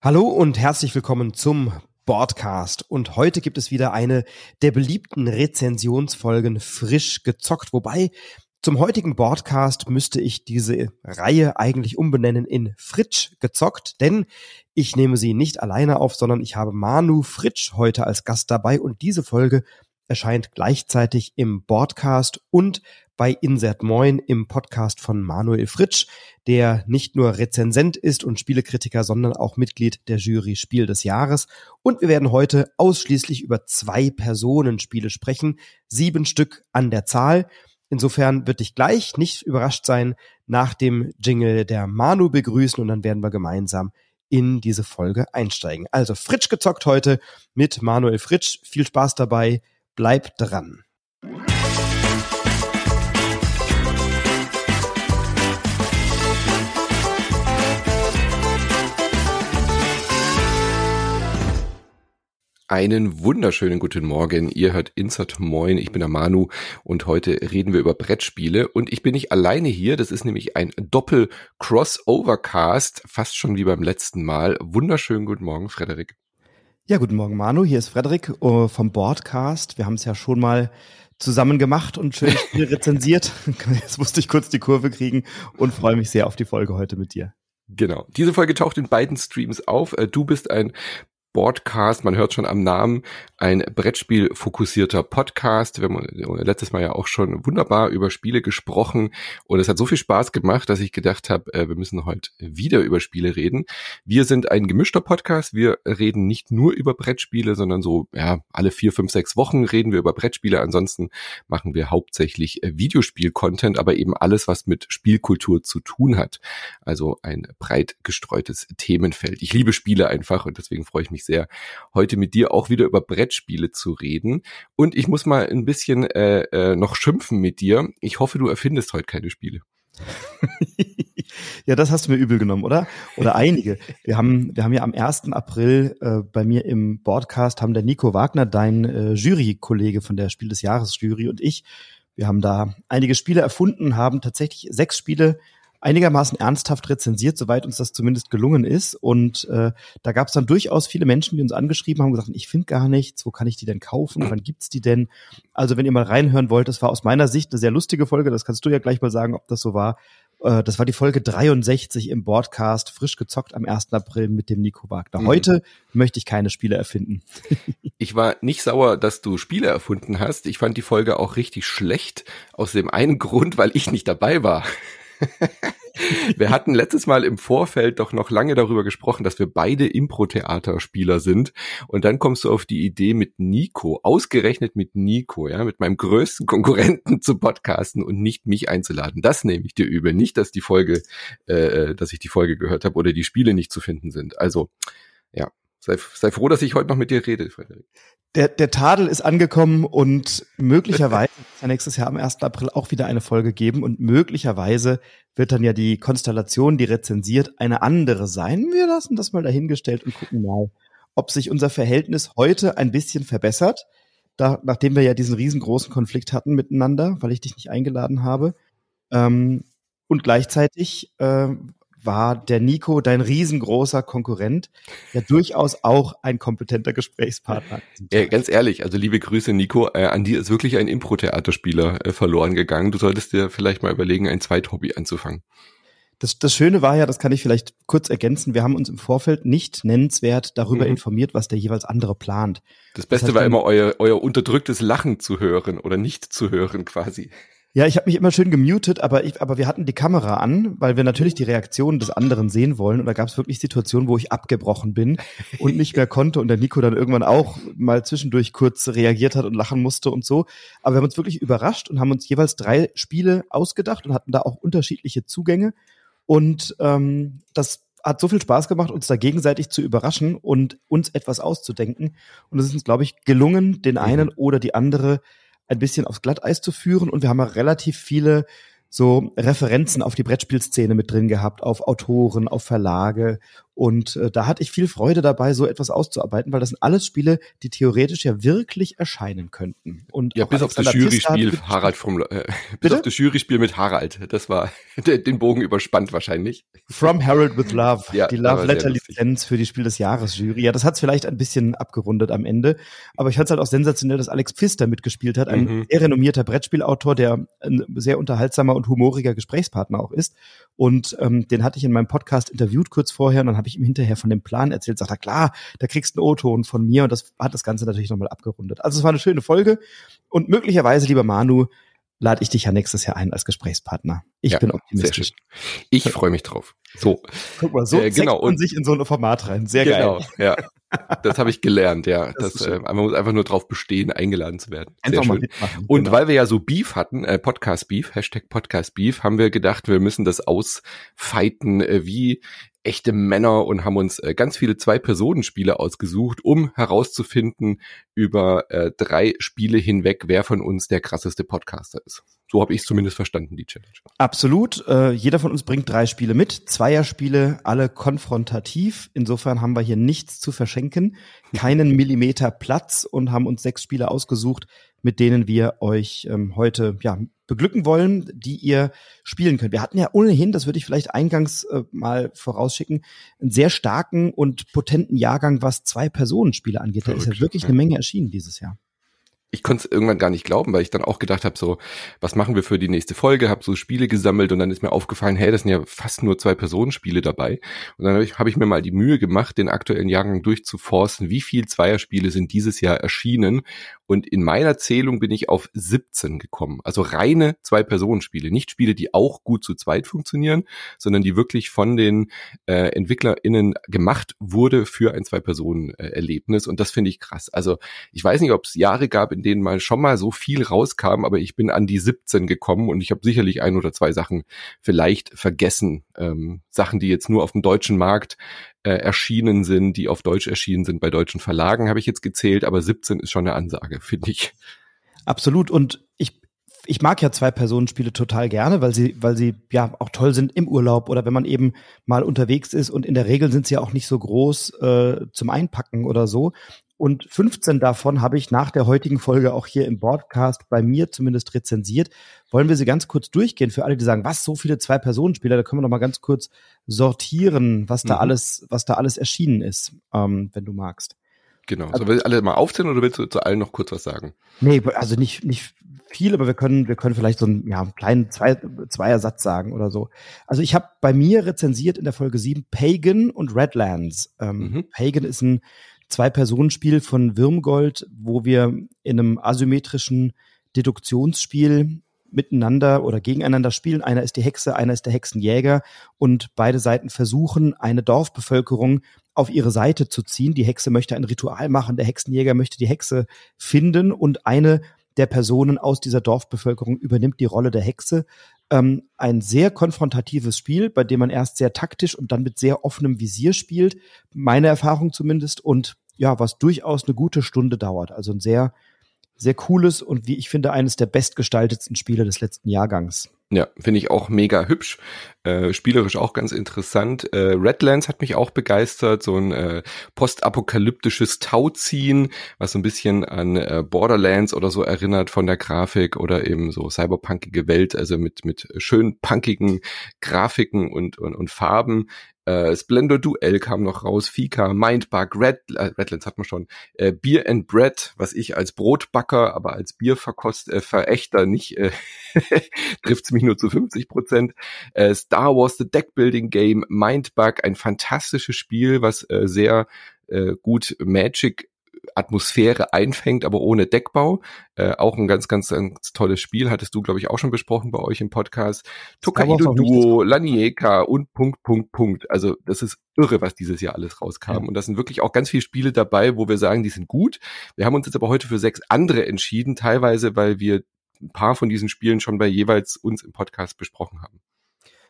Hallo und herzlich willkommen zum Boardcast. Und heute gibt es wieder eine der beliebten Rezensionsfolgen frisch gezockt. Wobei zum heutigen Boardcast müsste ich diese Reihe eigentlich umbenennen in Fritsch gezockt, denn ich nehme sie nicht alleine auf, sondern ich habe Manu Fritsch heute als Gast dabei und diese Folge erscheint gleichzeitig im Boardcast und bei Insert Moin im Podcast von Manuel Fritsch, der nicht nur Rezensent ist und Spielekritiker, sondern auch Mitglied der Jury Spiel des Jahres. Und wir werden heute ausschließlich über zwei Personenspiele sprechen, sieben Stück an der Zahl. Insofern wird dich gleich nicht überrascht sein, nach dem Jingle der Manu begrüßen und dann werden wir gemeinsam in diese Folge einsteigen. Also Fritsch gezockt heute mit Manuel Fritsch. Viel Spaß dabei. Bleib dran. Einen wunderschönen guten Morgen. Ihr hört Insert Moin. Ich bin der Manu und heute reden wir über Brettspiele. Und ich bin nicht alleine hier. Das ist nämlich ein Doppel-Crossover-Cast, fast schon wie beim letzten Mal. Wunderschönen guten Morgen, Frederik. Ja, guten Morgen, Manu. Hier ist Frederik uh, vom Boardcast. Wir haben es ja schon mal zusammen gemacht und schön rezensiert. Jetzt musste ich kurz die Kurve kriegen und freue mich sehr auf die Folge heute mit dir. Genau. Diese Folge taucht in beiden Streams auf. Äh, du bist ein Broadcast, man hört schon am Namen, ein Brettspiel fokussierter Podcast. Wir haben letztes Mal ja auch schon wunderbar über Spiele gesprochen und es hat so viel Spaß gemacht, dass ich gedacht habe, äh, wir müssen heute wieder über Spiele reden. Wir sind ein gemischter Podcast. Wir reden nicht nur über Brettspiele, sondern so ja alle vier, fünf, sechs Wochen reden wir über Brettspiele. Ansonsten machen wir hauptsächlich äh, Videospiel-Content, aber eben alles, was mit Spielkultur zu tun hat. Also ein breit gestreutes Themenfeld. Ich liebe Spiele einfach und deswegen freue ich mich sehr, heute mit dir auch wieder über Brettspiele zu reden. Und ich muss mal ein bisschen äh, äh, noch schimpfen mit dir. Ich hoffe, du erfindest heute keine Spiele. ja, das hast du mir übel genommen, oder? Oder einige. Wir haben, wir haben ja am 1. April äh, bei mir im Broadcast haben der Nico Wagner, dein äh, Jury-Kollege von der Spiel des Jahres Jury und ich, wir haben da einige Spiele erfunden, haben tatsächlich sechs Spiele einigermaßen ernsthaft rezensiert, soweit uns das zumindest gelungen ist. Und äh, da gab es dann durchaus viele Menschen, die uns angeschrieben haben und gesagt, ich finde gar nichts, wo kann ich die denn kaufen, wann gibt's die denn? Also wenn ihr mal reinhören wollt, das war aus meiner Sicht eine sehr lustige Folge, das kannst du ja gleich mal sagen, ob das so war. Äh, das war die Folge 63 im Broadcast, frisch gezockt am 1. April mit dem Nico Wagner. Mhm. Heute mhm. möchte ich keine Spiele erfinden. ich war nicht sauer, dass du Spiele erfunden hast. Ich fand die Folge auch richtig schlecht, aus dem einen Grund, weil ich nicht dabei war. wir hatten letztes Mal im Vorfeld doch noch lange darüber gesprochen, dass wir beide Impro-Theaterspieler sind. Und dann kommst du auf die Idee mit Nico, ausgerechnet mit Nico, ja, mit meinem größten Konkurrenten zu podcasten und nicht mich einzuladen. Das nehme ich dir übel. Nicht, dass die Folge, äh, äh dass ich die Folge gehört habe oder die Spiele nicht zu finden sind. Also, ja, Sei, sei froh, dass ich heute noch mit dir rede, Frederik. Der, der Tadel ist angekommen und möglicherweise wird es ja nächstes Jahr am 1. April auch wieder eine Folge geben und möglicherweise wird dann ja die Konstellation, die rezensiert, eine andere sein. Wir lassen das mal dahingestellt und gucken mal, ob sich unser Verhältnis heute ein bisschen verbessert, da, nachdem wir ja diesen riesengroßen Konflikt hatten miteinander, weil ich dich nicht eingeladen habe. Ähm, und gleichzeitig äh, war der Nico, dein riesengroßer Konkurrent, ja durchaus auch ein kompetenter Gesprächspartner. Ja, ganz ehrlich, also liebe Grüße, Nico, äh, an dir ist wirklich ein Impro-Theaterspieler äh, verloren gegangen. Du solltest dir vielleicht mal überlegen, ein Zweithobby anzufangen. Das, das Schöne war ja, das kann ich vielleicht kurz ergänzen, wir haben uns im Vorfeld nicht nennenswert darüber mhm. informiert, was der jeweils andere plant. Das Beste das heißt, war immer euer, euer unterdrücktes Lachen zu hören oder nicht zu hören quasi. Ja, ich habe mich immer schön gemutet, aber, ich, aber wir hatten die Kamera an, weil wir natürlich die Reaktion des anderen sehen wollen. Und da gab es wirklich Situationen, wo ich abgebrochen bin und nicht mehr konnte und der Nico dann irgendwann auch mal zwischendurch kurz reagiert hat und lachen musste und so. Aber wir haben uns wirklich überrascht und haben uns jeweils drei Spiele ausgedacht und hatten da auch unterschiedliche Zugänge. Und ähm, das hat so viel Spaß gemacht, uns da gegenseitig zu überraschen und uns etwas auszudenken. Und es ist uns, glaube ich, gelungen, den einen oder die andere ein bisschen aufs Glatteis zu führen. Und wir haben ja relativ viele so Referenzen auf die Brettspielszene mit drin gehabt, auf Autoren, auf Verlage Und äh, da hatte ich viel Freude dabei, so etwas auszuarbeiten, weil das sind alles Spiele, die theoretisch ja wirklich erscheinen könnten. Und ja, bis auf das Jury-Spiel Harald vom äh, bis auf das Jury-Spiel mit Harald. Das war den Bogen überspannt wahrscheinlich. From Harold with Love, ja, die Love Letter Lizenz für die Spiel des Jahres Jury. Ja, das hat's vielleicht ein bisschen abgerundet am Ende, aber ich fand es halt auch sensationell, dass Alex Pfister mitgespielt hat, ein mhm. sehr renommierter Brettspielautor, der ein sehr unterhaltsamer und humoriger Gesprächspartner auch ist. Und ähm, den hatte ich in meinem Podcast interviewt kurz vorher und dann habe ich ihm hinterher von dem Plan erzählt, sagt er, klar, da kriegst du einen O-Ton von mir und das hat das Ganze natürlich nochmal abgerundet. Also es war eine schöne Folge und möglicherweise, lieber Manu, lade ich dich ja nächstes Jahr ein als Gesprächspartner. Ich ja, bin optimistisch. Ich freue mich drauf. So. Guck mal, so äh, genau. man sich in so ein Format rein. Sehr genau, geil. Ja. Das habe ich gelernt, ja. Das, das äh, man muss einfach nur drauf bestehen, eingeladen zu werden. Sehr schön. Und genau. weil wir ja so Beef hatten, äh, Podcast Beef, Hashtag Podcast Beef, haben wir gedacht, wir müssen das ausfeiten, äh, wie echte Männer und haben uns äh, ganz viele Zwei-Personen-Spiele ausgesucht, um herauszufinden über äh, drei Spiele hinweg, wer von uns der krasseste Podcaster ist. So habe ich zumindest verstanden, die Challenge. Absolut. Äh, jeder von uns bringt drei Spiele mit. Zweierspiele, alle konfrontativ. Insofern haben wir hier nichts zu verschenken, keinen Millimeter Platz und haben uns sechs Spiele ausgesucht, mit denen wir euch ähm, heute ja, beglücken wollen, die ihr spielen könnt. Wir hatten ja ohnehin, das würde ich vielleicht eingangs äh, mal vorausschicken, einen sehr starken und potenten Jahrgang, was Zwei-Personen-Spiele angeht. Da ist ja wirklich eine Menge erschienen dieses Jahr ich konnte es irgendwann gar nicht glauben, weil ich dann auch gedacht habe, so, was machen wir für die nächste Folge? Habe so Spiele gesammelt und dann ist mir aufgefallen, hey, das sind ja fast nur zwei Personenspiele dabei. Und dann habe ich, hab ich mir mal die Mühe gemacht, den aktuellen Jahrgang durchzuforsten, wie viel Zweierspiele sind dieses Jahr erschienen. Und in meiner Zählung bin ich auf 17 gekommen. Also reine Zwei-Personenspiele, nicht Spiele, die auch gut zu zweit funktionieren, sondern die wirklich von den äh, EntwicklerInnen gemacht wurde für ein Zwei-Personen-Erlebnis. Und das finde ich krass. Also ich weiß nicht, ob es Jahre gab, in denen mal schon mal so viel rauskam, aber ich bin an die 17 gekommen und ich habe sicherlich ein oder zwei Sachen vielleicht vergessen. Ähm, Sachen, die jetzt nur auf dem deutschen Markt äh, erschienen sind, die auf Deutsch erschienen sind bei deutschen Verlagen, habe ich jetzt gezählt, aber 17 ist schon eine Ansage, finde ich. Absolut. Und ich, ich mag ja zwei Personenspiele total gerne, weil sie, weil sie ja auch toll sind im Urlaub oder wenn man eben mal unterwegs ist und in der Regel sind sie ja auch nicht so groß äh, zum Einpacken oder so. Und 15 davon habe ich nach der heutigen Folge auch hier im Podcast bei mir zumindest rezensiert. Wollen wir sie ganz kurz durchgehen für alle, die sagen, was so viele Zwei-Personen-Spieler? Da können wir noch mal ganz kurz sortieren, was da mhm. alles, was da alles erschienen ist, ähm, wenn du magst. Genau. Also, Sollen wir alle mal aufzählen oder willst du zu allen noch kurz was sagen? Nee, also nicht, nicht viel, aber wir können, wir können vielleicht so einen, ja, einen kleinen Zwei, Zweiersatz sagen oder so. Also ich habe bei mir rezensiert in der Folge 7 Pagan und Redlands. Ähm, mhm. Pagan ist ein Zwei-Personen-Spiel von Wirmgold, wo wir in einem asymmetrischen Deduktionsspiel miteinander oder gegeneinander spielen. Einer ist die Hexe, einer ist der Hexenjäger und beide Seiten versuchen, eine Dorfbevölkerung auf ihre Seite zu ziehen. Die Hexe möchte ein Ritual machen, der Hexenjäger möchte die Hexe finden und eine der Personen aus dieser Dorfbevölkerung übernimmt die Rolle der Hexe. Ähm, ein sehr konfrontatives Spiel, bei dem man erst sehr taktisch und dann mit sehr offenem Visier spielt, meine Erfahrung zumindest, und ja, was durchaus eine gute Stunde dauert. Also ein sehr, sehr cooles und wie ich finde, eines der bestgestaltetsten Spiele des letzten Jahrgangs. Ja, finde ich auch mega hübsch, äh, spielerisch auch ganz interessant. Äh, Redlands hat mich auch begeistert, so ein äh, postapokalyptisches Tauziehen, was so ein bisschen an äh, Borderlands oder so erinnert von der Grafik oder eben so cyberpunkige Welt, also mit mit schön punkigen Grafiken und und, und Farben. Äh, Splendor Duell kam noch raus, Fika, Mindbug, Red, äh, Redlands hat man schon, äh, Beer and Bread, was ich als Brotbacker, aber als Bierverkost, äh, Verächter nicht, äh, trifft's mich nur zu 50 Prozent. Äh, Star Wars The Deckbuilding Game, Mindbug, ein fantastisches Spiel, was äh, sehr äh, gut Magic Atmosphäre einfängt, aber ohne Deckbau. Äh, auch ein ganz, ganz, ganz tolles Spiel. Hattest du, glaube ich, auch schon besprochen bei euch im Podcast. Tokaido Duo, Lanieka und Punkt, Punkt, Punkt. Also das ist irre, was dieses Jahr alles rauskam. Ja. Und da sind wirklich auch ganz viele Spiele dabei, wo wir sagen, die sind gut. Wir haben uns jetzt aber heute für sechs andere entschieden, teilweise, weil wir ein paar von diesen Spielen schon bei jeweils uns im Podcast besprochen haben.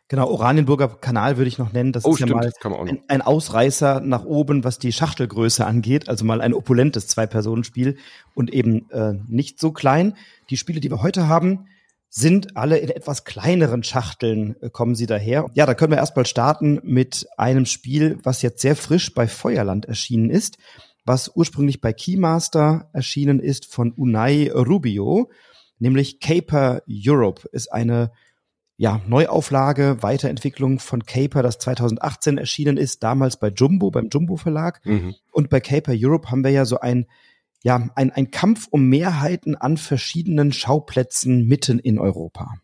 Genau, Oranienburger Kanal würde ich noch nennen. Das oh, ist stimmt, ja mal ein, ein, Ausreißer nach oben, was die Schachtelgröße angeht. Also mal ein opulentes Zwei-Personen-Spiel und eben äh, nicht so klein. Die Spiele, die wir heute haben, sind alle in etwas kleineren Schachteln, äh, kommen sie daher. Ja, da können wir erstmal starten mit einem Spiel, was jetzt sehr frisch bei Feuerland erschienen ist, was ursprünglich bei Keymaster erschienen ist von Unai Rubio, nämlich Caper Europe ist eine ja, Neuauflage, Weiterentwicklung von Caper, das 2018 erschienen ist, damals bei Jumbo, beim Jumbo Verlag. Mhm. Und bei Caper Europe haben wir ja so ein ja, ein, ein Kampf um Mehrheiten an verschiedenen Schauplätzen mitten in Europa.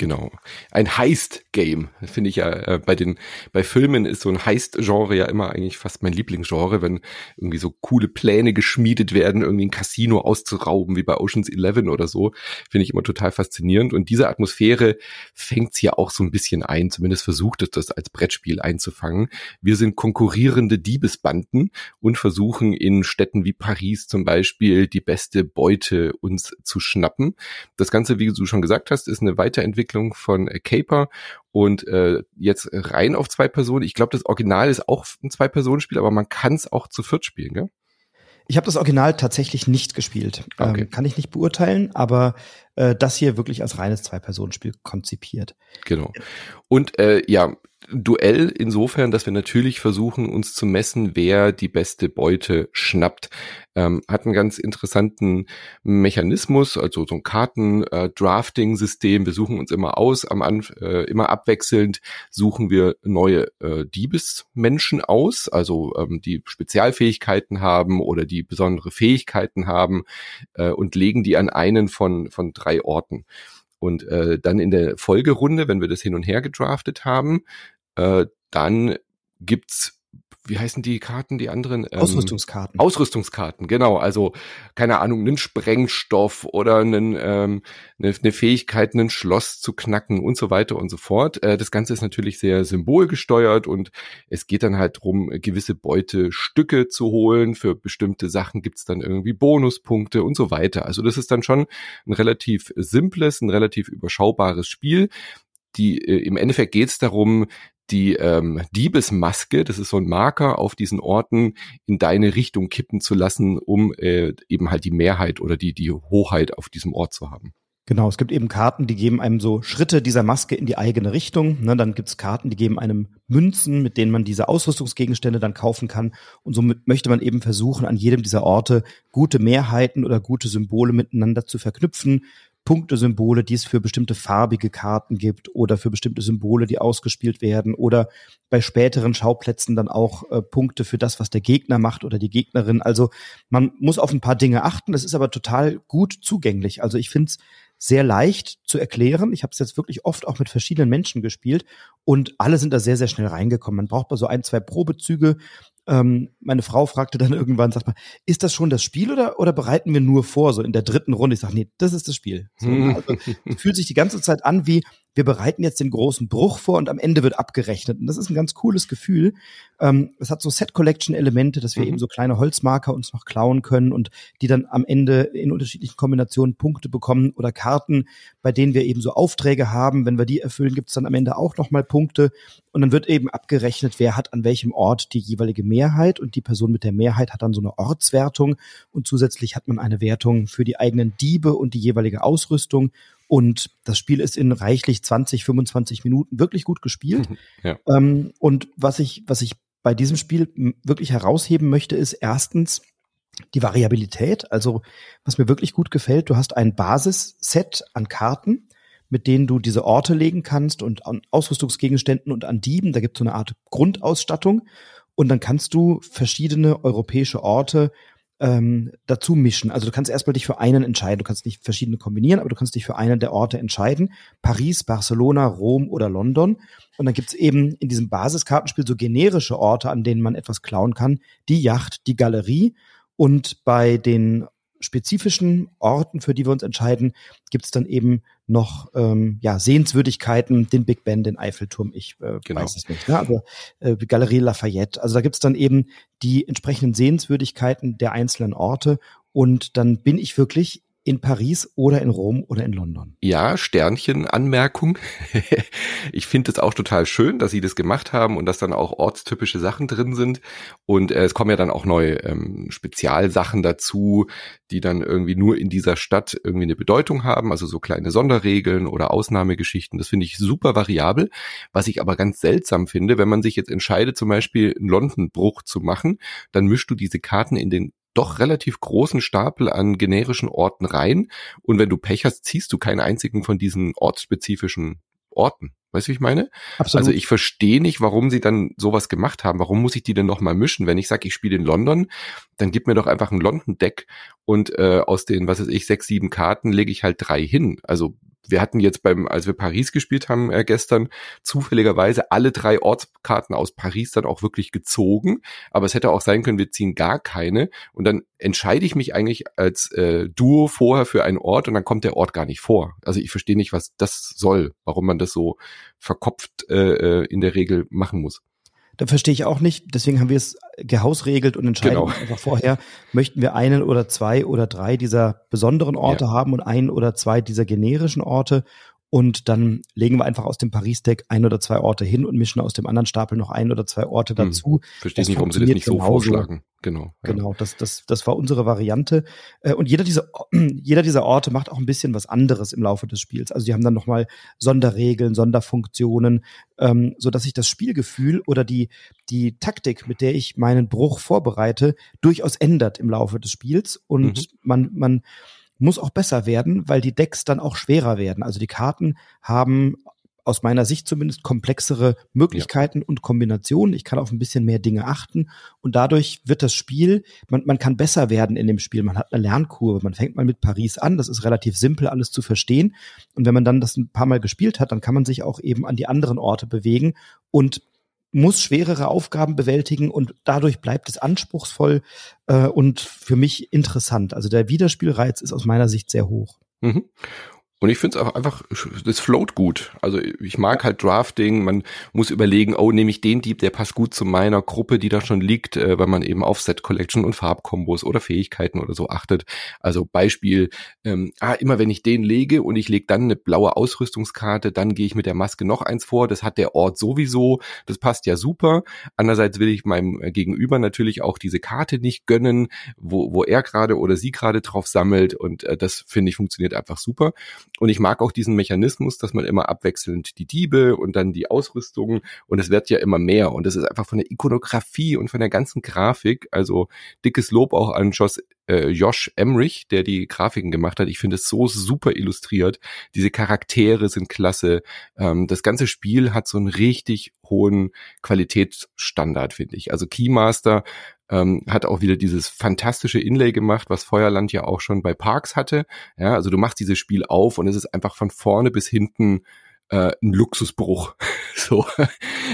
Genau. Ein Heist-Game, finde ich ja, äh, bei den, bei Filmen ist so ein Heist-Genre ja immer eigentlich fast mein Lieblingsgenre, wenn irgendwie so coole Pläne geschmiedet werden, irgendwie ein Casino auszurauben, wie bei Oceans 11 oder so, finde ich immer total faszinierend. Und diese Atmosphäre fängt ja auch so ein bisschen ein, zumindest versucht es das als Brettspiel einzufangen. Wir sind konkurrierende Diebesbanden und versuchen in Städten wie Paris zum Beispiel die beste Beute uns zu schnappen. Das Ganze, wie du schon gesagt hast, ist eine Weiterentwicklung Entwicklung von äh, Caper und äh, jetzt rein auf zwei Personen. Ich glaube, das Original ist auch ein Zwei-Personen-Spiel, aber man kann es auch zu viert spielen, gell? Ich habe das Original tatsächlich nicht gespielt. Okay. Ähm, kann ich nicht beurteilen, aber äh, das hier wirklich als reines Zwei-Personen-Spiel konzipiert. Genau. Und äh, ja, Duell insofern, dass wir natürlich versuchen, uns zu messen, wer die beste Beute schnappt. Ähm, hat einen ganz interessanten Mechanismus, also so ein Karten-Drafting-System. Äh, wir suchen uns immer aus, am Anf äh, immer abwechselnd suchen wir neue äh, Diebesmenschen aus, also ähm, die Spezialfähigkeiten haben oder die besondere Fähigkeiten haben äh, und legen die an einen von, von drei Orten. Und äh, dann in der Folgerunde, wenn wir das hin und her gedraftet haben, äh, dann gibt's wie heißen die Karten, die anderen? Ähm, Ausrüstungskarten. Ausrüstungskarten, genau. Also, keine Ahnung, einen Sprengstoff oder einen, ähm, eine, eine Fähigkeit, ein Schloss zu knacken und so weiter und so fort. Äh, das Ganze ist natürlich sehr symbolgesteuert und es geht dann halt drum, gewisse Beutestücke zu holen. Für bestimmte Sachen gibt's dann irgendwie Bonuspunkte und so weiter. Also, das ist dann schon ein relativ simples, ein relativ überschaubares Spiel die äh, im Endeffekt geht es darum, die ähm, Diebesmaske, das ist so ein Marker auf diesen Orten, in deine Richtung kippen zu lassen, um äh, eben halt die Mehrheit oder die, die Hoheit auf diesem Ort zu haben. Genau, es gibt eben Karten, die geben einem so Schritte dieser Maske in die eigene Richtung. Ne, dann gibt's Karten, die geben einem Münzen, mit denen man diese Ausrüstungsgegenstände dann kaufen kann. Und somit möchte man eben versuchen, an jedem dieser Orte gute Mehrheiten oder gute Symbole miteinander zu verknüpfen, Punktesymbole, die es für bestimmte farbige Karten gibt oder für bestimmte Symbole, die ausgespielt werden oder bei späteren Schauplätzen dann auch äh, Punkte für das, was der Gegner macht oder die Gegnerin. Also man muss auf ein paar Dinge achten. Das ist aber total gut zugänglich. Also ich finde es sehr leicht zu erklären. Ich habe es jetzt wirklich oft auch mit verschiedenen Menschen gespielt und alle sind da sehr, sehr schnell reingekommen. Man braucht mal so ein, zwei Probezüge ähm, meine Frau fragte dann irgendwann, sagt mal, ist das schon das Spiel oder, oder bereiten wir nur vor, so in der dritten Runde? Ich sage, nee, das ist das Spiel. So, hm. also, fühlt sich die ganze Zeit an wie, wir bereiten jetzt den großen Bruch vor und am Ende wird abgerechnet. Und das ist ein ganz cooles Gefühl. Ähm, es hat so Set-Collection-Elemente, dass wir mhm. eben so kleine Holzmarker uns noch klauen können und die dann am Ende in unterschiedlichen Kombinationen Punkte bekommen oder Karten, bei denen wir eben so Aufträge haben. Wenn wir die erfüllen, gibt es dann am Ende auch nochmal Punkte. Und dann wird eben abgerechnet, wer hat an welchem Ort die jeweilige Mehrheit und die Person mit der Mehrheit hat dann so eine Ortswertung und zusätzlich hat man eine Wertung für die eigenen Diebe und die jeweilige Ausrüstung und das Spiel ist in reichlich 20, 25 Minuten wirklich gut gespielt. Ja. Ähm, und was ich, was ich bei diesem Spiel wirklich herausheben möchte, ist erstens die Variabilität. Also was mir wirklich gut gefällt, du hast ein Basisset an Karten, mit denen du diese Orte legen kannst und an Ausrüstungsgegenständen und an Dieben. Da gibt es so eine Art Grundausstattung. Und dann kannst du verschiedene europäische Orte ähm, dazu mischen. Also du kannst erstmal dich für einen entscheiden. Du kannst nicht verschiedene kombinieren, aber du kannst dich für einen der Orte entscheiden. Paris, Barcelona, Rom oder London. Und dann gibt's eben in diesem Basiskartenspiel so generische Orte, an denen man etwas klauen kann. Die Yacht, die Galerie. Und bei den spezifischen Orten, für die wir uns entscheiden, gibt's dann eben noch ähm, ja, Sehenswürdigkeiten, den Big Ben, den Eiffelturm, ich äh, genau. weiß es nicht. Ne? Aber äh, Galerie Lafayette. Also da gibt's dann eben die entsprechenden Sehenswürdigkeiten der einzelnen Orte. Und dann bin ich wirklich in Paris oder in Rom oder in London. Ja, Sternchen Anmerkung. ich finde es auch total schön, dass sie das gemacht haben und dass dann auch ortstypische Sachen drin sind. Und äh, es kommen ja dann auch neue ähm, Spezialsachen dazu, die dann irgendwie nur in dieser Stadt irgendwie eine Bedeutung haben, also so kleine Sonderregeln oder Ausnahmegeschichten. Das finde ich super variabel. Was ich aber ganz seltsam finde, wenn man sich jetzt entscheidet, zum Beispiel einen London-Bruch zu machen, dann mischst du diese Karten in den doch relativ großen Stapel an generischen Orten rein. Und wenn du Pech hast, ziehst du keinen einzigen von diesen ortsspezifischen Orten. Weißt du, wie ich meine? Absolut. Also ich verstehe nicht, warum sie dann sowas gemacht haben. Warum muss ich die denn nochmal mischen? Wenn ich sage, ich spiele in London, dann gib mir doch einfach ein London-Deck und äh, aus den, was weiß ich, sechs, sieben Karten lege ich halt drei hin. Also wir hatten jetzt beim, als wir Paris gespielt haben äh, gestern, zufälligerweise alle drei Ortskarten aus Paris dann auch wirklich gezogen. Aber es hätte auch sein können, wir ziehen gar keine. Und dann entscheide ich mich eigentlich als äh, Duo vorher für einen Ort und dann kommt der Ort gar nicht vor. Also ich verstehe nicht, was das soll, warum man das so verkopft äh, äh in der Regel machen muss. Da verstehe ich auch nicht. Deswegen haben wir es gehausregelt und entscheiden genau. einfach vorher, möchten wir einen oder zwei oder drei dieser besonderen Orte ja. haben und einen oder zwei dieser generischen Orte. Und dann legen wir einfach aus dem Paris-Deck ein oder zwei Orte hin und mischen aus dem anderen Stapel noch ein oder zwei Orte hm. dazu. Hm. Verstehe nicht, warum sie das nicht so vorschlagen. Genau. Ja. Genau, das, das, das war unsere Variante. Äh, und jeder dieser, jeder dieser Orte macht auch ein bisschen was anderes im Laufe des Spiels. Also die haben dann nochmal Sonderregeln, Sonderfunktionen, ähm, so dass sich das Spielgefühl oder die, die Taktik, mit der ich meinen Bruch vorbereite, durchaus ändert im Laufe des Spiels. Und mhm. man, man, muss auch besser werden, weil die Decks dann auch schwerer werden. Also die Karten haben aus meiner Sicht zumindest komplexere Möglichkeiten ja. und Kombinationen. Ich kann auf ein bisschen mehr Dinge achten und dadurch wird das Spiel, man, man kann besser werden in dem Spiel. Man hat eine Lernkurve. Man fängt mal mit Paris an. Das ist relativ simpel, alles zu verstehen. Und wenn man dann das ein paar Mal gespielt hat, dann kann man sich auch eben an die anderen Orte bewegen und muss schwerere Aufgaben bewältigen und dadurch bleibt es anspruchsvoll äh, und für mich interessant. Also der Wiederspielreiz ist aus meiner Sicht sehr hoch. Mhm. Und ich finde es auch einfach, das float gut. Also ich mag halt Drafting, man muss überlegen, oh, nehme ich den Dieb, der passt gut zu meiner Gruppe, die da schon liegt, äh, weil man eben auf Set Collection und Farbkombos oder Fähigkeiten oder so achtet. Also Beispiel, ähm, ah, immer wenn ich den lege und ich lege dann eine blaue Ausrüstungskarte, dann gehe ich mit der Maske noch eins vor, das hat der Ort sowieso, das passt ja super. Andererseits will ich meinem äh, Gegenüber natürlich auch diese Karte nicht gönnen, wo, wo er gerade oder sie gerade drauf sammelt und äh, das finde ich funktioniert einfach super. Und ich mag auch diesen Mechanismus, dass man immer abwechselnd die Diebe und dann die Ausrüstung und es wird ja immer mehr. Und das ist einfach von der Ikonografie und von der ganzen Grafik, also dickes Lob auch an Josh, äh, Josh Emrich, der die Grafiken gemacht hat. Ich finde es so super illustriert. Diese Charaktere sind klasse. Ähm, das ganze Spiel hat so einen richtig hohen Qualitätsstandard, finde ich. Also Keymaster ähm, hat auch wieder dieses fantastische Inlay gemacht, was Feuerland ja auch schon bei Parks hatte. Ja, also du machst dieses Spiel auf und es ist einfach von vorne bis hinten äh, ein Luxusbruch. so,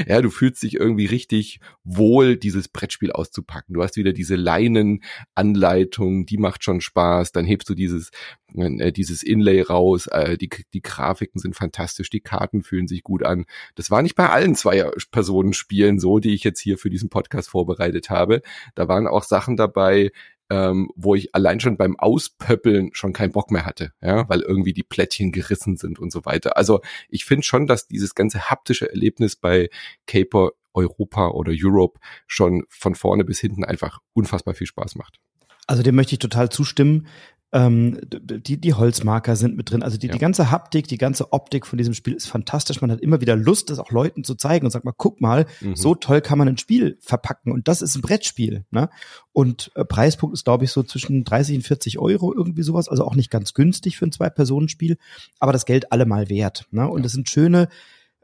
ja, du fühlst dich irgendwie richtig wohl, dieses Brettspiel auszupacken. Du hast wieder diese Leinenanleitung, die macht schon Spaß. Dann hebst du dieses äh, dieses Inlay raus. Äh, die die Grafiken sind fantastisch, die Karten fühlen sich gut an. Das war nicht bei allen zwei Personen Spielen so, die ich jetzt hier für diesen Podcast vorbereitet habe. Da waren auch Sachen dabei, ähm, wo ich allein schon beim Auspöppeln schon keinen Bock mehr hatte, ja, weil irgendwie die Plättchen gerissen sind und so weiter. Also ich finde schon, dass dieses ganze haptische Erlebnis bei Caper Europa oder Europe schon von vorne bis hinten einfach unfassbar viel Spaß macht. Also dem möchte ich total zustimmen. Ähm, die, die Holzmarker sind mit drin. Also die, ja. die ganze Haptik, die ganze Optik von diesem Spiel ist fantastisch. Man hat immer wieder Lust, das auch Leuten zu zeigen und sagt mal, guck mal, mhm. so toll kann man ein Spiel verpacken. Und das ist ein Brettspiel. Ne? Und äh, Preispunkt ist, glaube ich, so zwischen 30 und 40 Euro, irgendwie sowas. Also auch nicht ganz günstig für ein Zwei-Personen-Spiel, aber das Geld allemal wert. Ne? Und es ja. sind schöne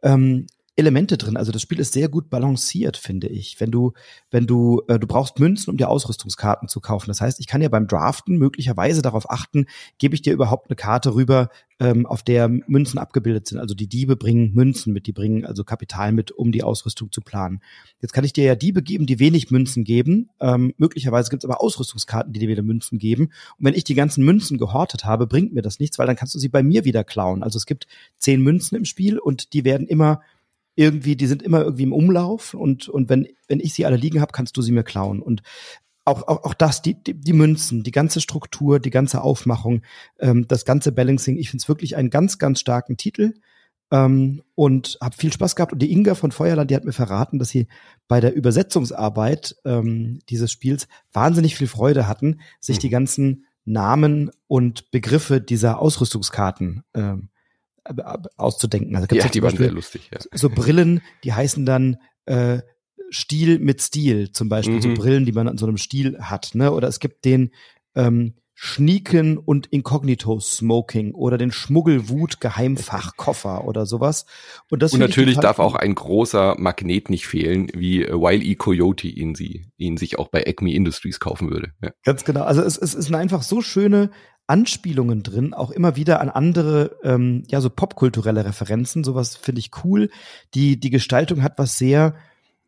ähm, Elemente drin. Also das Spiel ist sehr gut balanciert, finde ich. Wenn du, wenn du, äh, du brauchst Münzen, um dir Ausrüstungskarten zu kaufen. Das heißt, ich kann ja beim Draften möglicherweise darauf achten, gebe ich dir überhaupt eine Karte rüber, ähm, auf der Münzen abgebildet sind. Also die Diebe bringen Münzen mit, die bringen also Kapital mit, um die Ausrüstung zu planen. Jetzt kann ich dir ja Diebe geben, die wenig Münzen geben. Ähm, möglicherweise gibt es aber Ausrüstungskarten, die dir wieder Münzen geben. Und wenn ich die ganzen Münzen gehortet habe, bringt mir das nichts, weil dann kannst du sie bei mir wieder klauen. Also es gibt zehn Münzen im Spiel und die werden immer irgendwie, die sind immer irgendwie im Umlauf und, und wenn, wenn ich sie alle liegen habe, kannst du sie mir klauen. Und auch, auch, auch das, die, die, die Münzen, die ganze Struktur, die ganze Aufmachung, ähm, das ganze Balancing. Ich finde es wirklich einen ganz, ganz starken Titel ähm, und habe viel Spaß gehabt. Und die Inga von Feuerland, die hat mir verraten, dass sie bei der Übersetzungsarbeit ähm, dieses Spiels wahnsinnig viel Freude hatten, sich mhm. die ganzen Namen und Begriffe dieser Ausrüstungskarten ähm, auszudenken. Also ja, die waren sehr lustig. Ja. So Brillen, die heißen dann äh, Stil mit Stil, zum Beispiel mhm. so Brillen, die man an so einem Stil hat. Ne? Oder es gibt den ähm, Schnieken und Inkognito Smoking oder den Schmuggelwut Geheimfachkoffer oder sowas. Und, das und natürlich darf auch ein großer Magnet nicht fehlen, wie äh, Wile E. Coyote ihn sie, ihn sich auch bei Acme Industries kaufen würde. Ja. Ganz genau. Also es, es sind einfach so schöne Anspielungen drin, auch immer wieder an andere, ähm, ja, so popkulturelle Referenzen. Sowas finde ich cool. Die, die Gestaltung hat was sehr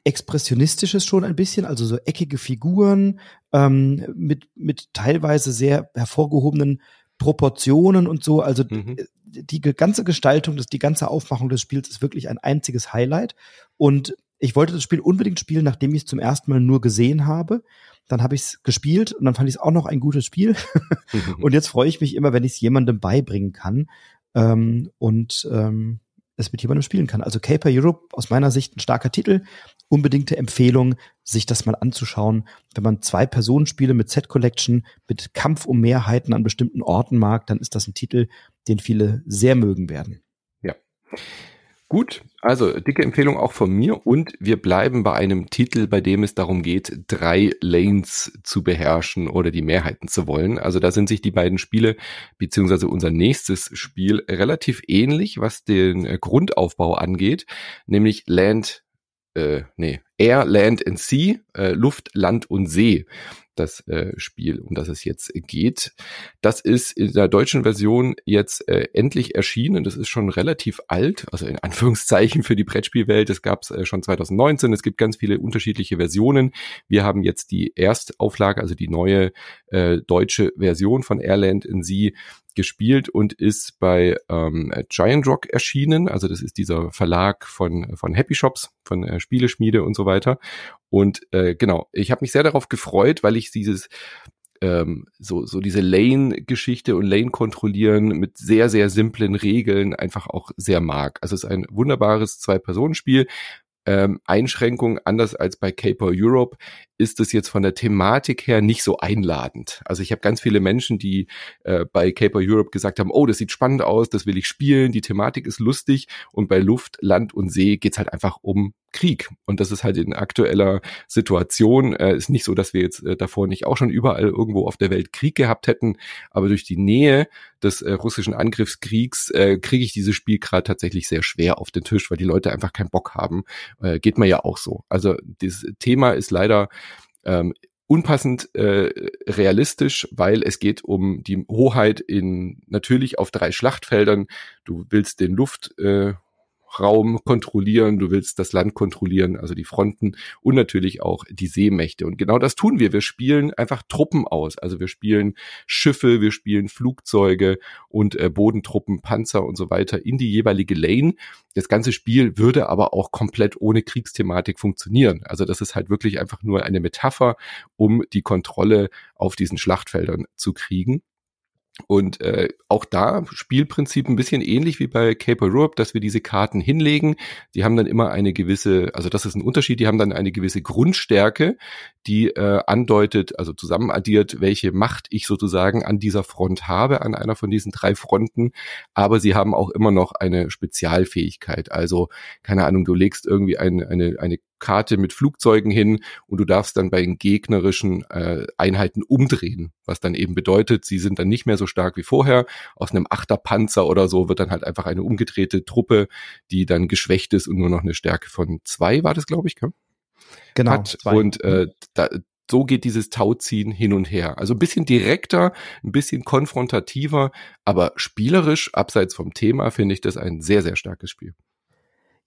Expressionistisches schon ein bisschen, also so eckige Figuren ähm, mit, mit teilweise sehr hervorgehobenen Proportionen und so. Also mhm. die ganze Gestaltung, das, die ganze Aufmachung des Spiels ist wirklich ein einziges Highlight. Und ich wollte das Spiel unbedingt spielen, nachdem ich es zum ersten Mal nur gesehen habe. Dann habe ich es gespielt und dann fand ich es auch noch ein gutes Spiel. und jetzt freue ich mich immer, wenn ich es jemandem beibringen kann. Ähm, und ähm, es mit jemandem spielen kann. Also Caper Europe aus meiner Sicht ein starker Titel. Unbedingte Empfehlung, sich das mal anzuschauen. Wenn man zwei Personenspiele mit Set Collection, mit Kampf um Mehrheiten an bestimmten Orten mag, dann ist das ein Titel, den viele sehr mögen werden. Ja. Gut, also dicke Empfehlung auch von mir und wir bleiben bei einem Titel, bei dem es darum geht, drei Lanes zu beherrschen oder die Mehrheiten zu wollen. Also da sind sich die beiden Spiele beziehungsweise unser nächstes Spiel relativ ähnlich, was den äh, Grundaufbau angeht, nämlich Land, äh, nee, Air, Land and Sea, äh, Luft, Land und See das äh, Spiel, um das es jetzt geht. Das ist in der deutschen Version jetzt äh, endlich erschienen. Das ist schon relativ alt, also in Anführungszeichen für die Brettspielwelt. Das gab es äh, schon 2019. Es gibt ganz viele unterschiedliche Versionen. Wir haben jetzt die Erstauflage, also die neue äh, deutsche Version von Airland in Sie gespielt und ist bei ähm, Giant Rock erschienen. Also das ist dieser Verlag von, von Happy Shops, von äh, Spieleschmiede und so weiter. Und äh, genau, ich habe mich sehr darauf gefreut, weil ich dieses ähm, so, so diese Lane-Geschichte und Lane kontrollieren mit sehr, sehr simplen Regeln einfach auch sehr mag. Also es ist ein wunderbares Zwei-Personen-Spiel, ähm, Einschränkung, anders als bei Caper Europe, ist es jetzt von der Thematik her nicht so einladend. Also ich habe ganz viele Menschen, die äh, bei Caper Europe gesagt haben, oh, das sieht spannend aus, das will ich spielen, die Thematik ist lustig und bei Luft, Land und See geht's halt einfach um Krieg. Und das ist halt in aktueller Situation, äh, ist nicht so, dass wir jetzt äh, davor nicht auch schon überall irgendwo auf der Welt Krieg gehabt hätten, aber durch die Nähe des äh, russischen Angriffskriegs äh, kriege ich dieses Spiel gerade tatsächlich sehr schwer auf den Tisch, weil die Leute einfach keinen Bock haben. Äh, geht mir ja auch so. Also das Thema ist leider ähm, unpassend äh, realistisch, weil es geht um die Hoheit in natürlich auf drei Schlachtfeldern. Du willst den Luft äh, Raum kontrollieren, du willst das Land kontrollieren, also die Fronten und natürlich auch die Seemächte. Und genau das tun wir. Wir spielen einfach Truppen aus. Also wir spielen Schiffe, wir spielen Flugzeuge und äh, Bodentruppen, Panzer und so weiter in die jeweilige Lane. Das ganze Spiel würde aber auch komplett ohne Kriegsthematik funktionieren. Also das ist halt wirklich einfach nur eine Metapher, um die Kontrolle auf diesen Schlachtfeldern zu kriegen. Und äh, auch da Spielprinzip ein bisschen ähnlich wie bei Caper Europe, dass wir diese Karten hinlegen. Die haben dann immer eine gewisse, also das ist ein Unterschied, die haben dann eine gewisse Grundstärke, die äh, andeutet, also zusammenaddiert, welche Macht ich sozusagen an dieser Front habe, an einer von diesen drei Fronten. Aber sie haben auch immer noch eine Spezialfähigkeit. Also, keine Ahnung, du legst irgendwie eine, eine, eine Karte mit Flugzeugen hin und du darfst dann bei den gegnerischen äh, Einheiten umdrehen, was dann eben bedeutet, sie sind dann nicht mehr so stark wie vorher. Aus einem Achterpanzer oder so wird dann halt einfach eine umgedrehte Truppe, die dann geschwächt ist und nur noch eine Stärke von zwei war das, glaube ich. Gell? Genau. Hat. Zwei. Und äh, da, so geht dieses Tauziehen hin und her. Also ein bisschen direkter, ein bisschen konfrontativer, aber spielerisch, abseits vom Thema, finde ich das ein sehr, sehr starkes Spiel.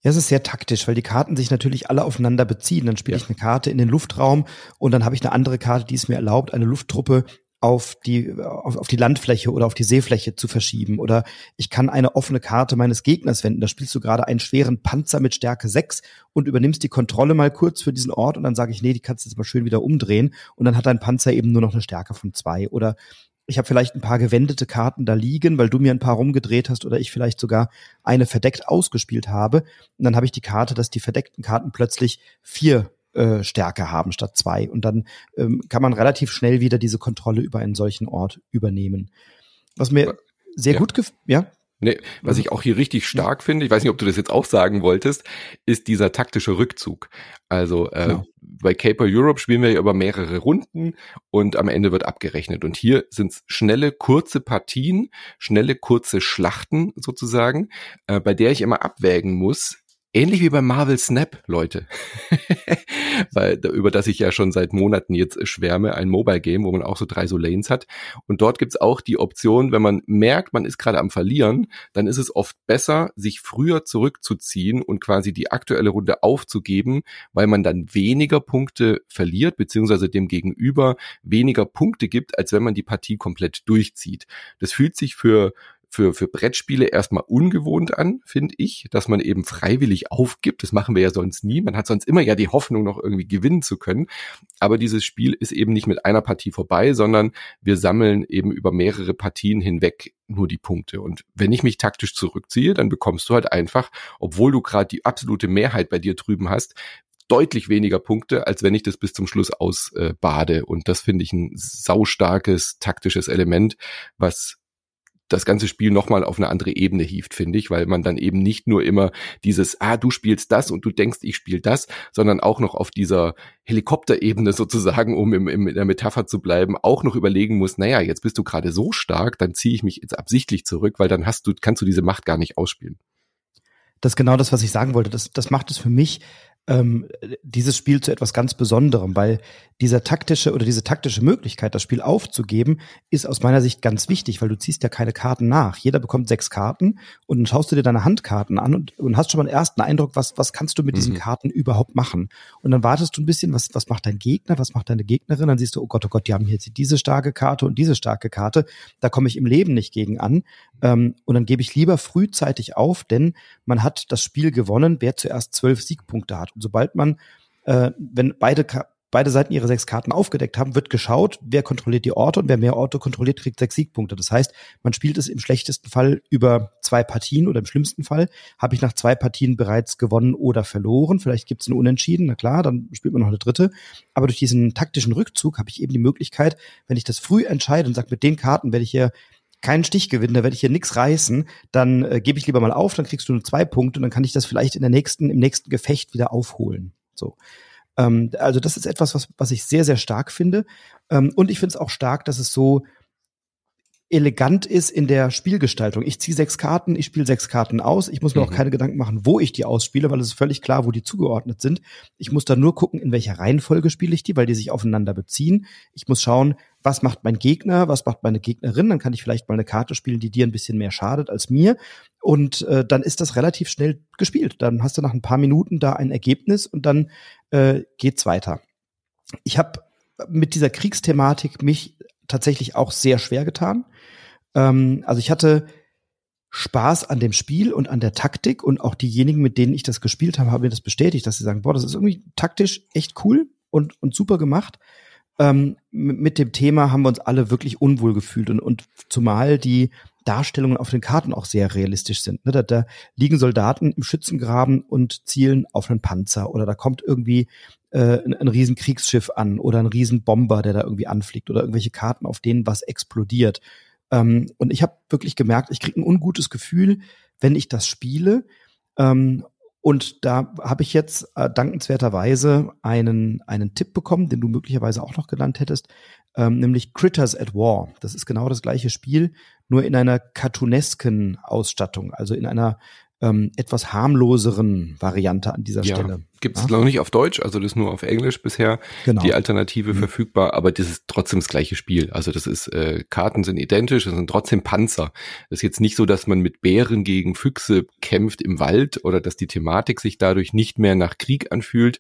Ja, es ist sehr taktisch, weil die Karten sich natürlich alle aufeinander beziehen. Dann spiele ja. ich eine Karte in den Luftraum und dann habe ich eine andere Karte, die es mir erlaubt, eine Lufttruppe auf die, auf, auf die Landfläche oder auf die Seefläche zu verschieben. Oder ich kann eine offene Karte meines Gegners wenden. Da spielst du gerade einen schweren Panzer mit Stärke 6 und übernimmst die Kontrolle mal kurz für diesen Ort und dann sage ich, nee, die kannst du jetzt mal schön wieder umdrehen. Und dann hat dein Panzer eben nur noch eine Stärke von zwei. Oder ich habe vielleicht ein paar gewendete Karten da liegen, weil du mir ein paar rumgedreht hast oder ich vielleicht sogar eine verdeckt ausgespielt habe. Und dann habe ich die Karte, dass die verdeckten Karten plötzlich vier äh, Stärke haben statt zwei. Und dann ähm, kann man relativ schnell wieder diese Kontrolle über einen solchen Ort übernehmen. Was mir sehr ja. gut gefällt, ja? Nee, was ich auch hier richtig stark finde, ich weiß nicht, ob du das jetzt auch sagen wolltest, ist dieser taktische Rückzug. Also äh, genau. bei Caper Europe spielen wir ja über mehrere Runden und am Ende wird abgerechnet. Und hier sind es schnelle, kurze Partien, schnelle, kurze Schlachten sozusagen, äh, bei der ich immer abwägen muss, Ähnlich wie beim Marvel Snap, Leute. Weil, über das ich ja schon seit Monaten jetzt schwärme, ein Mobile Game, wo man auch so drei so Lanes hat. Und dort gibt's auch die Option, wenn man merkt, man ist gerade am Verlieren, dann ist es oft besser, sich früher zurückzuziehen und quasi die aktuelle Runde aufzugeben, weil man dann weniger Punkte verliert, beziehungsweise dem Gegenüber weniger Punkte gibt, als wenn man die Partie komplett durchzieht. Das fühlt sich für für, für Brettspiele erstmal ungewohnt an, finde ich, dass man eben freiwillig aufgibt. Das machen wir ja sonst nie. Man hat sonst immer ja die Hoffnung, noch irgendwie gewinnen zu können. Aber dieses Spiel ist eben nicht mit einer Partie vorbei, sondern wir sammeln eben über mehrere Partien hinweg nur die Punkte. Und wenn ich mich taktisch zurückziehe, dann bekommst du halt einfach, obwohl du gerade die absolute Mehrheit bei dir drüben hast, deutlich weniger Punkte, als wenn ich das bis zum Schluss ausbade. Äh, und das finde ich ein saustarkes taktisches Element, was das ganze Spiel nochmal auf eine andere Ebene hieft, finde ich, weil man dann eben nicht nur immer dieses, ah, du spielst das und du denkst, ich spiele das, sondern auch noch auf dieser Helikopterebene sozusagen, um im, im, in der Metapher zu bleiben, auch noch überlegen muss, naja, jetzt bist du gerade so stark, dann ziehe ich mich jetzt absichtlich zurück, weil dann hast du, kannst du diese Macht gar nicht ausspielen. Das ist genau das, was ich sagen wollte. Das, das macht es für mich ähm, dieses Spiel zu etwas ganz Besonderem, weil dieser taktische oder diese taktische Möglichkeit, das Spiel aufzugeben, ist aus meiner Sicht ganz wichtig, weil du ziehst ja keine Karten nach. Jeder bekommt sechs Karten und dann schaust du dir deine Handkarten an und, und hast schon mal einen ersten Eindruck, was, was kannst du mit mhm. diesen Karten überhaupt machen. Und dann wartest du ein bisschen, was, was macht dein Gegner, was macht deine Gegnerin, dann siehst du, oh Gott, oh Gott, die haben jetzt diese starke Karte und diese starke Karte, da komme ich im Leben nicht gegen an. Ähm, und dann gebe ich lieber frühzeitig auf, denn man hat das Spiel gewonnen, wer zuerst zwölf Siegpunkte hat. Und sobald man, äh, wenn beide beide Seiten ihre sechs Karten aufgedeckt haben, wird geschaut, wer kontrolliert die Orte und wer mehr Orte kontrolliert, kriegt sechs Siegpunkte. Das heißt, man spielt es im schlechtesten Fall über zwei Partien oder im schlimmsten Fall habe ich nach zwei Partien bereits gewonnen oder verloren. Vielleicht gibt es einen Unentschieden, na klar, dann spielt man noch eine dritte. Aber durch diesen taktischen Rückzug habe ich eben die Möglichkeit, wenn ich das früh entscheide und sage, mit den Karten werde ich hier keinen Stich gewinnen, da werde ich hier nichts reißen, dann äh, gebe ich lieber mal auf, dann kriegst du nur zwei Punkte und dann kann ich das vielleicht in der nächsten, im nächsten Gefecht wieder aufholen. So. Ähm, also das ist etwas, was, was ich sehr, sehr stark finde. Ähm, und ich finde es auch stark, dass es so elegant ist in der Spielgestaltung. Ich ziehe sechs Karten, ich spiele sechs Karten aus. Ich muss mir mhm. auch keine Gedanken machen, wo ich die ausspiele, weil es ist völlig klar, wo die zugeordnet sind. Ich muss dann nur gucken, in welcher Reihenfolge spiele ich die, weil die sich aufeinander beziehen. Ich muss schauen, was macht mein Gegner, was macht meine Gegnerin. Dann kann ich vielleicht mal eine Karte spielen, die dir ein bisschen mehr schadet als mir. Und äh, dann ist das relativ schnell gespielt. Dann hast du nach ein paar Minuten da ein Ergebnis und dann äh, geht's weiter. Ich habe mit dieser Kriegsthematik mich tatsächlich auch sehr schwer getan. Ähm, also ich hatte Spaß an dem Spiel und an der Taktik und auch diejenigen, mit denen ich das gespielt habe, haben mir das bestätigt, dass sie sagen, boah, das ist irgendwie taktisch echt cool und, und super gemacht. Ähm, mit dem Thema haben wir uns alle wirklich unwohl gefühlt und, und zumal die Darstellungen auf den Karten auch sehr realistisch sind. Ne? Da, da liegen Soldaten im Schützengraben und zielen auf einen Panzer oder da kommt irgendwie äh, ein, ein riesen Kriegsschiff an oder ein riesen Bomber, der da irgendwie anfliegt oder irgendwelche Karten, auf denen was explodiert. Ähm, und ich habe wirklich gemerkt, ich kriege ein ungutes Gefühl, wenn ich das spiele. Ähm, und da habe ich jetzt äh, dankenswerterweise einen, einen Tipp bekommen, den du möglicherweise auch noch genannt hättest, ähm, nämlich Critters at War. Das ist genau das gleiche Spiel, nur in einer cartoonesken Ausstattung, also in einer ähm, etwas harmloseren Variante an dieser ja. Stelle. Gibt es noch nicht auf Deutsch, also das ist nur auf Englisch bisher genau. die Alternative mhm. verfügbar, aber das ist trotzdem das gleiche Spiel. Also das ist, äh, Karten sind identisch, das sind trotzdem Panzer. Das ist jetzt nicht so, dass man mit Bären gegen Füchse kämpft im Wald oder dass die Thematik sich dadurch nicht mehr nach Krieg anfühlt,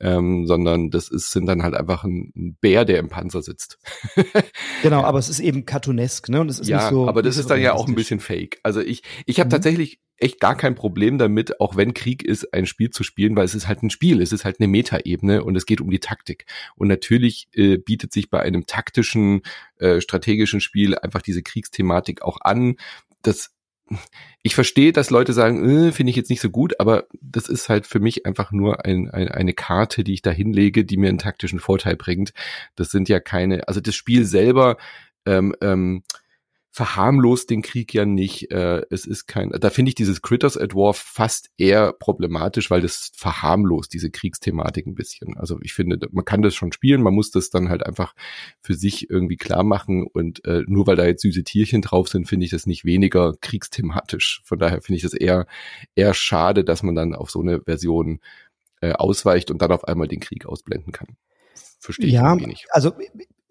ähm, sondern das ist, sind dann halt einfach ein, ein Bär, der im Panzer sitzt. genau, aber es ist eben cartoonesk, ne? Und es ist ja, nicht so. Aber das ist dann ja auch ein bisschen fake. Also ich, ich habe mhm. tatsächlich echt gar kein Problem damit, auch wenn Krieg ist, ein Spiel zu spielen, weil es ist halt ein Spiel, es ist halt eine Metaebene und es geht um die Taktik. Und natürlich äh, bietet sich bei einem taktischen, äh, strategischen Spiel einfach diese Kriegsthematik auch an. Das ich verstehe, dass Leute sagen, äh, finde ich jetzt nicht so gut, aber das ist halt für mich einfach nur ein, ein, eine Karte, die ich da hinlege, die mir einen taktischen Vorteil bringt. Das sind ja keine, also das Spiel selber ähm, ähm, verharmlost den Krieg ja nicht. Äh, es ist kein, da finde ich dieses Critters at War fast eher problematisch, weil das verharmlost diese Kriegsthematik ein bisschen. Also ich finde, man kann das schon spielen, man muss das dann halt einfach für sich irgendwie klar machen und äh, nur weil da jetzt süße Tierchen drauf sind, finde ich das nicht weniger kriegsthematisch. Von daher finde ich das eher eher schade, dass man dann auf so eine Version äh, ausweicht und dann auf einmal den Krieg ausblenden kann. Verstehe ich ja. Also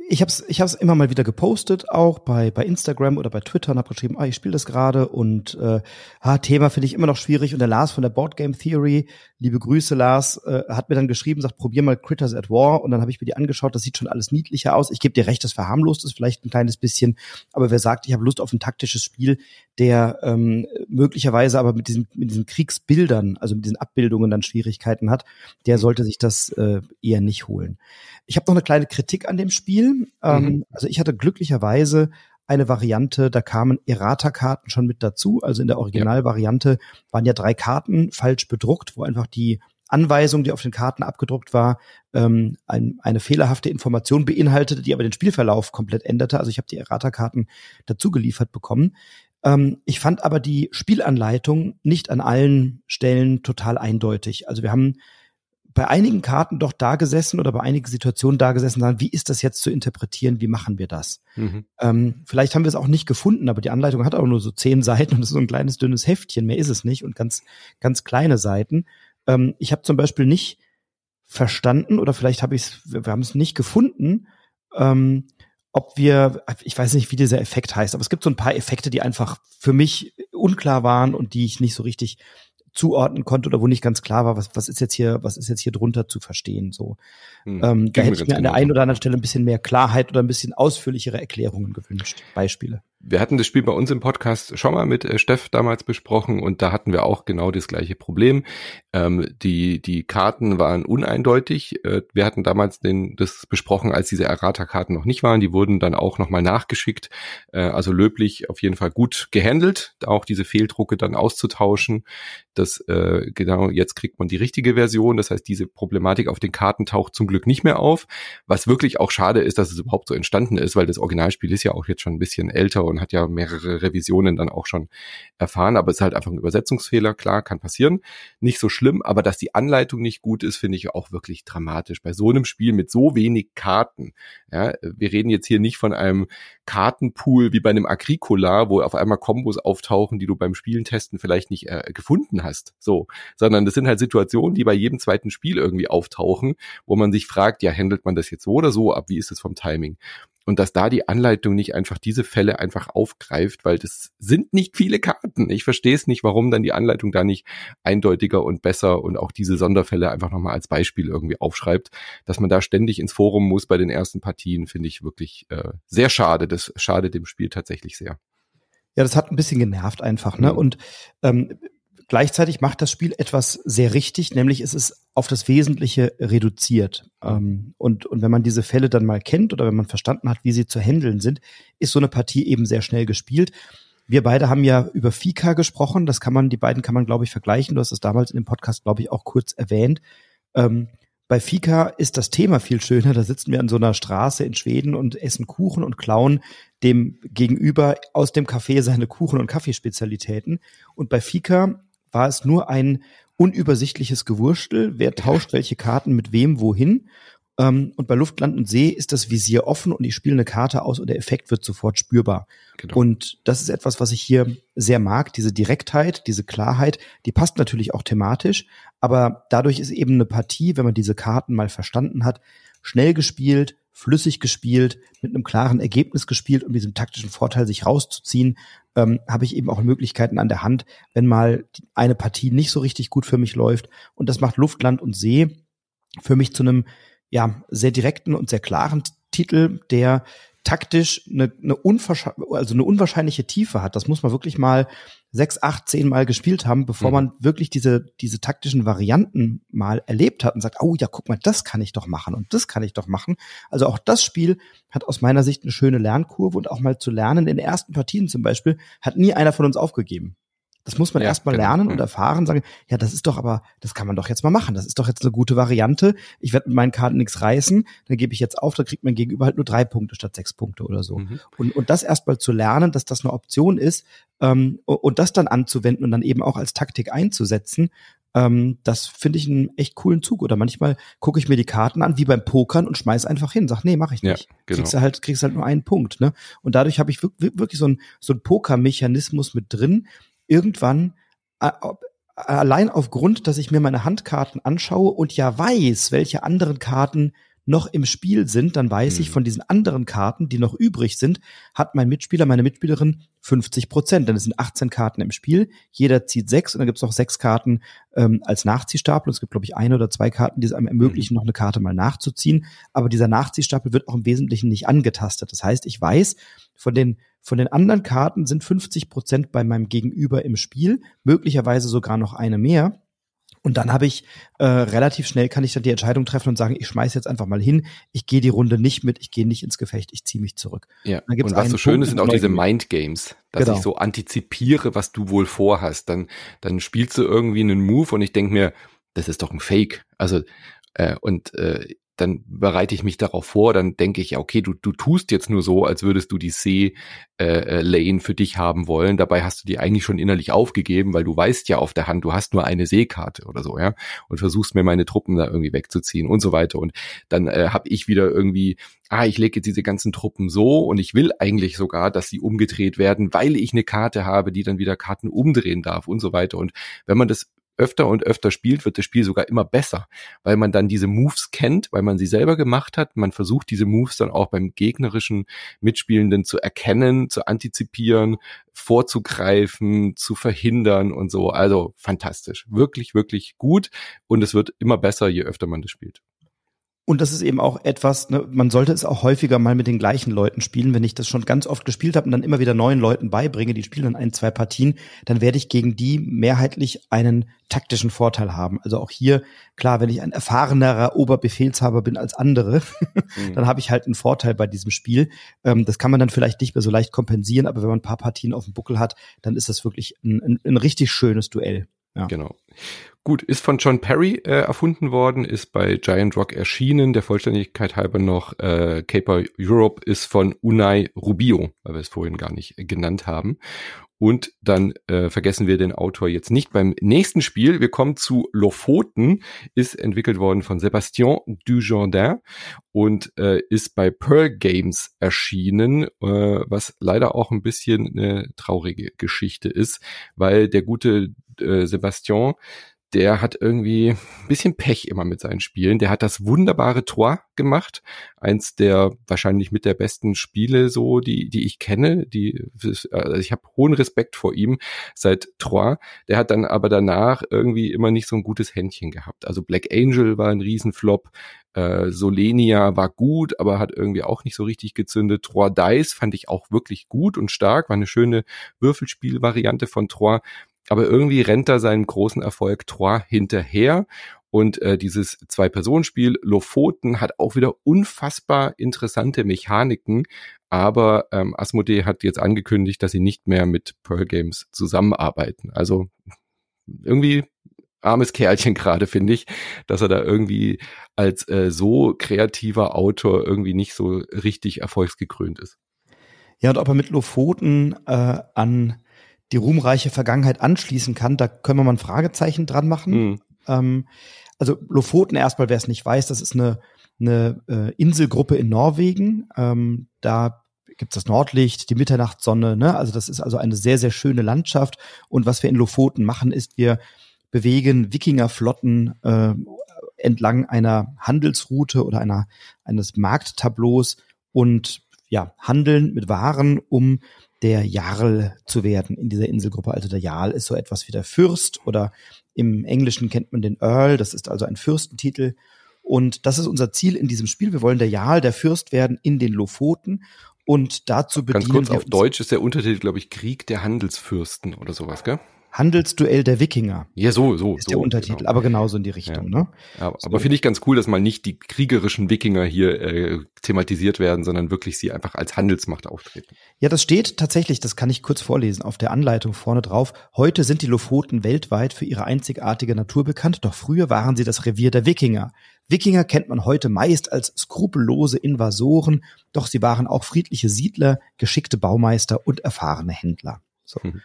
ich habe es ich hab's immer mal wieder gepostet, auch bei, bei Instagram oder bei Twitter und habe geschrieben, ah, ich spiele das gerade und äh, ah, Thema finde ich immer noch schwierig. Und der Lars von der Board Game Theory, liebe Grüße Lars, äh, hat mir dann geschrieben, sagt, probier mal Critters at War. Und dann habe ich mir die angeschaut, das sieht schon alles niedlicher aus. Ich gebe dir recht, das verharmlost ist vielleicht ein kleines bisschen, aber wer sagt, ich habe Lust auf ein taktisches Spiel, der ähm, möglicherweise aber mit diesen, mit diesen Kriegsbildern, also mit diesen Abbildungen dann Schwierigkeiten hat, der sollte sich das äh, eher nicht holen. Ich habe noch eine kleine Kritik an dem Spiel. Ähm, mhm. Also ich hatte glücklicherweise eine Variante, da kamen Errata-Karten schon mit dazu. Also in der Originalvariante waren ja drei Karten falsch bedruckt, wo einfach die Anweisung, die auf den Karten abgedruckt war, ähm, ein, eine fehlerhafte Information beinhaltete, die aber den Spielverlauf komplett änderte. Also ich habe die Errata-Karten dazu geliefert bekommen. Ähm, ich fand aber die Spielanleitung nicht an allen Stellen total eindeutig. Also wir haben bei einigen Karten doch da gesessen oder bei einigen Situationen da gesessen sagen, wie ist das jetzt zu interpretieren, wie machen wir das? Mhm. Ähm, vielleicht haben wir es auch nicht gefunden, aber die Anleitung hat auch nur so zehn Seiten und ist so ein kleines, dünnes Heftchen, mehr ist es nicht und ganz, ganz kleine Seiten. Ähm, ich habe zum Beispiel nicht verstanden oder vielleicht habe ich es, wir haben es nicht gefunden, ähm, ob wir, ich weiß nicht, wie dieser Effekt heißt, aber es gibt so ein paar Effekte, die einfach für mich unklar waren und die ich nicht so richtig zuordnen konnte oder wo nicht ganz klar war, was, was ist jetzt hier, was ist jetzt hier drunter zu verstehen. So, hm, ähm, da hätte ich mir an der einen oder anderen Stelle ein bisschen mehr Klarheit oder ein bisschen ausführlichere Erklärungen gewünscht. Beispiele. Wir hatten das Spiel bei uns im Podcast schon mal mit äh, Steff damals besprochen und da hatten wir auch genau das gleiche Problem. Ähm, die, die Karten waren uneindeutig. Äh, wir hatten damals den, das besprochen, als diese Errata-Karten noch nicht waren. Die wurden dann auch nochmal nachgeschickt. Äh, also löblich auf jeden Fall gut gehandelt, auch diese Fehldrucke dann auszutauschen. Das, äh, genau, jetzt kriegt man die richtige Version. Das heißt, diese Problematik auf den Karten taucht zum Glück nicht mehr auf. Was wirklich auch schade ist, dass es überhaupt so entstanden ist, weil das Originalspiel ist ja auch jetzt schon ein bisschen älter und hat ja mehrere Revisionen dann auch schon erfahren, aber es ist halt einfach ein Übersetzungsfehler, klar, kann passieren. Nicht so schlimm, aber dass die Anleitung nicht gut ist, finde ich auch wirklich dramatisch. Bei so einem Spiel mit so wenig Karten, ja, wir reden jetzt hier nicht von einem Kartenpool wie bei einem Agricola, wo auf einmal Kombos auftauchen, die du beim Spielen testen vielleicht nicht äh, gefunden hast, so, sondern das sind halt Situationen, die bei jedem zweiten Spiel irgendwie auftauchen, wo man sich fragt, ja, handelt man das jetzt so oder so ab, wie ist es vom Timing? Und dass da die Anleitung nicht einfach diese Fälle einfach aufgreift, weil das sind nicht viele Karten. Ich verstehe es nicht, warum dann die Anleitung da nicht eindeutiger und besser und auch diese Sonderfälle einfach nochmal als Beispiel irgendwie aufschreibt. Dass man da ständig ins Forum muss bei den ersten Partien, finde ich wirklich äh, sehr schade. Das schadet dem Spiel tatsächlich sehr. Ja, das hat ein bisschen genervt einfach, ne? Mhm. Und ähm, Gleichzeitig macht das Spiel etwas sehr richtig, nämlich es ist auf das Wesentliche reduziert. Ähm, und, und wenn man diese Fälle dann mal kennt oder wenn man verstanden hat, wie sie zu handeln sind, ist so eine Partie eben sehr schnell gespielt. Wir beide haben ja über Fika gesprochen. Das kann man, die beiden kann man, glaube ich, vergleichen. Du hast es damals in dem Podcast, glaube ich, auch kurz erwähnt. Ähm, bei Fika ist das Thema viel schöner. Da sitzen wir an so einer Straße in Schweden und essen Kuchen und klauen dem gegenüber aus dem Café seine Kuchen- und Kaffeespezialitäten. Und bei Fika war es nur ein unübersichtliches Gewurstel, wer tauscht welche Karten mit wem wohin. Ähm, und bei Luft, Land und See ist das Visier offen und ich spiele eine Karte aus und der Effekt wird sofort spürbar. Genau. Und das ist etwas, was ich hier sehr mag, diese Direktheit, diese Klarheit, die passt natürlich auch thematisch, aber dadurch ist eben eine Partie, wenn man diese Karten mal verstanden hat, schnell gespielt, flüssig gespielt, mit einem klaren Ergebnis gespielt, um diesen taktischen Vorteil sich rauszuziehen, ähm, habe ich eben auch Möglichkeiten an der Hand, wenn mal eine Partie nicht so richtig gut für mich läuft. Und das macht Luft, Land und See für mich zu einem ja sehr direkten und sehr klaren Titel, der taktisch eine, eine, also eine unwahrscheinliche Tiefe hat. Das muss man wirklich mal sechs, acht, zehn Mal gespielt haben, bevor mhm. man wirklich diese, diese taktischen Varianten mal erlebt hat und sagt, oh ja, guck mal, das kann ich doch machen und das kann ich doch machen. Also auch das Spiel hat aus meiner Sicht eine schöne Lernkurve und auch mal zu lernen. In den ersten Partien zum Beispiel hat nie einer von uns aufgegeben. Das muss man ja, erstmal genau. lernen und mhm. erfahren, sagen, ja, das ist doch aber, das kann man doch jetzt mal machen. Das ist doch jetzt eine gute Variante. Ich werde mit meinen Karten nichts reißen, dann gebe ich jetzt auf, da kriegt mein Gegenüber halt nur drei Punkte statt sechs Punkte oder so. Mhm. Und, und das erstmal zu lernen, dass das eine Option ist ähm, und das dann anzuwenden und dann eben auch als Taktik einzusetzen, ähm, das finde ich einen echt coolen Zug. Oder manchmal gucke ich mir die Karten an, wie beim Pokern und schmeiß einfach hin. Sag, nee, mache ich nicht. Ja, genau. Kriegst du halt, kriegst halt nur einen Punkt. Ne? Und dadurch habe ich wirklich so ein so ein Pokermechanismus mit drin, irgendwann allein aufgrund, dass ich mir meine Handkarten anschaue und ja weiß, welche anderen Karten noch im Spiel sind, dann weiß mhm. ich von diesen anderen Karten, die noch übrig sind, hat mein Mitspieler, meine Mitspielerin 50 Prozent. Denn es sind 18 Karten im Spiel. Jeder zieht sechs und dann gibt es noch sechs Karten ähm, als Nachziehstapel. Und es gibt, glaube ich, eine oder zwei Karten, die es einem ermöglichen, mhm. noch eine Karte mal nachzuziehen. Aber dieser Nachziehstapel wird auch im Wesentlichen nicht angetastet. Das heißt, ich weiß, von den von den anderen Karten sind 50 Prozent bei meinem Gegenüber im Spiel, möglicherweise sogar noch eine mehr. Und dann habe ich äh, relativ schnell kann ich dann die Entscheidung treffen und sagen, ich schmeiß jetzt einfach mal hin, ich gehe die Runde nicht mit, ich gehe nicht ins Gefecht, ich ziehe mich zurück. Ja. Und, und was so schön ist, sind auch diese Mind Games, dass genau. ich so antizipiere, was du wohl vorhast. Dann, dann spielst du irgendwie einen Move und ich denk mir, das ist doch ein Fake. Also äh, und äh, dann bereite ich mich darauf vor, dann denke ich, okay, du, du tust jetzt nur so, als würdest du die See-Lane äh, für dich haben wollen. Dabei hast du die eigentlich schon innerlich aufgegeben, weil du weißt ja auf der Hand, du hast nur eine Seekarte oder so, ja, und versuchst mir meine Truppen da irgendwie wegzuziehen und so weiter. Und dann äh, habe ich wieder irgendwie, ah, ich lege jetzt diese ganzen Truppen so und ich will eigentlich sogar, dass sie umgedreht werden, weil ich eine Karte habe, die dann wieder Karten umdrehen darf und so weiter. Und wenn man das öfter und öfter spielt, wird das Spiel sogar immer besser, weil man dann diese Moves kennt, weil man sie selber gemacht hat. Man versucht diese Moves dann auch beim gegnerischen Mitspielenden zu erkennen, zu antizipieren, vorzugreifen, zu verhindern und so. Also fantastisch. Wirklich, wirklich gut. Und es wird immer besser, je öfter man das spielt. Und das ist eben auch etwas, ne, man sollte es auch häufiger mal mit den gleichen Leuten spielen. Wenn ich das schon ganz oft gespielt habe und dann immer wieder neuen Leuten beibringe, die spielen dann ein, zwei Partien, dann werde ich gegen die mehrheitlich einen taktischen Vorteil haben. Also auch hier, klar, wenn ich ein erfahrenerer Oberbefehlshaber bin als andere, mhm. dann habe ich halt einen Vorteil bei diesem Spiel. Ähm, das kann man dann vielleicht nicht mehr so leicht kompensieren, aber wenn man ein paar Partien auf dem Buckel hat, dann ist das wirklich ein, ein, ein richtig schönes Duell. Ja. Genau. Gut, ist von John Perry äh, erfunden worden, ist bei Giant Rock erschienen. Der Vollständigkeit halber noch äh, Caper Europe ist von Unai Rubio, weil wir es vorhin gar nicht äh, genannt haben. Und dann äh, vergessen wir den Autor jetzt nicht beim nächsten Spiel. Wir kommen zu Lofoten, ist entwickelt worden von Sébastien Dujardin und äh, ist bei Pearl Games erschienen, äh, was leider auch ein bisschen eine traurige Geschichte ist, weil der gute äh, Sébastien der hat irgendwie ein bisschen Pech immer mit seinen Spielen. Der hat das wunderbare Tor gemacht, eins der wahrscheinlich mit der besten Spiele so, die die ich kenne. Die also ich habe hohen Respekt vor ihm seit Troyes. Der hat dann aber danach irgendwie immer nicht so ein gutes Händchen gehabt. Also Black Angel war ein Riesenflop. Äh, Solenia war gut, aber hat irgendwie auch nicht so richtig gezündet. Trois Dice fand ich auch wirklich gut und stark, war eine schöne Würfelspielvariante von Trois aber irgendwie rennt er seinem großen Erfolg Trois hinterher und äh, dieses Zwei-Personen-Spiel Lofoten hat auch wieder unfassbar interessante Mechaniken. Aber ähm, Asmodee hat jetzt angekündigt, dass sie nicht mehr mit Pearl Games zusammenarbeiten. Also irgendwie armes Kerlchen gerade, finde ich, dass er da irgendwie als äh, so kreativer Autor irgendwie nicht so richtig erfolgsgekrönt ist. Ja, und ob er mit Lofoten äh, an die ruhmreiche Vergangenheit anschließen kann, da können wir mal ein Fragezeichen dran machen. Mhm. Ähm, also Lofoten erstmal, wer es nicht weiß, das ist eine eine äh, Inselgruppe in Norwegen. Ähm, da gibt's das Nordlicht, die Mitternachtssonne. Ne? Also das ist also eine sehr, sehr schöne Landschaft. Und was wir in Lofoten machen, ist, wir bewegen Wikingerflotten äh, entlang einer Handelsroute oder einer eines Markttableaus und ja, handeln mit Waren, um der Jarl zu werden in dieser Inselgruppe. Also der Jarl ist so etwas wie der Fürst oder im Englischen kennt man den Earl, das ist also ein Fürstentitel. Und das ist unser Ziel in diesem Spiel. Wir wollen der Jarl, der Fürst werden in den Lofoten. Und dazu bedienen Ganz kurz, auf Deutsch ist der Untertitel, glaube ich, Krieg der Handelsfürsten oder sowas, gell? Handelsduell der Wikinger. Ja, so, so. Ist so, der Untertitel, genau. aber genauso in die Richtung, Ja. ne? Aber, So. aber finde ich ganz cool, dass mal nicht die kriegerischen Wikinger hier äh, thematisiert werden, sondern wirklich sie einfach als Handelsmacht auftreten. Ja, das steht tatsächlich, das kann ich kurz vorlesen, auf der Anleitung vorne drauf. Heute sind die Lofoten weltweit für ihre einzigartige Natur bekannt, doch früher waren sie das Revier der Wikinger. Wikinger kennt man heute meist als skrupellose Invasoren, doch sie waren auch friedliche Siedler, geschickte Baumeister und erfahrene Händler. So. Mhm.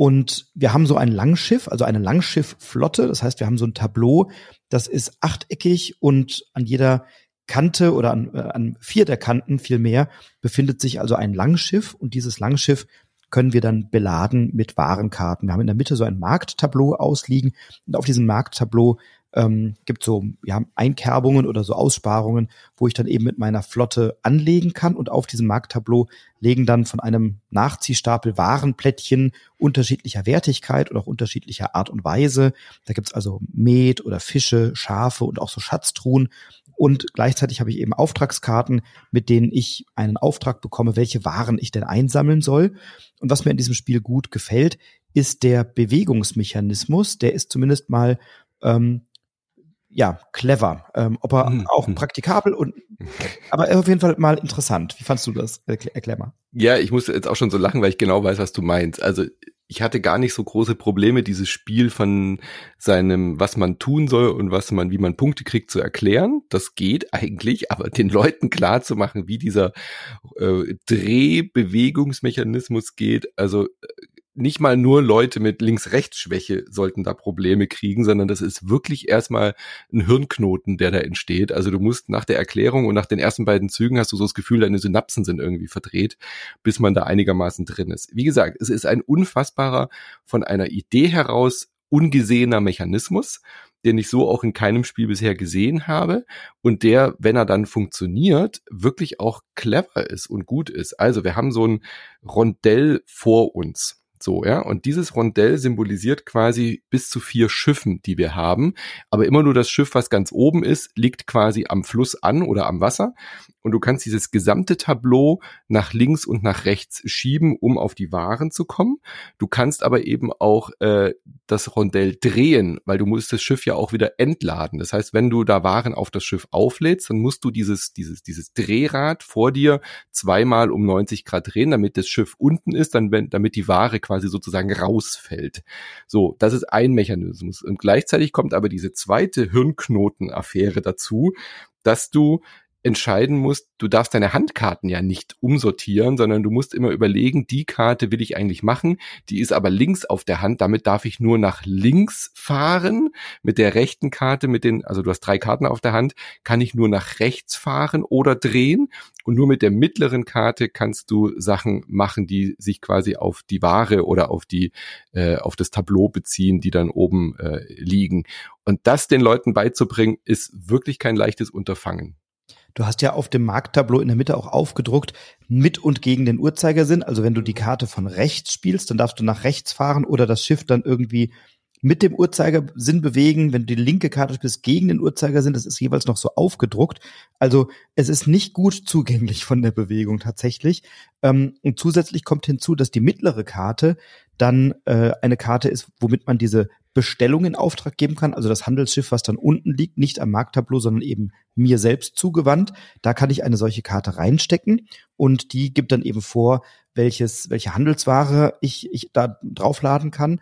Und wir haben so ein Langschiff, also eine Langschiffflotte. Das heißt, wir haben so ein Tableau, das ist achteckig und an jeder Kante oder an, äh, an vier der Kanten vielmehr befindet sich also ein Langschiff und dieses Langschiff können wir dann beladen mit Warenkarten. Wir haben in der Mitte so ein Markttableau ausliegen und auf diesem Markttableau ähm, gibt so ja, Einkerbungen oder so Aussparungen, wo ich dann eben mit meiner Flotte anlegen kann und auf diesem Markttableau legen dann von einem Nachziehstapel Warenplättchen unterschiedlicher Wertigkeit und auch unterschiedlicher Art und Weise. Da gibt's also Met oder Fische, Schafe und auch so Schatztruhen. Und gleichzeitig habe ich eben Auftragskarten, mit denen ich einen Auftrag bekomme, welche Waren ich denn einsammeln soll. Und was mir in diesem Spiel gut gefällt, ist der Bewegungsmechanismus. Der ist zumindest mal ähm, ja clever. Ähm, ob er Mhm. auch praktikabel und aber auf jeden Fall mal interessant. Wie fandst du das? Erklär, erklär mal. Ja, ich musste jetzt auch schon so lachen, weil ich genau weiß, was du meinst. Also ich hatte gar nicht so große Probleme, dieses Spiel von seinem, was man tun soll und was man, wie man Punkte kriegt, zu erklären. Das geht eigentlich, aber den Leuten klar zu machen, wie dieser äh, Drehbewegungsmechanismus geht, also nicht mal nur Leute mit Links-Rechts-Schwäche sollten da Probleme kriegen, sondern das ist wirklich erstmal ein Hirnknoten, der da entsteht. Also du musst nach der Erklärung und nach den ersten beiden Zügen hast du so das Gefühl, deine Synapsen sind irgendwie verdreht, bis man da einigermaßen drin ist. Wie gesagt, es ist ein unfassbarer von einer Idee heraus ungesehener Mechanismus, den ich so auch in keinem Spiel bisher gesehen habe und der, wenn er dann funktioniert, wirklich auch clever ist und gut ist. Also wir haben so ein Rondell vor uns. So, ja. Und dieses Rondell symbolisiert quasi bis zu vier Schiffen, die wir haben. Aber immer nur das Schiff, was ganz oben ist, liegt quasi am Fluss an oder am Wasser. Und du kannst dieses gesamte Tableau nach links und nach rechts schieben, um auf die Waren zu kommen. Du kannst aber eben auch äh, das Rondell drehen, weil du musst das Schiff ja auch wieder entladen. Das heißt, wenn du da Waren auf das Schiff auflädst, dann musst du dieses, dieses, dieses Drehrad vor dir zweimal um 90 Grad drehen, damit das Schiff unten ist, dann, wenn, damit die Ware quasi sozusagen rausfällt. So, das ist ein Mechanismus. Und gleichzeitig kommt aber diese zweite Hirnknoten-Affäre dazu, dass du entscheiden musst, du darfst deine Handkarten ja nicht umsortieren, sondern du musst immer überlegen, die Karte will ich eigentlich machen, die ist aber links auf der Hand, damit darf ich nur nach links fahren. Mit der rechten Karte, mit den, also du hast drei Karten auf der Hand, kann ich nur nach rechts fahren oder drehen. Und nur mit der mittleren Karte kannst du Sachen machen, die sich quasi auf die Ware oder auf die, äh, auf das Tableau beziehen, die dann oben äh, liegen. Und das den Leuten beizubringen, ist wirklich kein leichtes Unterfangen. Du hast ja auf dem Markttableau in der Mitte auch aufgedruckt, mit und gegen den Uhrzeigersinn. Also wenn du die Karte von rechts spielst, dann darfst du nach rechts fahren oder das Schiff dann irgendwie mit dem Uhrzeigersinn bewegen. Wenn du die linke Karte spielst gegen den Uhrzeigersinn, das ist jeweils noch so aufgedruckt. Also es ist nicht gut zugänglich von der Bewegung tatsächlich. Ähm, und zusätzlich kommt hinzu, dass die mittlere Karte dann äh, eine Karte ist, womit man diese Bestellung in Auftrag geben kann. Also das Handelsschiff, was dann unten liegt, nicht am Markttableau, sondern eben mir selbst zugewandt. Da kann ich eine solche Karte reinstecken und die gibt dann eben vor, welches, welche Handelsware ich, ich da draufladen kann.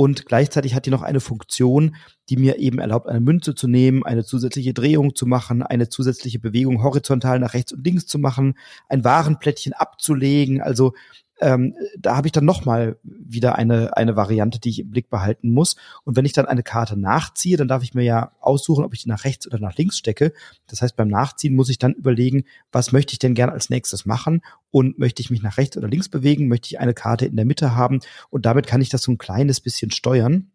Und gleichzeitig hat die noch eine Funktion, die mir eben erlaubt, eine Münze zu nehmen, eine zusätzliche Drehung zu machen, eine zusätzliche Bewegung horizontal nach rechts und links zu machen, ein Warenplättchen abzulegen. Also ähm, da habe ich dann nochmal wieder eine, eine Variante, die ich im Blick behalten muss. Und wenn ich dann eine Karte nachziehe, dann darf ich mir ja aussuchen, ob ich die nach rechts oder nach links stecke. Das heißt, beim Nachziehen muss ich dann überlegen, was möchte ich denn gerne als nächstes machen und möchte ich mich nach rechts oder links bewegen, möchte ich eine Karte in der Mitte haben und damit kann ich das so ein kleines bisschen steuern.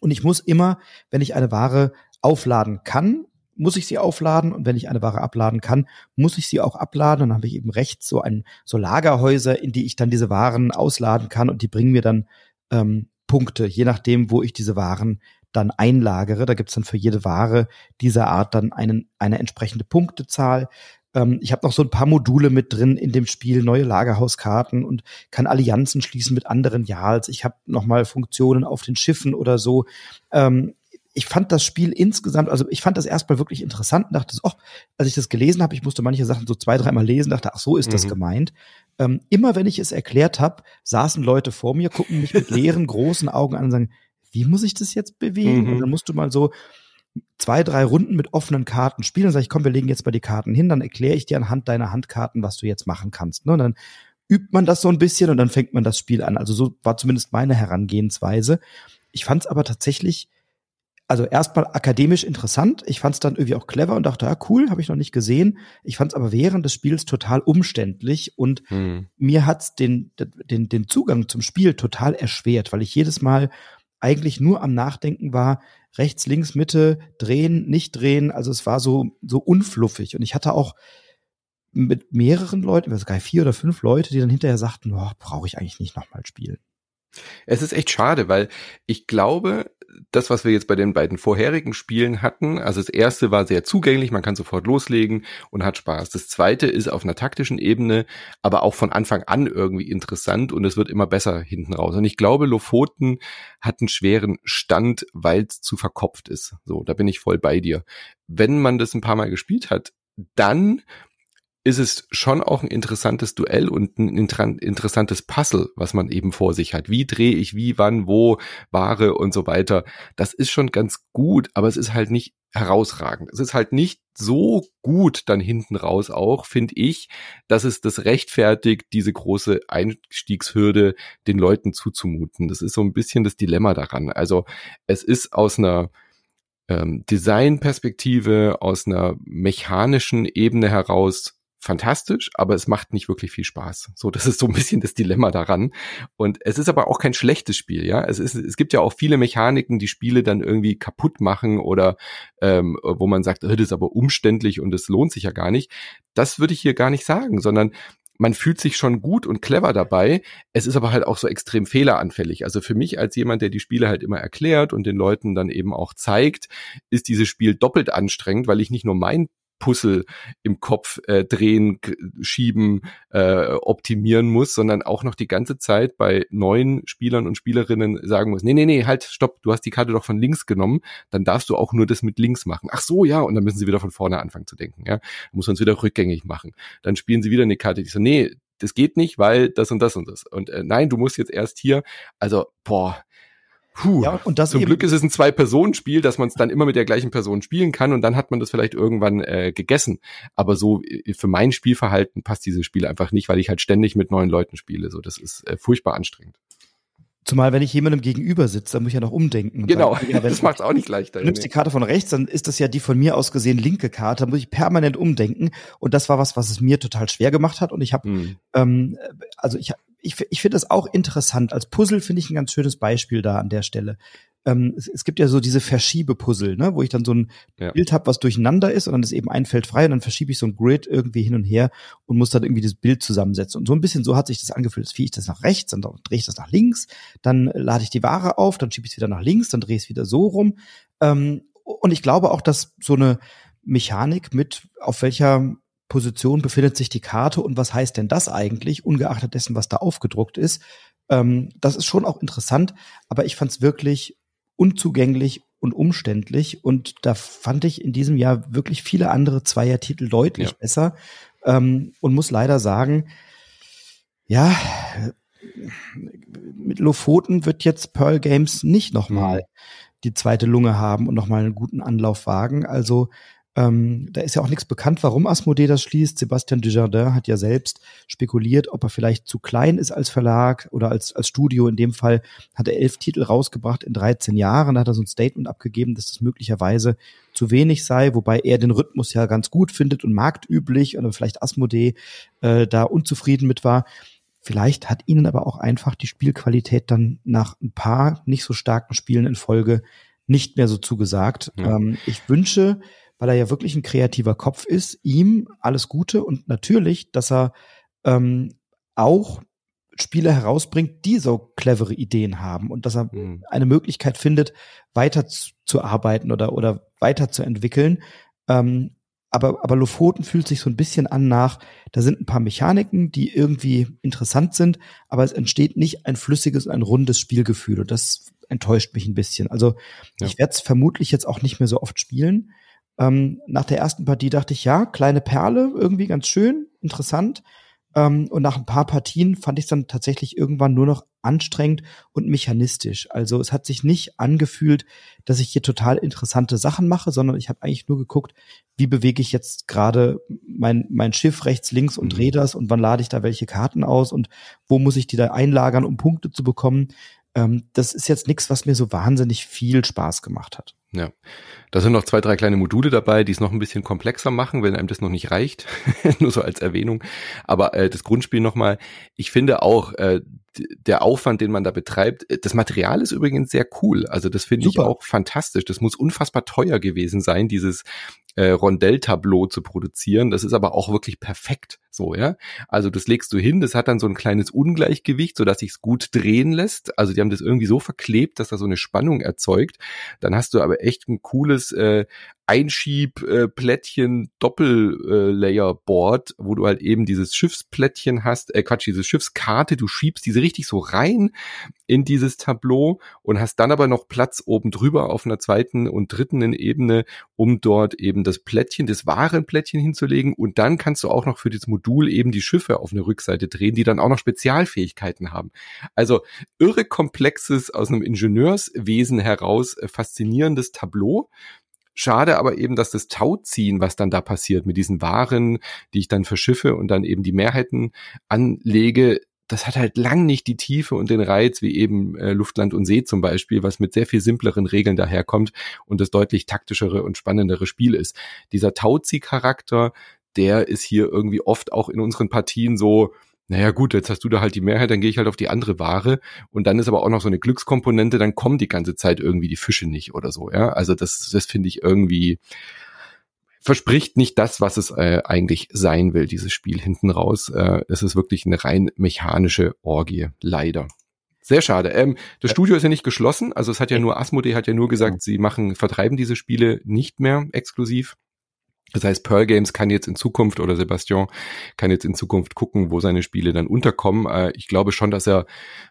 Und ich muss immer, wenn ich eine Ware aufladen kann, muss ich sie aufladen und wenn ich eine Ware abladen kann, muss ich sie auch abladen. Und dann habe ich eben rechts so ein so Lagerhäuser, in die ich dann diese Waren ausladen kann und die bringen mir dann ähm, Punkte, je nachdem, wo ich diese Waren dann einlagere. Da gibt's dann für jede Ware dieser Art dann einen, eine entsprechende Punktezahl. Ähm, ich habe noch so ein paar Module mit drin in dem Spiel, neue Lagerhauskarten und kann Allianzen schließen mit anderen Jals. Ich habe noch mal Funktionen auf den Schiffen oder so. Ähm, ich fand das Spiel insgesamt, also ich fand das erstmal wirklich interessant und dachte, oh, als ich das gelesen habe, ich musste manche Sachen so zwei, dreimal lesen, dachte, ach so ist mhm. das gemeint. Ähm, immer wenn ich es erklärt habe, saßen Leute vor mir, gucken mich mit leeren, großen Augen an und sagen, wie muss ich das jetzt bewegen? Mhm. Und dann musst du mal so zwei, drei Runden mit offenen Karten spielen. Dann sage ich, komm, wir legen jetzt mal die Karten hin, dann erkläre ich dir anhand deiner Handkarten, was du jetzt machen kannst. Ne? Und dann übt man das so ein bisschen und dann fängt man das Spiel an. Also so war zumindest meine Herangehensweise. Ich fand es aber tatsächlich also erstmal akademisch interessant. Ich fand es dann irgendwie auch clever und dachte, ja, cool, habe ich noch nicht gesehen. Ich fand es aber während des Spiels total umständlich und hm. mir hat's den, den, den Zugang zum Spiel total erschwert, weil ich jedes Mal eigentlich nur am Nachdenken war, rechts, links, Mitte, drehen, nicht drehen. Also es war so, so unfluffig. Und ich hatte auch mit mehreren Leuten, sogar vier oder fünf Leute, die dann hinterher sagten, oh, brauche ich eigentlich nicht nochmal spielen. Es ist echt schade, weil ich glaube, das, was wir jetzt bei den beiden vorherigen Spielen hatten, also das erste war sehr zugänglich, man kann sofort loslegen und hat Spaß. Das zweite ist auf einer taktischen Ebene, aber auch von Anfang an irgendwie interessant und es wird immer besser hinten raus. Und ich glaube, Lofoten hat einen schweren Stand, weil es zu verkopft ist. So, da bin ich voll bei dir. Wenn man das ein paar Mal gespielt hat, dann ist es schon auch ein interessantes Duell und ein interessantes Puzzle, was man eben vor sich hat. Wie drehe ich wie, wann, wo, Ware und so weiter. Das ist schon ganz gut, aber es ist halt nicht herausragend. Es ist halt nicht so gut dann hinten raus auch, finde ich, dass es das rechtfertigt, diese große Einstiegshürde den Leuten zuzumuten. Das ist so ein bisschen das Dilemma daran. Also es ist aus einer ähm, Designperspektive, aus einer mechanischen Ebene heraus fantastisch, aber es macht nicht wirklich viel Spaß. So, das ist so ein bisschen das Dilemma daran. Und es ist aber auch kein schlechtes Spiel, ja. Es ist, es gibt ja auch viele Mechaniken, die Spiele dann irgendwie kaputt machen oder ähm, wo man sagt, oh, das ist aber umständlich und es lohnt sich ja gar nicht. Das würde ich hier gar nicht sagen, sondern man fühlt sich schon gut und clever dabei. Es ist aber halt auch so extrem fehleranfällig. Also für mich als jemand, der die Spiele halt immer erklärt und den Leuten dann eben auch zeigt, ist dieses Spiel doppelt anstrengend, weil ich nicht nur mein Puzzle im Kopf äh, drehen, schieben, äh, optimieren muss, sondern auch noch die ganze Zeit bei neuen Spielern und Spielerinnen sagen muss, nee, nee, nee, halt, stopp, du hast die Karte doch von links genommen, dann darfst du auch nur das mit links machen. Ach so, ja, und dann müssen sie wieder von vorne anfangen zu denken, ja. Dann muss man es wieder rückgängig machen. Dann spielen sie wieder eine Karte, die so, nee, das geht nicht, weil das und das und das. Und äh, nein, du musst jetzt erst hier, also, boah, Puh, ja, und das zum Glück ist es ein Zwei-Personen-Spiel, dass man es dann immer mit der gleichen Person spielen kann und dann hat man das vielleicht irgendwann äh, gegessen. Aber so äh, für mein Spielverhalten passt dieses Spiel einfach nicht, weil ich halt ständig mit neuen Leuten spiele. So, das ist äh, furchtbar anstrengend. Zumal, wenn ich jemandem gegenüber sitze, dann muss ich ja noch umdenken. Genau, ja, das macht es auch nicht leichter. Du nimmst die Karte von rechts, dann ist das ja die von mir aus gesehen linke Karte, da muss ich permanent umdenken. Und das war was, was es mir total schwer gemacht hat. Und ich habe, hm. ähm, also ich, ich, ich finde das auch interessant. Als Puzzle finde ich ein ganz schönes Beispiel da an der Stelle. Ähm, es, es, gibt ja so diese Verschiebepuzzle, ne, wo ich dann so ein ja. Bild habe, was durcheinander ist und dann ist eben ein Feld frei und dann verschiebe ich so ein Grid irgendwie hin und her und muss dann irgendwie das Bild zusammensetzen. Und so ein bisschen so hat sich das angefühlt. Jetzt ziehe ich das nach rechts, dann drehe ich das nach links, dann lade ich die Ware auf, dann schiebe ich es wieder nach links, dann drehe ich es wieder so rum. Ähm, und ich glaube auch, dass so eine Mechanik mit, auf welcher Position befindet sich die Karte und was heißt denn das eigentlich, ungeachtet dessen, was da aufgedruckt ist. Ähm, das ist schon auch interessant, aber ich fand es wirklich unzugänglich und umständlich und da fand ich in diesem Jahr wirklich viele andere Zweiertitel deutlich ja. besser ähm, und muss leider sagen, ja, mit Lofoten wird jetzt Pearl Games nicht nochmal mhm. die zweite Lunge haben und nochmal einen guten Anlauf wagen. Also Ähm, da ist ja auch nichts bekannt, warum Asmodee das schließt. Sebastian Dujardin hat ja selbst spekuliert, ob er vielleicht zu klein ist als Verlag oder als, als Studio. In dem Fall hat er elf Titel rausgebracht in 13 Jahren. Da hat er so ein Statement abgegeben, dass das möglicherweise zu wenig sei, wobei er den Rhythmus ja ganz gut findet und marktüblich oder vielleicht Asmodee äh, da unzufrieden mit war. Vielleicht hat ihnen aber auch einfach die Spielqualität dann nach ein paar nicht so starken Spielen in Folge nicht mehr so zugesagt. Ja. Ähm, ich wünsche, weil er ja wirklich ein kreativer Kopf ist, ihm alles Gute und natürlich, dass er ähm, auch Spiele herausbringt, die so clevere Ideen haben und dass er mhm. eine Möglichkeit findet, weiter zu, zu, arbeiten oder, oder weiterzuentwickeln. Ähm, aber, aber Lofoten fühlt sich so ein bisschen an nach, da sind ein paar Mechaniken, die irgendwie interessant sind, aber es entsteht nicht ein flüssiges, ein rundes Spielgefühl und das enttäuscht mich ein bisschen. Also ja. ich werde es vermutlich jetzt auch nicht mehr so oft spielen. Ähm, nach der ersten Partie dachte ich, ja, kleine Perle, irgendwie ganz schön, interessant. Ähm, und nach ein paar Partien fand ich es dann tatsächlich irgendwann nur noch anstrengend und mechanistisch. Also es hat sich nicht angefühlt, dass ich hier total interessante Sachen mache, sondern ich habe eigentlich nur geguckt, wie bewege ich jetzt gerade mein, mein Schiff rechts, links und mhm. drehe das und wann lade ich da welche Karten aus und wo muss ich die da einlagern, um Punkte zu bekommen. Ähm, das ist jetzt nichts, was mir so wahnsinnig viel Spaß gemacht hat. Ja, da sind noch zwei, drei kleine Module dabei, die es noch ein bisschen komplexer machen, wenn einem das noch nicht reicht. Nur so als Erwähnung. Aber äh, das Grundspiel nochmal, ich finde auch, äh, der Aufwand, den man da betreibt, äh, das Material ist übrigens sehr cool. Also das finde ich auch fantastisch. Das muss unfassbar teuer gewesen sein, dieses äh, Rondell-Tableau zu produzieren. Das ist aber auch wirklich perfekt so, ja. Also das legst du hin, das hat dann so ein kleines Ungleichgewicht, so dass sich's gut drehen lässt. Also die haben das irgendwie so verklebt, dass da so eine Spannung erzeugt. Dann hast du aber echt ein cooles äh, Einschiebplättchen äh, Doppel-Layer-Board, wo du halt eben dieses Schiffsplättchen hast, äh Quatsch, diese Schiffskarte, du schiebst diese richtig so rein in dieses Tableau und hast dann aber noch Platz oben drüber auf einer zweiten und dritten Ebene, um dort eben das Plättchen, das Warenplättchen hinzulegen und dann kannst du auch noch für das Modul eben die Schiffe auf eine Rückseite drehen, die dann auch noch Spezialfähigkeiten haben. Also irre komplexes aus einem Ingenieurswesen heraus äh, faszinierendes Tableau, Schade aber eben, dass das Tauziehen, was dann da passiert mit diesen Waren, die ich dann verschiffe und dann eben die Mehrheiten anlege, das hat halt lang nicht die Tiefe und den Reiz wie eben äh, Luft, Land und See zum Beispiel, was mit sehr viel simpleren Regeln daherkommt und das deutlich taktischere und spannendere Spiel ist. Dieser Tauzieh-Charakter, der ist hier irgendwie oft auch in unseren Partien so, naja gut, jetzt hast du da halt die Mehrheit, dann gehe ich halt auf die andere Ware und dann ist aber auch noch so eine Glückskomponente, dann kommen die ganze Zeit irgendwie die Fische nicht oder so, ja. Also das, das finde ich irgendwie verspricht nicht das, was es äh, eigentlich sein will, dieses Spiel hinten raus. Äh, es ist wirklich eine rein mechanische Orgie, leider. Sehr schade. Ähm, das Studio ist ja nicht geschlossen, also es hat ja nur Asmodee hat ja nur gesagt, sie machen, vertreiben diese Spiele nicht mehr exklusiv. Das heißt, Pearl Games kann jetzt in Zukunft oder Sebastian kann jetzt in Zukunft gucken, wo seine Spiele dann unterkommen. Äh, ich glaube schon, dass er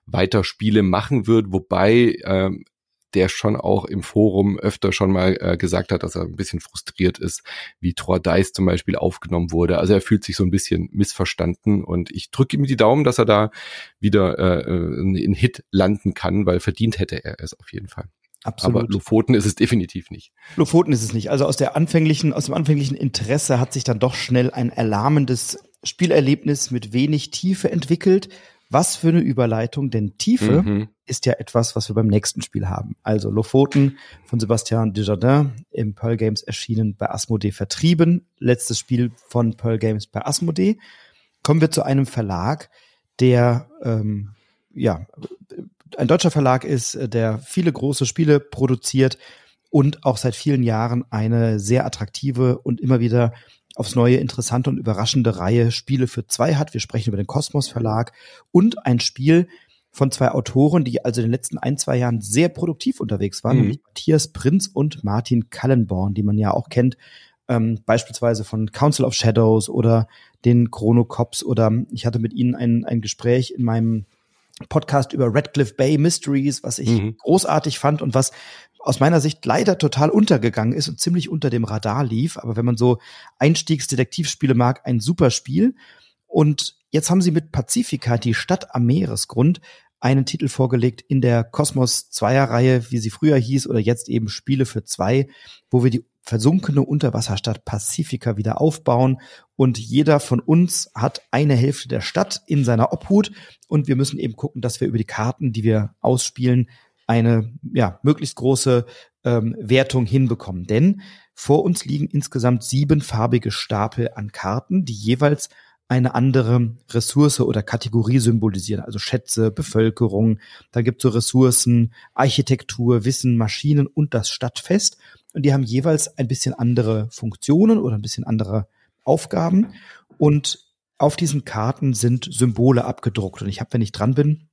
weiter Spiele machen wird, wobei ähm, der schon auch im Forum öfter schon mal äh, gesagt hat, dass er ein bisschen frustriert ist, wie Thor Dice zum Beispiel aufgenommen wurde. Also er fühlt sich so ein bisschen missverstanden und ich drücke ihm die Daumen, dass er da wieder äh, in Hit landen kann, weil verdient hätte er es auf jeden Fall. Absolut. Aber Lofoten ist es definitiv nicht. Lofoten ist es nicht. Also aus der anfänglichen, aus dem anfänglichen Interesse hat sich dann doch schnell ein erlahmendes Spielerlebnis mit wenig Tiefe entwickelt. Was für eine Überleitung, denn Tiefe mhm. ist ja etwas, was wir beim nächsten Spiel haben. Also Lofoten von Sebastian Desjardins im Pearl Games erschienen bei Asmodee vertrieben. Letztes Spiel von Pearl Games bei Asmodee. Kommen wir zu einem Verlag, der ähm, ja ein deutscher Verlag ist, äh, der viele große Spiele produziert und auch seit vielen Jahren eine sehr attraktive und immer wieder aufs neue interessante und überraschende Reihe Spiele für zwei hat. Wir sprechen über den Kosmos Verlag und ein Spiel von zwei Autoren, die also in den letzten ein, zwei Jahren sehr produktiv unterwegs waren, mhm. nämlich Matthias Prinz und Martin Kallenborn, die man ja auch kennt, ähm, beispielsweise von Council of Shadows oder den Chrono Cops oder ich hatte mit ihnen ein, ein Gespräch in meinem Podcast über Radcliffe Bay Mysteries, was ich mhm. großartig fand und was aus meiner Sicht leider total untergegangen ist und ziemlich unter dem Radar lief. Aber wenn man so Einstiegsdetektivspiele mag, ein super Spiel. Und jetzt haben sie mit Pacifica, die Stadt am Meeresgrund, einen Titel vorgelegt in der Kosmos Zweier Reihe, wie sie früher hieß, oder jetzt eben Spiele für zwei, wo wir die versunkene Unterwasserstadt Pacifika wieder aufbauen. Und jeder von uns hat eine Hälfte der Stadt in seiner Obhut. Und wir müssen eben gucken, dass wir über die Karten, die wir ausspielen, eine ja, möglichst große ähm, Wertung hinbekommen. Denn vor uns liegen insgesamt siebenfarbige Stapel an Karten, die jeweils eine andere Ressource oder Kategorie symbolisieren, also Schätze, Bevölkerung, da gibt es so Ressourcen, Architektur, Wissen, Maschinen und das Stadtfest. Und die haben jeweils ein bisschen andere Funktionen oder ein bisschen andere Aufgaben. Und auf diesen Karten sind Symbole abgedruckt. Und ich habe, wenn ich dran bin,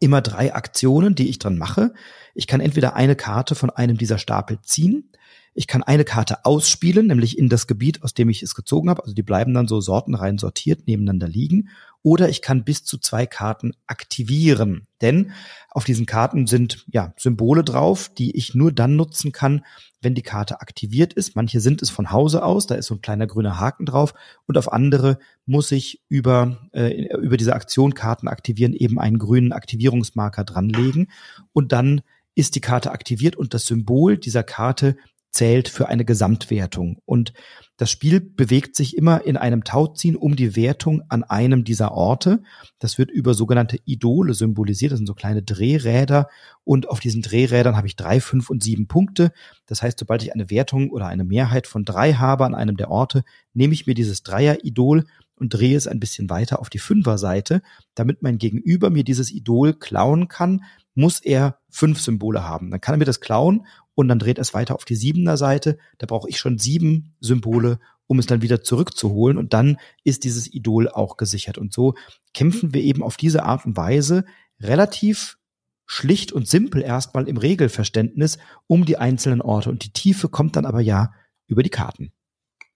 immer drei Aktionen, die ich dran mache. Ich kann entweder eine Karte von einem dieser Stapel ziehen, ich kann eine Karte ausspielen, nämlich in das Gebiet, aus dem ich es gezogen habe. Also die bleiben dann so sortenrein sortiert nebeneinander liegen. Oder ich kann bis zu zwei Karten aktivieren. Denn auf diesen Karten sind ja Symbole drauf, die ich nur dann nutzen kann, wenn die Karte aktiviert ist. Manche sind es von Hause aus, da ist so ein kleiner grüner Haken drauf. Und auf andere muss ich über, äh, über diese Aktion Karten aktivieren eben einen grünen Aktivierungsmarker dranlegen. Und dann ist die Karte aktiviert und das Symbol dieser Karte zählt für eine Gesamtwertung. Und das Spiel bewegt sich immer in einem Tauziehen um die Wertung an einem dieser Orte. Das wird über sogenannte Idole symbolisiert. Das sind so kleine Drehräder. Und auf diesen Drehrädern habe ich drei, fünf und sieben Punkte. Das heißt, sobald ich eine Wertung oder eine Mehrheit von drei habe an einem der Orte, nehme ich mir dieses Dreier-Idol und drehe es ein bisschen weiter auf die Fünfer-Seite, damit mein Gegenüber mir dieses Idol klauen kann, muss er fünf Symbole haben. Dann kann er mir das klauen und dann dreht es weiter auf die siebener Seite. Da brauche ich schon sieben Symbole, um es dann wieder zurückzuholen und dann ist dieses Idol auch gesichert. Und so kämpfen wir eben auf diese Art und Weise relativ schlicht und simpel erstmal im Regelverständnis um die einzelnen Orte. Und die Tiefe kommt dann aber ja über die Karten.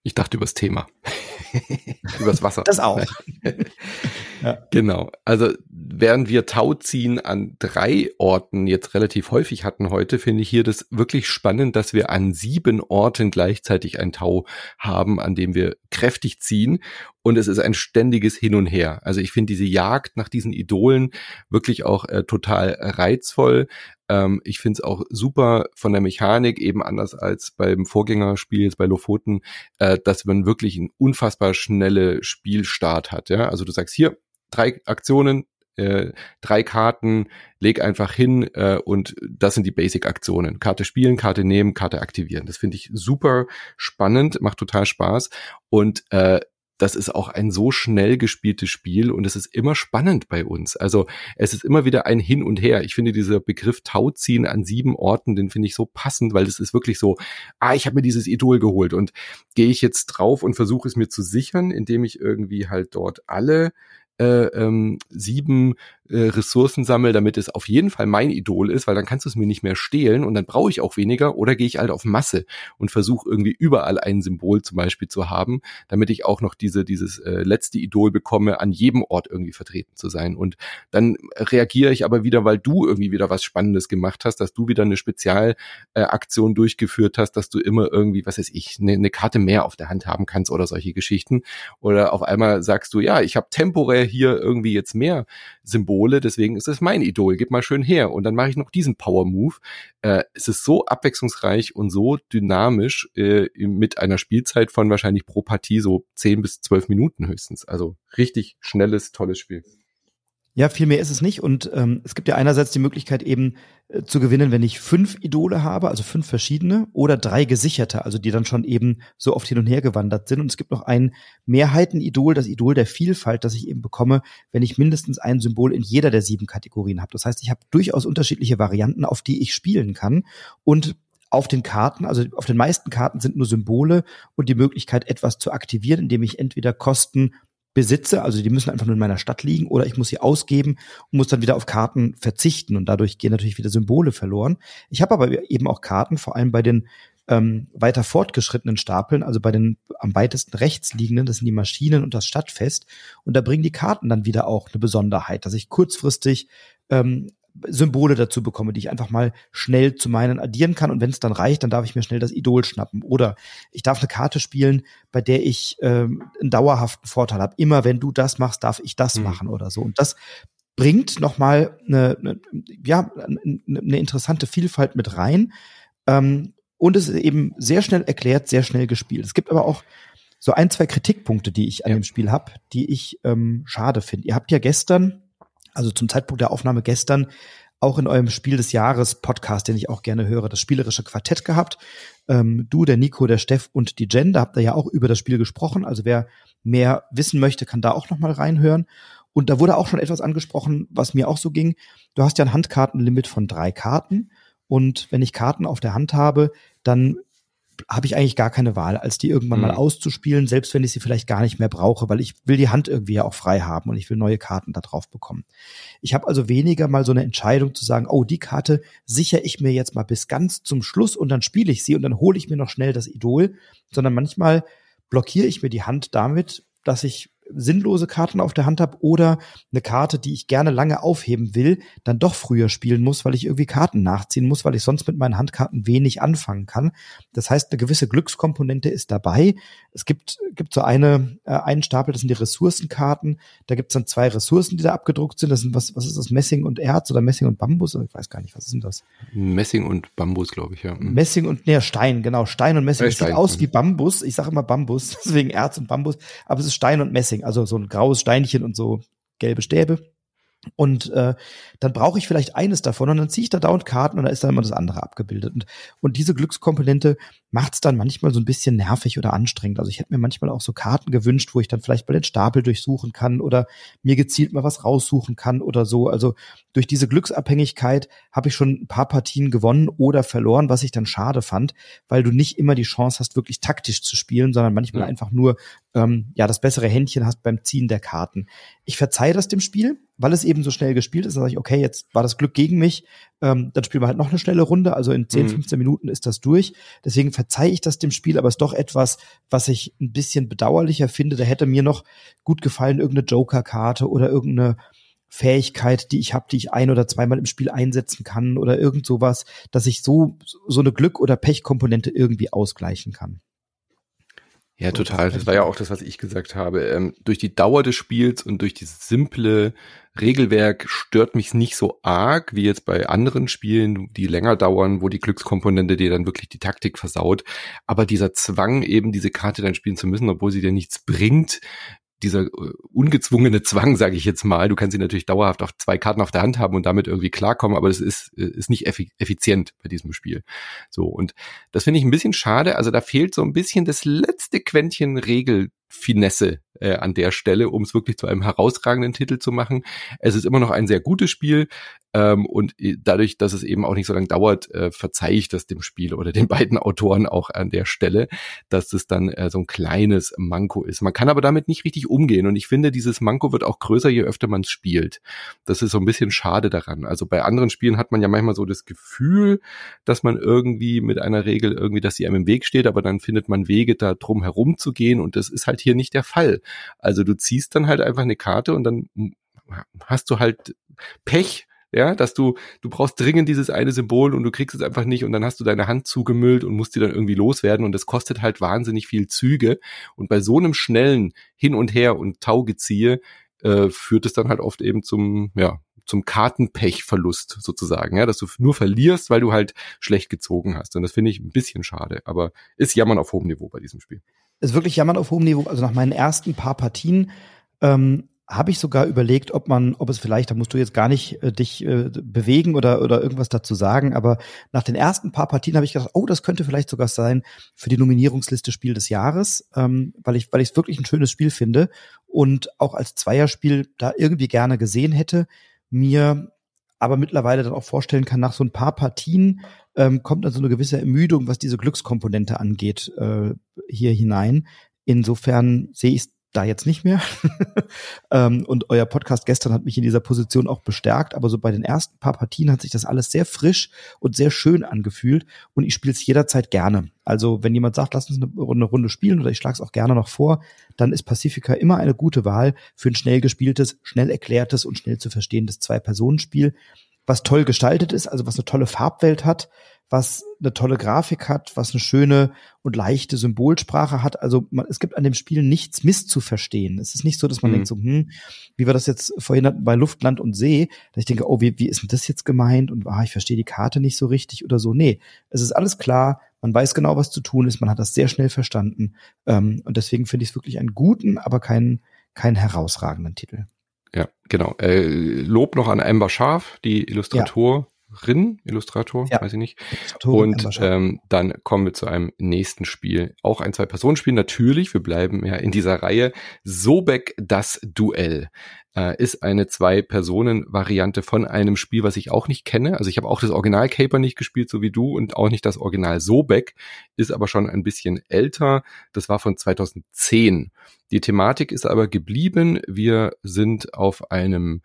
Ich dachte übers Thema. übers Wasser. Das auch. Genau. Also während wir Tauziehen an drei Orten jetzt relativ häufig hatten heute, finde ich hier das wirklich spannend, dass wir an sieben Orten gleichzeitig ein Tau haben, an dem wir kräftig ziehen. Und es ist ein ständiges Hin und Her. Also ich finde diese Jagd nach diesen Idolen wirklich auch äh, total reizvoll. Ähm, ich finde es auch super von der Mechanik, eben anders als beim Vorgängerspiel jetzt bei Lofoten, äh, dass man wirklich einen unfassbar schnelle Spielstart hat. Ja? Also du sagst hier, drei Aktionen, äh, drei Karten, leg einfach hin äh, und das sind die Basic-Aktionen. Karte spielen, Karte nehmen, Karte aktivieren. Das finde ich super spannend, macht total Spaß und äh, das ist auch ein so schnell gespieltes Spiel und es ist immer spannend bei uns. Also es ist immer wieder ein Hin und Her. Ich finde dieser Begriff Tauziehen an sieben Orten, den finde ich so passend, weil das ist wirklich so, ah, ich habe mir dieses Idol geholt und gehe ich jetzt drauf und versuche es mir zu sichern, indem ich irgendwie halt dort alle äh, ähm, sieben äh, Ressourcen sammle, damit es auf jeden Fall mein Idol ist, weil dann kannst du es mir nicht mehr stehlen und dann brauche ich auch weniger oder gehe ich halt auf Masse und versuche irgendwie überall ein Symbol zum Beispiel zu haben, damit ich auch noch diese, dieses äh, letzte Idol bekomme, an jedem Ort irgendwie vertreten zu sein. Und dann reagiere ich aber wieder, weil du irgendwie wieder was Spannendes gemacht hast, dass du wieder eine Spezialaktion äh, durchgeführt hast, dass du immer irgendwie, was weiß ich, eine, eine Karte mehr auf der Hand haben kannst oder solche Geschichten. Oder auf einmal sagst du, ja, ich habe temporär hier irgendwie jetzt mehr Symbole, deswegen ist es mein Idol, gib mal schön her. Und dann mache ich noch diesen Power-Move. Äh, es ist so abwechslungsreich und so dynamisch äh, mit einer Spielzeit von wahrscheinlich pro Partie so zehn bis zwölf Minuten höchstens. Also richtig schnelles, tolles Spiel. Ja, viel mehr ist es nicht. Und ähm, es gibt ja einerseits die Möglichkeit eben äh, zu gewinnen, wenn ich fünf Idole habe, also fünf verschiedene, oder drei gesicherte, also die dann schon eben so oft hin und her gewandert sind. Und es gibt noch ein Mehrheitenidol, das Idol der Vielfalt, das ich eben bekomme, wenn ich mindestens ein Symbol in jeder der sieben Kategorien habe. Das heißt, ich habe durchaus unterschiedliche Varianten, auf die ich spielen kann. Und auf den Karten, also auf den meisten Karten sind nur Symbole und die Möglichkeit, etwas zu aktivieren, indem ich entweder Kosten besitze, also die müssen einfach nur in meiner Stadt liegen, oder ich muss sie ausgeben und muss dann wieder auf Karten verzichten und dadurch gehen natürlich wieder Symbole verloren. Ich habe aber eben auch Karten, vor allem bei den ähm, weiter fortgeschrittenen Stapeln, also bei den am weitesten rechts liegenden, das sind die Maschinen und das Stadtfest. Und da bringen die Karten dann wieder auch eine Besonderheit, dass ich kurzfristig ähm, Symbole dazu bekomme, die ich einfach mal schnell zu meinen addieren kann. Und wenn es dann reicht, dann darf ich mir schnell das Idol schnappen. Oder ich darf eine Karte spielen, bei der ich ähm, einen dauerhaften Vorteil habe. Immer wenn du das machst, darf ich das mhm. machen oder so. Und das bringt nochmal eine, eine, ja, eine, interessante Vielfalt mit rein. Ähm, und es ist eben sehr schnell erklärt, sehr schnell gespielt. Es gibt aber auch so ein, zwei Kritikpunkte, die ich an ja. dem Spiel habe, die ich ähm, schade finde. Ihr habt ja gestern, also zum Zeitpunkt der Aufnahme gestern, auch in eurem Spiel des Jahres Podcast, den ich auch gerne höre, das spielerische Quartett gehabt. Ähm, du, der Nico, der Steff und die Jen, da habt ihr ja auch über das Spiel gesprochen. Also wer mehr wissen möchte, kann da auch noch mal reinhören. Und da wurde auch schon etwas angesprochen, was mir auch so ging. Du hast ja ein Handkartenlimit von drei Karten. Und wenn ich Karten auf der Hand habe, dann habe ich eigentlich gar keine Wahl, als die irgendwann mhm. mal auszuspielen, selbst wenn ich sie vielleicht gar nicht mehr brauche, weil ich will die Hand irgendwie ja auch frei haben und ich will neue Karten da drauf bekommen. Ich habe also weniger mal so eine Entscheidung zu sagen, oh, die Karte sichere ich mir jetzt mal bis ganz zum Schluss und dann spiele ich sie und dann hole ich mir noch schnell das Idol, sondern manchmal blockiere ich mir die Hand damit, dass ich sinnlose Karten auf der Hand habe oder eine Karte, die ich gerne lange aufheben will, dann doch früher spielen muss, weil ich irgendwie Karten nachziehen muss, weil ich sonst mit meinen Handkarten wenig anfangen kann. Das heißt, eine gewisse Glückskomponente ist dabei. Es gibt, gibt so eine, äh, einen Stapel, das sind die Ressourcenkarten. Da gibt es dann zwei Ressourcen, die da abgedruckt sind. Das sind was, was ist das? Messing und Erz oder Messing und Bambus? Ich weiß gar nicht, was ist denn das? Messing und Bambus, glaube ich, ja. Mhm. Messing und, nee, Stein, genau. Stein und Messing. Es sieht aus wie Bambus. Ich sage immer Bambus, deswegen Erz und Bambus. Aber es ist Stein und. Messing, also so ein graues Steinchen und so gelbe Stäbe. Und äh, dann brauche ich vielleicht eines davon und dann ziehe ich da dauernd Karten und da ist dann immer das andere abgebildet. Und, und diese Glückskomponente macht es dann manchmal so ein bisschen nervig oder anstrengend. Also ich hätte mir manchmal auch so Karten gewünscht, wo ich dann vielleicht mal den Stapel durchsuchen kann oder mir gezielt mal was raussuchen kann oder so. Also durch diese Glücksabhängigkeit habe ich schon ein paar Partien gewonnen oder verloren, was ich dann schade fand, weil du nicht immer die Chance hast, wirklich taktisch zu spielen, sondern manchmal ja. einfach nur ähm, ja das bessere Händchen hast beim Ziehen der Karten. Ich verzeihe das dem Spiel, weil es eben so schnell gespielt ist. Dann sage ich, okay, jetzt war das Glück gegen mich, ähm, dann spielen wir halt noch eine schnelle Runde. Also in 10, mhm. 15 Minuten ist das durch. Deswegen verzeihe ich das dem Spiel, aber es ist doch etwas, was ich ein bisschen bedauerlicher finde. Da hätte mir noch gut gefallen, irgendeine Joker-Karte oder irgendeine Fähigkeit, die ich habe, die ich ein oder zweimal im Spiel einsetzen kann oder irgend sowas, dass ich so so eine Glück- oder Pechkomponente irgendwie ausgleichen kann. Ja, total. Das war ja auch das, was ich gesagt habe. Ähm, durch die Dauer des Spiels und durch dieses simple Regelwerk stört mich nicht so arg wie jetzt bei anderen Spielen, die länger dauern, wo die Glückskomponente dir dann wirklich die Taktik versaut. Aber dieser Zwang, eben diese Karte dann spielen zu müssen, obwohl sie dir nichts bringt, dieser äh, ungezwungene Zwang, sage ich jetzt mal. Du kannst sie natürlich dauerhaft auch zwei Karten auf der Hand haben und damit irgendwie klarkommen, aber das ist, äh, ist nicht effizient bei diesem Spiel. So, und das finde ich ein bisschen schade. Also da fehlt so ein bisschen das letzte Quäntchen Regelfinesse äh, an der Stelle, um es wirklich zu einem herausragenden Titel zu machen. Es ist immer noch ein sehr gutes Spiel. Ähm, und dadurch, dass es eben auch nicht so lange dauert, äh, verzeihe ich das dem Spiel oder den beiden Autoren auch an der Stelle, dass es dann äh, so ein kleines Manko ist. Man kann aber damit nicht richtig umgehen und ich finde, dieses Manko wird auch größer, je öfter man es spielt. Das ist so ein bisschen schade daran. Also bei anderen Spielen hat man ja manchmal so das Gefühl, dass man irgendwie mit einer Regel irgendwie, dass sie einem im Weg steht, aber dann findet man Wege, da drum herum zu gehen und das ist halt hier nicht der Fall. Also du ziehst dann halt einfach eine Karte und dann hast du halt Pech, ja, dass du, du brauchst dringend dieses eine Symbol und du kriegst es einfach nicht und dann hast du deine Hand zugemüllt und musst die dann irgendwie loswerden und das kostet halt wahnsinnig viel Züge und bei so einem schnellen Hin und Her und Taugeziehe äh, führt es dann halt oft eben zum, ja, zum Kartenpechverlust sozusagen, ja, dass du nur verlierst, weil du halt schlecht gezogen hast und das finde ich ein bisschen schade, aber ist Jammern auf hohem Niveau bei diesem Spiel. Ist wirklich Jammern auf hohem Niveau, also nach meinen ersten paar Partien ähm, habe ich sogar überlegt, ob man, ob es vielleicht, da musst du jetzt gar nicht äh, dich äh, bewegen oder, oder irgendwas dazu sagen, aber nach den ersten paar Partien habe ich gedacht, oh, das könnte vielleicht sogar sein für die Nominierungsliste Spiel des Jahres, ähm, weil ich, weil ich es wirklich ein schönes Spiel finde und auch als Zweierspiel da irgendwie gerne gesehen hätte, mir aber mittlerweile dann auch vorstellen kann, nach so ein paar Partien ähm, kommt dann so eine gewisse Ermüdung, was diese Glückskomponente angeht, äh, hier hinein. Insofern sehe ich es da jetzt nicht mehr. ähm, und euer Podcast gestern hat mich in dieser Position auch bestärkt. Aber so bei den ersten paar Partien hat sich das alles sehr frisch und sehr schön angefühlt. Und ich spiele es jederzeit gerne. Also wenn jemand sagt, lass uns eine, eine Runde spielen oder ich schlage es auch gerne noch vor, dann ist Pacifica immer eine gute Wahl für ein schnell gespieltes, schnell erklärtes und schnell zu verstehendes Zwei-Personen-Spiel was toll gestaltet ist, also was eine tolle Farbwelt hat, was eine tolle Grafik hat, was eine schöne und leichte Symbolsprache hat. Also man, es gibt an dem Spiel nichts misszuverstehen. Es ist nicht so, dass man mhm. denkt so, hm, wie wir das jetzt vorhin hatten bei Luft, Land und See, dass ich denke, oh, wie, wie ist denn das jetzt gemeint? Und ah, ich verstehe die Karte nicht so richtig oder so. Nee, es ist alles klar. Man weiß genau, was zu tun ist. Man hat das sehr schnell verstanden. Ähm, und deswegen finde ich es wirklich einen guten, aber keinen, keinen herausragenden Titel. Ja, genau. Äh, Lob noch an Amber Scharf, die Illustratorin, ja. Illustrator, ja. weiß ich nicht. Und ähm, dann kommen wir zu einem nächsten Spiel. Auch ein Zwei-Personen-Spiel, natürlich. Wir bleiben ja in dieser Reihe. Sobek das Duell äh, ist eine Zwei-Personen-Variante von einem Spiel, was ich auch nicht kenne. Also ich habe auch das Original Caper nicht gespielt, so wie du, und auch nicht das Original Sobek, ist aber schon ein bisschen älter. Das war von 2010. Die Thematik ist aber geblieben. Wir sind auf einem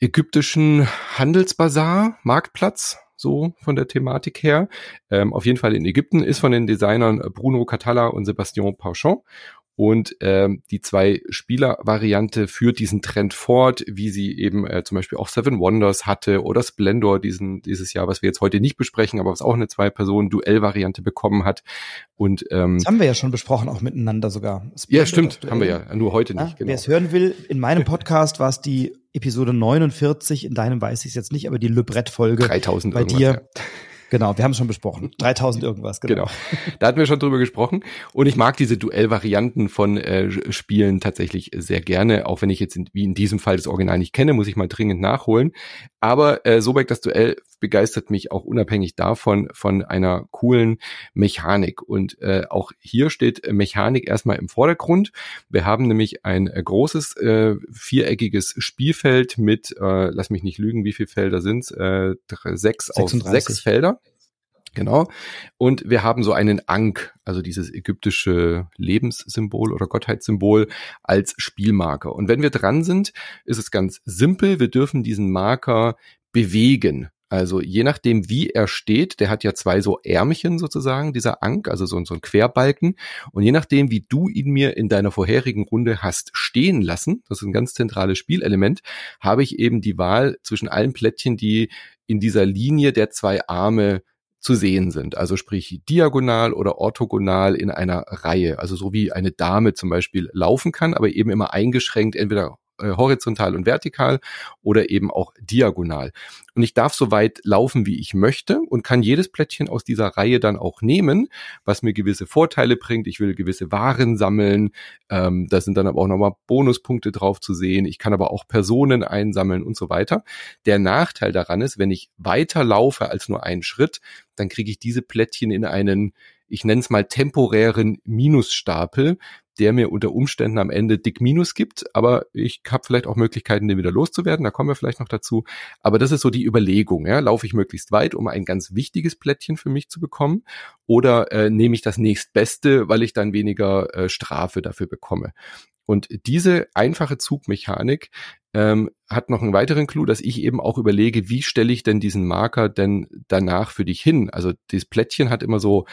ägyptischen Handelsbazar, Marktplatz, so von der Thematik her. Ähm, auf jeden Fall in Ägypten ist von den Designern Bruno Catala und Sebastian Pauchon. Und ähm, die zwei Spieler-Variante führt diesen Trend fort, wie sie eben äh, zum Beispiel auch Seven Wonders hatte oder Splendor diesen, dieses Jahr, was wir jetzt heute nicht besprechen, aber was auch eine Zwei-Personen-Duell-Variante bekommen hat. Und ähm, das haben wir ja schon besprochen, auch miteinander sogar. Splendor ja, stimmt, haben wir ja, nur heute nicht. Ja, genau. Wer es hören will, in meinem Podcast war es die Episode 49, in deinem weiß ich es jetzt nicht, aber die Le Brett-Folge. 3000 bei dir. Ja. Genau, wir haben es schon besprochen. 3000 irgendwas, genau. genau. Da hatten wir schon drüber gesprochen. Und ich mag diese Duellvarianten von äh, Spielen tatsächlich sehr gerne. Auch wenn ich jetzt in, wie in diesem Fall das Original nicht kenne, muss ich mal dringend nachholen. Aber äh, Sobek, das Duell begeistert mich auch unabhängig davon von einer coolen Mechanik. Und äh, auch hier steht Mechanik erstmal im Vordergrund. Wir haben nämlich ein äh, großes äh, viereckiges Spielfeld mit, äh, lass mich nicht lügen, wie viele Felder sind äh, sechs 36. auf sechs Felder. Genau. Und wir haben so einen Ankh, also dieses ägyptische Lebenssymbol oder Gottheitssymbol als Spielmarker. Und wenn wir dran sind, ist es ganz simpel. Wir dürfen diesen Marker bewegen. Also je nachdem, wie er steht, der hat ja zwei so Ärmchen sozusagen, dieser Ank, also so, so ein Querbalken. Und je nachdem, wie du ihn mir in deiner vorherigen Runde hast stehen lassen, das ist ein ganz zentrales Spielelement, habe ich eben die Wahl zwischen allen Plättchen, die in dieser Linie der zwei Arme zu sehen sind. Also sprich diagonal oder orthogonal in einer Reihe. Also so wie eine Dame zum Beispiel laufen kann, aber eben immer eingeschränkt entweder äh, horizontal und vertikal oder eben auch diagonal. Und ich darf so weit laufen, wie ich möchte und kann jedes Plättchen aus dieser Reihe dann auch nehmen, was mir gewisse Vorteile bringt. Ich will gewisse Waren sammeln. Ähm, da sind dann aber auch nochmal Bonuspunkte drauf zu sehen. Ich kann aber auch Personen einsammeln und so weiter. Der Nachteil daran ist, wenn ich weiter laufe als nur einen Schritt, dann kriege ich diese Plättchen in einen ich nenne es mal temporären Minusstapel, der mir unter Umständen am Ende dick Minus gibt, aber ich habe vielleicht auch Möglichkeiten, den wieder loszuwerden, da kommen wir vielleicht noch dazu. Aber das ist so die Überlegung, ja, laufe ich möglichst weit, um ein ganz wichtiges Plättchen für mich zu bekommen, oder äh, nehme ich das nächstbeste, weil ich dann weniger äh, Strafe dafür bekomme. Und diese einfache Zugmechanik ähm, hat noch einen weiteren Clou, dass ich eben auch überlege, wie stelle ich denn diesen Marker denn danach für dich hin? Also das Plättchen hat immer so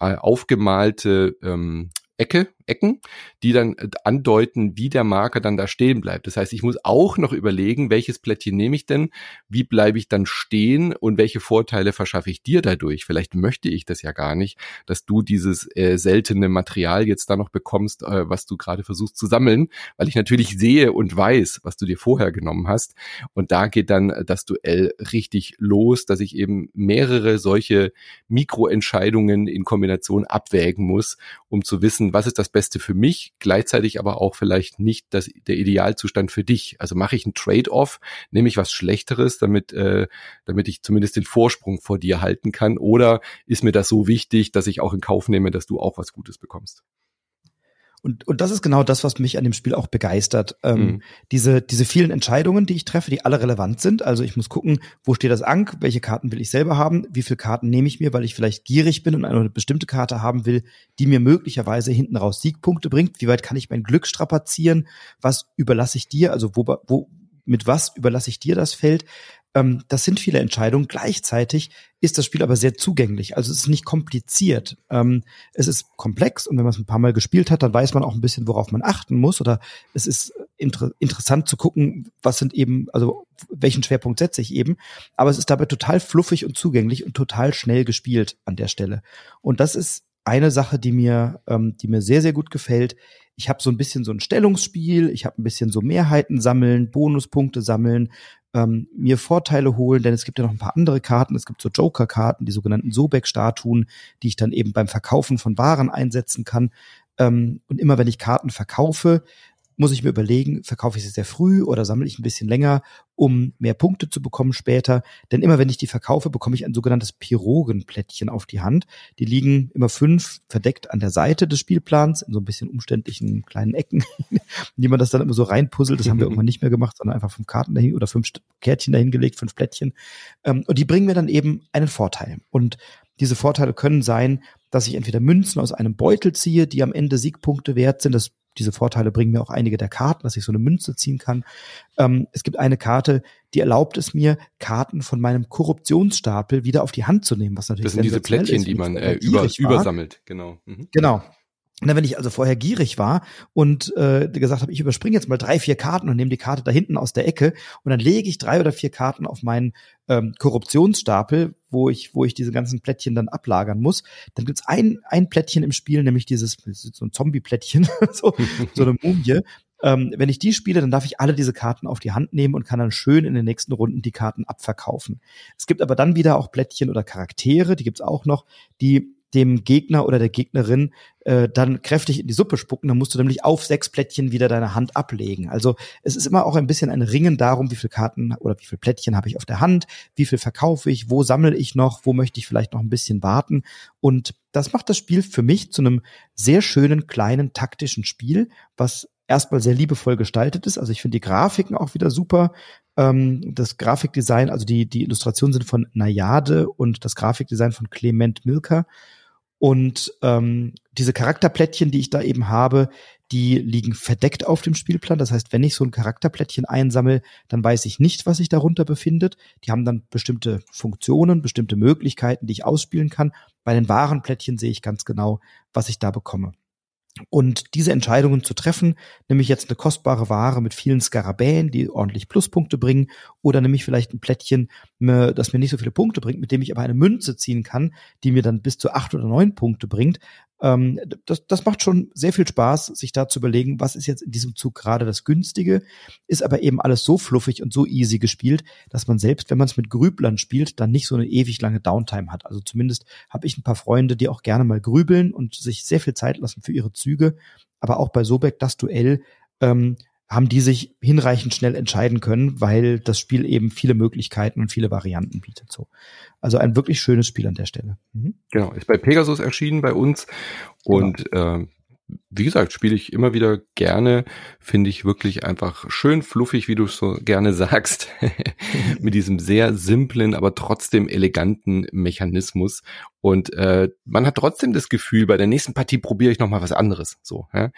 äh, aufgemalte ähm, Ecke, Ecken, die dann äh, andeuten, wie der Marker dann da stehen bleibt. Das heißt, ich muss auch noch überlegen, welches Plättchen nehme ich denn, wie bleibe ich dann stehen und welche Vorteile verschaffe ich dir dadurch. Vielleicht möchte ich das ja gar nicht, dass du dieses äh, seltene Material jetzt da noch bekommst, äh, was du gerade versuchst zu sammeln, weil ich natürlich sehe und weiß, was du dir vorher genommen hast. Und da geht dann das Duell richtig los, dass ich eben mehrere solche Mikroentscheidungen in Kombination abwägen muss, um zu wissen, was ist das Beste für mich, gleichzeitig aber auch vielleicht nicht das, der Idealzustand für dich. Also mache ich einen Trade-off, nehme ich was Schlechteres, damit, äh, damit ich zumindest den Vorsprung vor dir halten kann, oder ist mir das so wichtig, dass ich auch in Kauf nehme, dass du auch was Gutes bekommst? Und, und das ist genau das, was mich an dem Spiel auch begeistert. Ähm, mhm. diese, diese vielen Entscheidungen, die ich treffe, die alle relevant sind. Also ich muss gucken, wo steht das Ank, welche Karten will ich selber haben, wie viele Karten nehme ich mir, weil ich vielleicht gierig bin und eine bestimmte Karte haben will, die mir möglicherweise hinten raus Siegpunkte bringt. Wie weit kann ich mein Glück strapazieren? Was überlasse ich dir? Also wo, wo, mit was überlasse ich dir das Feld? Ähm, das sind viele Entscheidungen. Gleichzeitig ist das Spiel aber sehr zugänglich. Also es ist nicht kompliziert. Ähm, es ist komplex und wenn man es ein paar Mal gespielt hat, dann weiß man auch ein bisschen, worauf man achten muss. Oder es ist inter interessant zu gucken, was sind eben, also welchen Schwerpunkt setze ich eben. Aber es ist dabei total fluffig und zugänglich und total schnell gespielt an der Stelle. Und das ist eine Sache, die mir, ähm, die mir sehr, sehr gut gefällt. Ich habe so ein bisschen so ein Stellungsspiel, ich habe ein bisschen so Mehrheiten sammeln, Bonuspunkte sammeln, ähm, mir Vorteile holen, denn es gibt ja noch ein paar andere Karten. Es gibt so Joker-Karten, die sogenannten Sobek-Statuen, die ich dann eben beim Verkaufen von Waren einsetzen kann. Ähm, und immer wenn ich Karten verkaufe, muss ich mir überlegen, verkaufe ich sie sehr früh oder sammle ich ein bisschen länger, um mehr Punkte zu bekommen später. Denn immer wenn ich die verkaufe, bekomme ich ein sogenanntes Pirogenplättchen auf die Hand. Die liegen immer fünf verdeckt an der Seite des Spielplans in so ein bisschen umständlichen kleinen Ecken, die man das dann immer so reinpuzzelt. Das haben wir irgendwann nicht mehr gemacht, sondern einfach fünf Karten dahin oder fünf Kärtchen dahingelegt, fünf Plättchen. Ähm, und die bringen mir dann eben einen Vorteil. Und diese Vorteile können sein, dass ich entweder Münzen aus einem Beutel ziehe, die am Ende Siegpunkte wert sind. Das diese Vorteile bringen mir auch einige der Karten, dass ich so eine Münze ziehen kann. Ähm, es gibt eine Karte, die erlaubt es mir, Karten von meinem Korruptionsstapel wieder auf die Hand zu nehmen, was natürlich Das sind diese Plättchen, ist, die man äh, über, übersammelt, genau. Mhm. Genau. Na, wenn ich also vorher gierig war und äh, gesagt habe, ich überspringe jetzt mal drei, vier Karten und nehme die Karte da hinten aus der Ecke und dann lege ich drei oder vier Karten auf meinen ähm, Korruptionsstapel, wo ich, wo ich diese ganzen Plättchen dann ablagern muss, dann gibt's ein, ein Plättchen im Spiel, nämlich dieses so ein Zombie-Plättchen, so, so eine Mumie. Ähm, wenn ich die spiele, dann darf ich alle diese Karten auf die Hand nehmen und kann dann schön in den nächsten Runden die Karten abverkaufen. Es gibt aber dann wieder auch Plättchen oder Charaktere, die gibt's auch noch, die dem Gegner oder der Gegnerin äh, dann kräftig in die Suppe spucken, dann musst du nämlich auf sechs Plättchen wieder deine Hand ablegen. Also es ist immer auch ein bisschen ein Ringen darum, wie viele Karten oder wie viele Plättchen habe ich auf der Hand, wie viel verkaufe ich, wo sammle ich noch, wo möchte ich vielleicht noch ein bisschen warten. Und das macht das Spiel für mich zu einem sehr schönen, kleinen, taktischen Spiel, was erstmal sehr liebevoll gestaltet ist. Also ich finde die Grafiken auch wieder super. Ähm, das Grafikdesign, also die, die Illustrationen sind von Nayade und das Grafikdesign von Clement Milker. Und ähm, diese Charakterplättchen, die ich da eben habe, die liegen verdeckt auf dem Spielplan. Das heißt, wenn ich so ein Charakterplättchen einsammle, dann weiß ich nicht, was sich darunter befindet. Die haben dann bestimmte Funktionen, bestimmte Möglichkeiten, die ich ausspielen kann. Bei den wahren Plättchen sehe ich ganz genau, was ich da bekomme. Und diese Entscheidungen zu treffen, nämlich jetzt eine kostbare Ware mit vielen Skarabäen, die ordentlich Pluspunkte bringen, oder nämlich vielleicht ein Plättchen, das mir nicht so viele Punkte bringt, mit dem ich aber eine Münze ziehen kann, die mir dann bis zu acht oder neun Punkte bringt, ähm, das, das macht schon sehr viel Spaß, sich da zu überlegen, was ist jetzt in diesem Zug gerade das Günstige, ist aber eben alles so fluffig und so easy gespielt, dass man selbst, wenn man es mit Grüblern spielt, dann nicht so eine ewig lange Downtime hat. Also zumindest habe ich ein paar Freunde, die auch gerne mal grübeln und sich sehr viel Zeit lassen für ihre Züge. Aber auch bei Sobek das Duell ähm, haben die sich hinreichend schnell entscheiden können, weil das Spiel eben viele Möglichkeiten und viele Varianten bietet. So. Also ein wirklich schönes Spiel an der Stelle. Mhm. Genau, ist bei Pegasus erschienen bei uns und genau. äh, wie gesagt, spiele ich immer wieder gerne, finde ich wirklich einfach schön fluffig, wie du so gerne sagst, mit diesem sehr simplen, aber trotzdem eleganten Mechanismus. Und äh, man hat trotzdem das Gefühl, bei der nächsten Partie probiere ich noch mal was anderes. So, ja?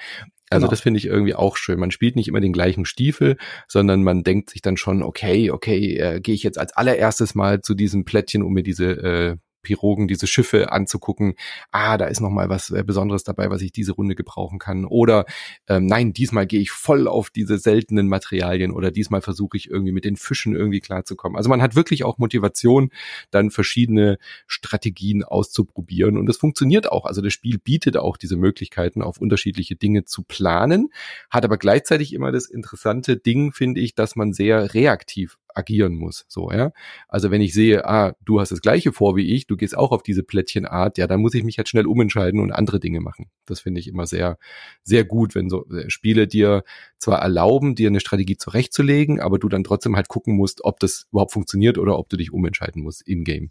Also genau. das finde ich irgendwie auch schön. Man spielt nicht immer den gleichen Stiefel, sondern man denkt sich dann schon, okay, okay, äh, gehe ich jetzt als allererstes mal zu diesem Plättchen, um mir diese äh, Pirogen, diese Schiffe anzugucken. Ah, da ist noch mal was äh, Besonderes dabei, was ich diese Runde gebrauchen kann. Oder ähm, nein, diesmal gehe ich voll auf diese seltenen Materialien oder diesmal versuche ich irgendwie mit den Fischen irgendwie klarzukommen. Also man hat wirklich auch Motivation, dann verschiedene Strategien auszuprobieren und es funktioniert auch. Also das Spiel bietet auch diese Möglichkeiten, auf unterschiedliche Dinge zu planen, hat aber gleichzeitig immer das interessante Ding, finde ich, dass man sehr reaktiv agieren muss. So, ja. Also wenn ich sehe, ah, du hast das gleiche vor wie ich, du gehst auch auf diese Plättchenart, ja, dann muss ich mich halt schnell umentscheiden und andere Dinge machen. Das finde ich immer sehr, sehr gut, wenn so äh, Spiele dir zwar erlauben, dir eine Strategie zurechtzulegen, aber du dann trotzdem halt gucken musst, ob das überhaupt funktioniert oder ob du dich umentscheiden musst in-game.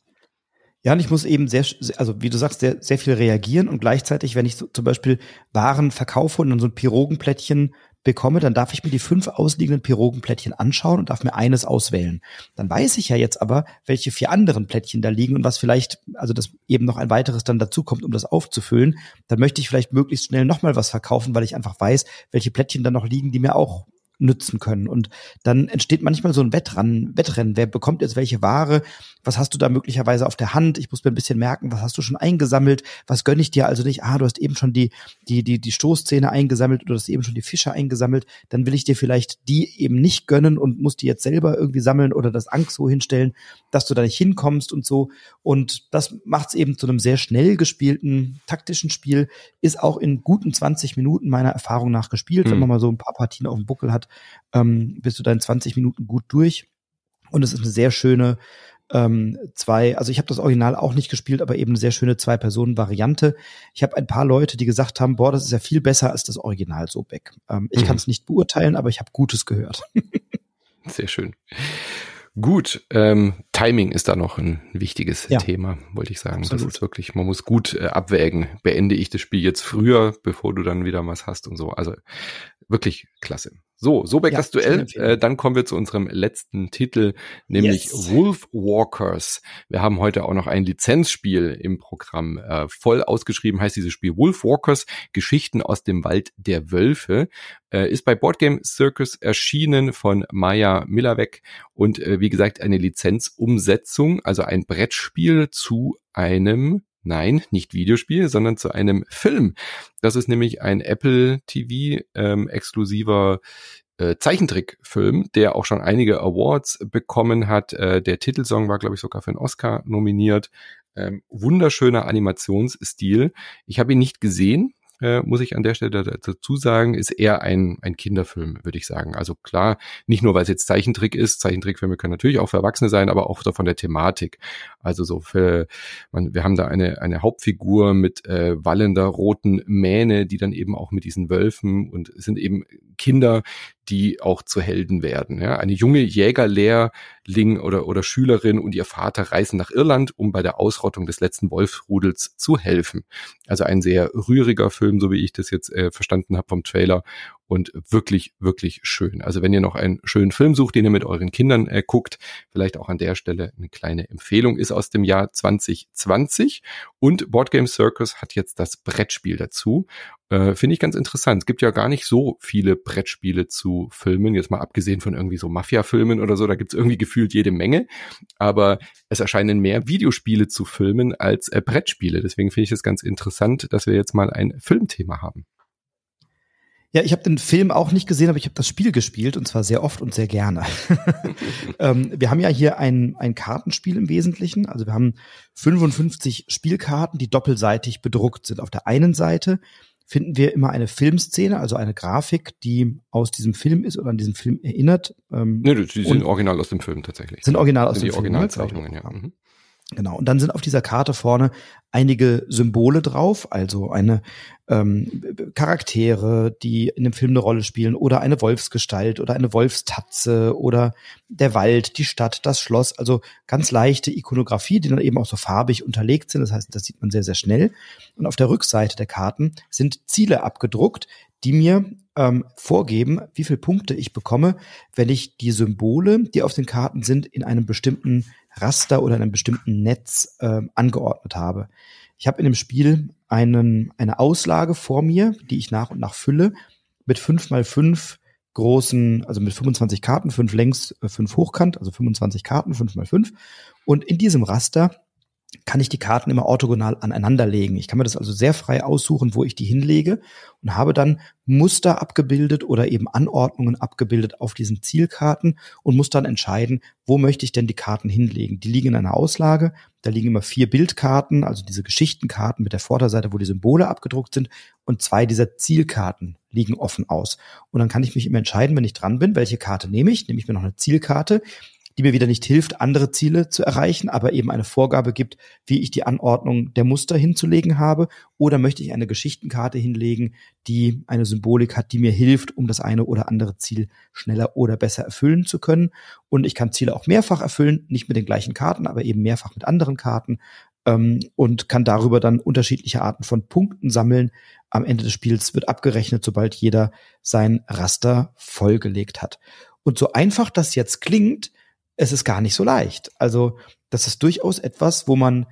Ja, und ich muss eben sehr, also wie du sagst, sehr, sehr viel reagieren und gleichzeitig, wenn ich so, zum Beispiel Waren verkaufe und dann so ein Pirogenplättchen bekomme, dann darf ich mir die fünf ausliegenden Pirogenplättchen anschauen und darf mir eines auswählen. Dann weiß ich ja jetzt aber, welche vier anderen Plättchen da liegen und was vielleicht, also das eben noch ein weiteres dann dazu kommt, um das aufzufüllen. Dann möchte ich vielleicht möglichst schnell nochmal was verkaufen, weil ich einfach weiß, welche Plättchen da noch liegen, die mir auch nützen können. Und dann entsteht manchmal so ein Wettrennen, Wettrennen. Wer bekommt jetzt welche Ware? Was hast du da möglicherweise auf der Hand? Ich muss mir ein bisschen merken, was hast du schon eingesammelt? Was gönne ich dir also nicht? Ah, du hast eben schon die, die, die, die Stoßzähne eingesammelt oder du hast eben schon die Fische eingesammelt. Dann will ich dir vielleicht die eben nicht gönnen und muss die jetzt selber irgendwie sammeln oder das Angst so hinstellen, dass du da nicht hinkommst und so. Und das macht es eben zu einem sehr schnell gespielten taktischen Spiel. Ist auch in guten 20 Minuten meiner Erfahrung nach gespielt, mhm. wenn hm. man mal so ein paar Partien auf dem Buckel hat ähm, bist du dann 20 Minuten gut durch. Und es ist eine sehr schöne ähm, zwei, also ich habe das Original auch nicht gespielt, aber eben eine sehr schöne Zwei-Personen-Variante. Ich habe ein paar Leute, die gesagt haben, boah, das ist ja viel besser als das Original so weg. Ähm, ich mhm. kann es nicht beurteilen, aber ich habe Gutes gehört. sehr schön. Gut, ähm, Timing ist da noch ein wichtiges ja. Thema, wollte ich sagen. Absolut. Das ist wirklich, man muss gut äh, abwägen. Beende ich das Spiel jetzt früher, bevor du dann wieder was hast und so. Also wirklich klasse. So, Sobek ja, das Duell. Äh, dann kommen wir zu unserem letzten Titel, nämlich yes. Wolf Walkers. Wir haben heute auch noch ein Lizenzspiel im Programm. Äh, voll ausgeschrieben heißt dieses Spiel Wolf Walkers, Geschichten aus dem Wald der Wölfe. Äh, ist bei Boardgame Circus erschienen von Maya Millerweg und äh, wie gesagt eine Lizenzumsetzung, also ein Brettspiel zu einem Nein, nicht Videospiel, sondern zu einem Film. Das ist nämlich ein Apple TV ähm, exklusiver äh, Zeichentrickfilm, der auch schon einige Awards bekommen hat. Äh, der Titelsong war, glaube ich, sogar für einen Oscar nominiert. Ähm, wunderschöner Animationsstil. Ich habe ihn nicht gesehen, äh, muss ich an der Stelle dazu sagen, ist eher ein, ein Kinderfilm, würde ich sagen. Also klar, nicht nur, weil es jetzt Zeichentrick ist, Zeichentrickfilme können natürlich auch für Erwachsene sein, aber auch von der Thematik. Also so für, man, wir haben da eine, eine Hauptfigur mit äh, wallender roten Mähne, die dann eben auch mit diesen Wölfen und sind eben Kinder, die auch zu Helden werden. Ja, eine junge Jägerlehrling oder, oder Schülerin und ihr Vater reisen nach Irland, um bei der Ausrottung des letzten Wolfsrudels zu helfen. Also ein sehr rühriger Film, so wie ich das jetzt äh, verstanden habe vom Trailer und wirklich, wirklich schön. Also wenn ihr noch einen schönen Film sucht, den ihr mit euren Kindern äh, guckt, vielleicht auch an der Stelle eine kleine Empfehlung, ist aus dem Jahr 2020 und Boardgame Circus hat jetzt das Brettspiel dazu. Äh, Finde ich ganz interessant. Es gibt ja gar nicht so viele Brettspiele zu Filmen, jetzt mal abgesehen von irgendwie so Mafia-Filmen oder so, da gibt es irgendwie gefühlt jede Menge, aber es erscheinen mehr Videospiele zu Filmen als äh, Brettspiele. Deswegen finde ich es ganz interessant, dass wir jetzt mal ein Filmthema haben. Ja, ich habe den Film auch nicht gesehen, aber ich habe das Spiel gespielt und zwar sehr oft und sehr gerne. ähm, wir haben ja hier ein, ein Kartenspiel im Wesentlichen. Also wir haben 55 Spielkarten, die doppelseitig bedruckt sind. Auf der einen Seite finden wir immer eine Filmszene, also eine Grafik, die aus diesem Film ist oder an diesen Film erinnert. Ähm, nee, die sind original aus dem Film tatsächlich. Sind original aus sind dem die Film. Die Originalzeichnungen, ja. Mhm. Genau. Und dann sind auf dieser Karte vorne einige Symbole drauf, also eine ähm, Charaktere, die in dem Film eine Rolle spielen, oder eine Wolfsgestalt oder eine Wolfstatze oder der Wald, die Stadt, das Schloss. Also ganz leichte Ikonografie, die dann eben auch so farbig unterlegt sind. Das heißt, das sieht man sehr, sehr schnell. Und auf der Rückseite der Karten sind Ziele abgedruckt, die mir ähm, vorgeben, wie viele Punkte ich bekomme, wenn ich die Symbole, die auf den Karten sind, in einem bestimmten Raster oder einem bestimmten Netz äh, angeordnet habe. Ich habe in dem Spiel einen, eine Auslage vor mir, die ich nach und nach fülle, mit fünf mal fünf großen, also mit 25 Karten, fünf längs, äh, fünf hochkant, also 25 Karten, fünf mal fünf. Und in diesem Raster kann ich die Karten immer orthogonal aneinander legen. Ich kann mir das also sehr frei aussuchen, wo ich die hinlege und habe dann Muster abgebildet oder eben Anordnungen abgebildet auf diesen Zielkarten und muss dann entscheiden, wo möchte ich denn die Karten hinlegen. Die liegen in einer Auslage, da liegen immer vier Bildkarten, also diese Geschichtenkarten mit der Vorderseite, wo die Symbole abgedruckt sind und zwei dieser Zielkarten liegen offen aus. Und dann kann ich mich immer entscheiden, wenn ich dran bin, welche Karte nehme ich. Nehme ich mir noch eine Zielkarte, die mir wieder nicht hilft, andere Ziele zu erreichen, aber eben eine Vorgabe gibt, wie ich die Anordnung der Muster hinzulegen habe. Oder möchte ich eine Geschichtenkarte hinlegen, die eine Symbolik hat, die mir hilft, um das eine oder andere Ziel schneller oder besser erfüllen zu können. Und ich kann Ziele auch mehrfach erfüllen, nicht mit den gleichen Karten, aber eben mehrfach mit anderen Karten ähm, und kann darüber dann unterschiedliche Arten von Punkten sammeln. Am Ende des Spiels wird abgerechnet, sobald jeder sein Raster vollgelegt hat. Und so einfach das jetzt klingt, es ist gar nicht so leicht. Also das ist durchaus etwas, wo man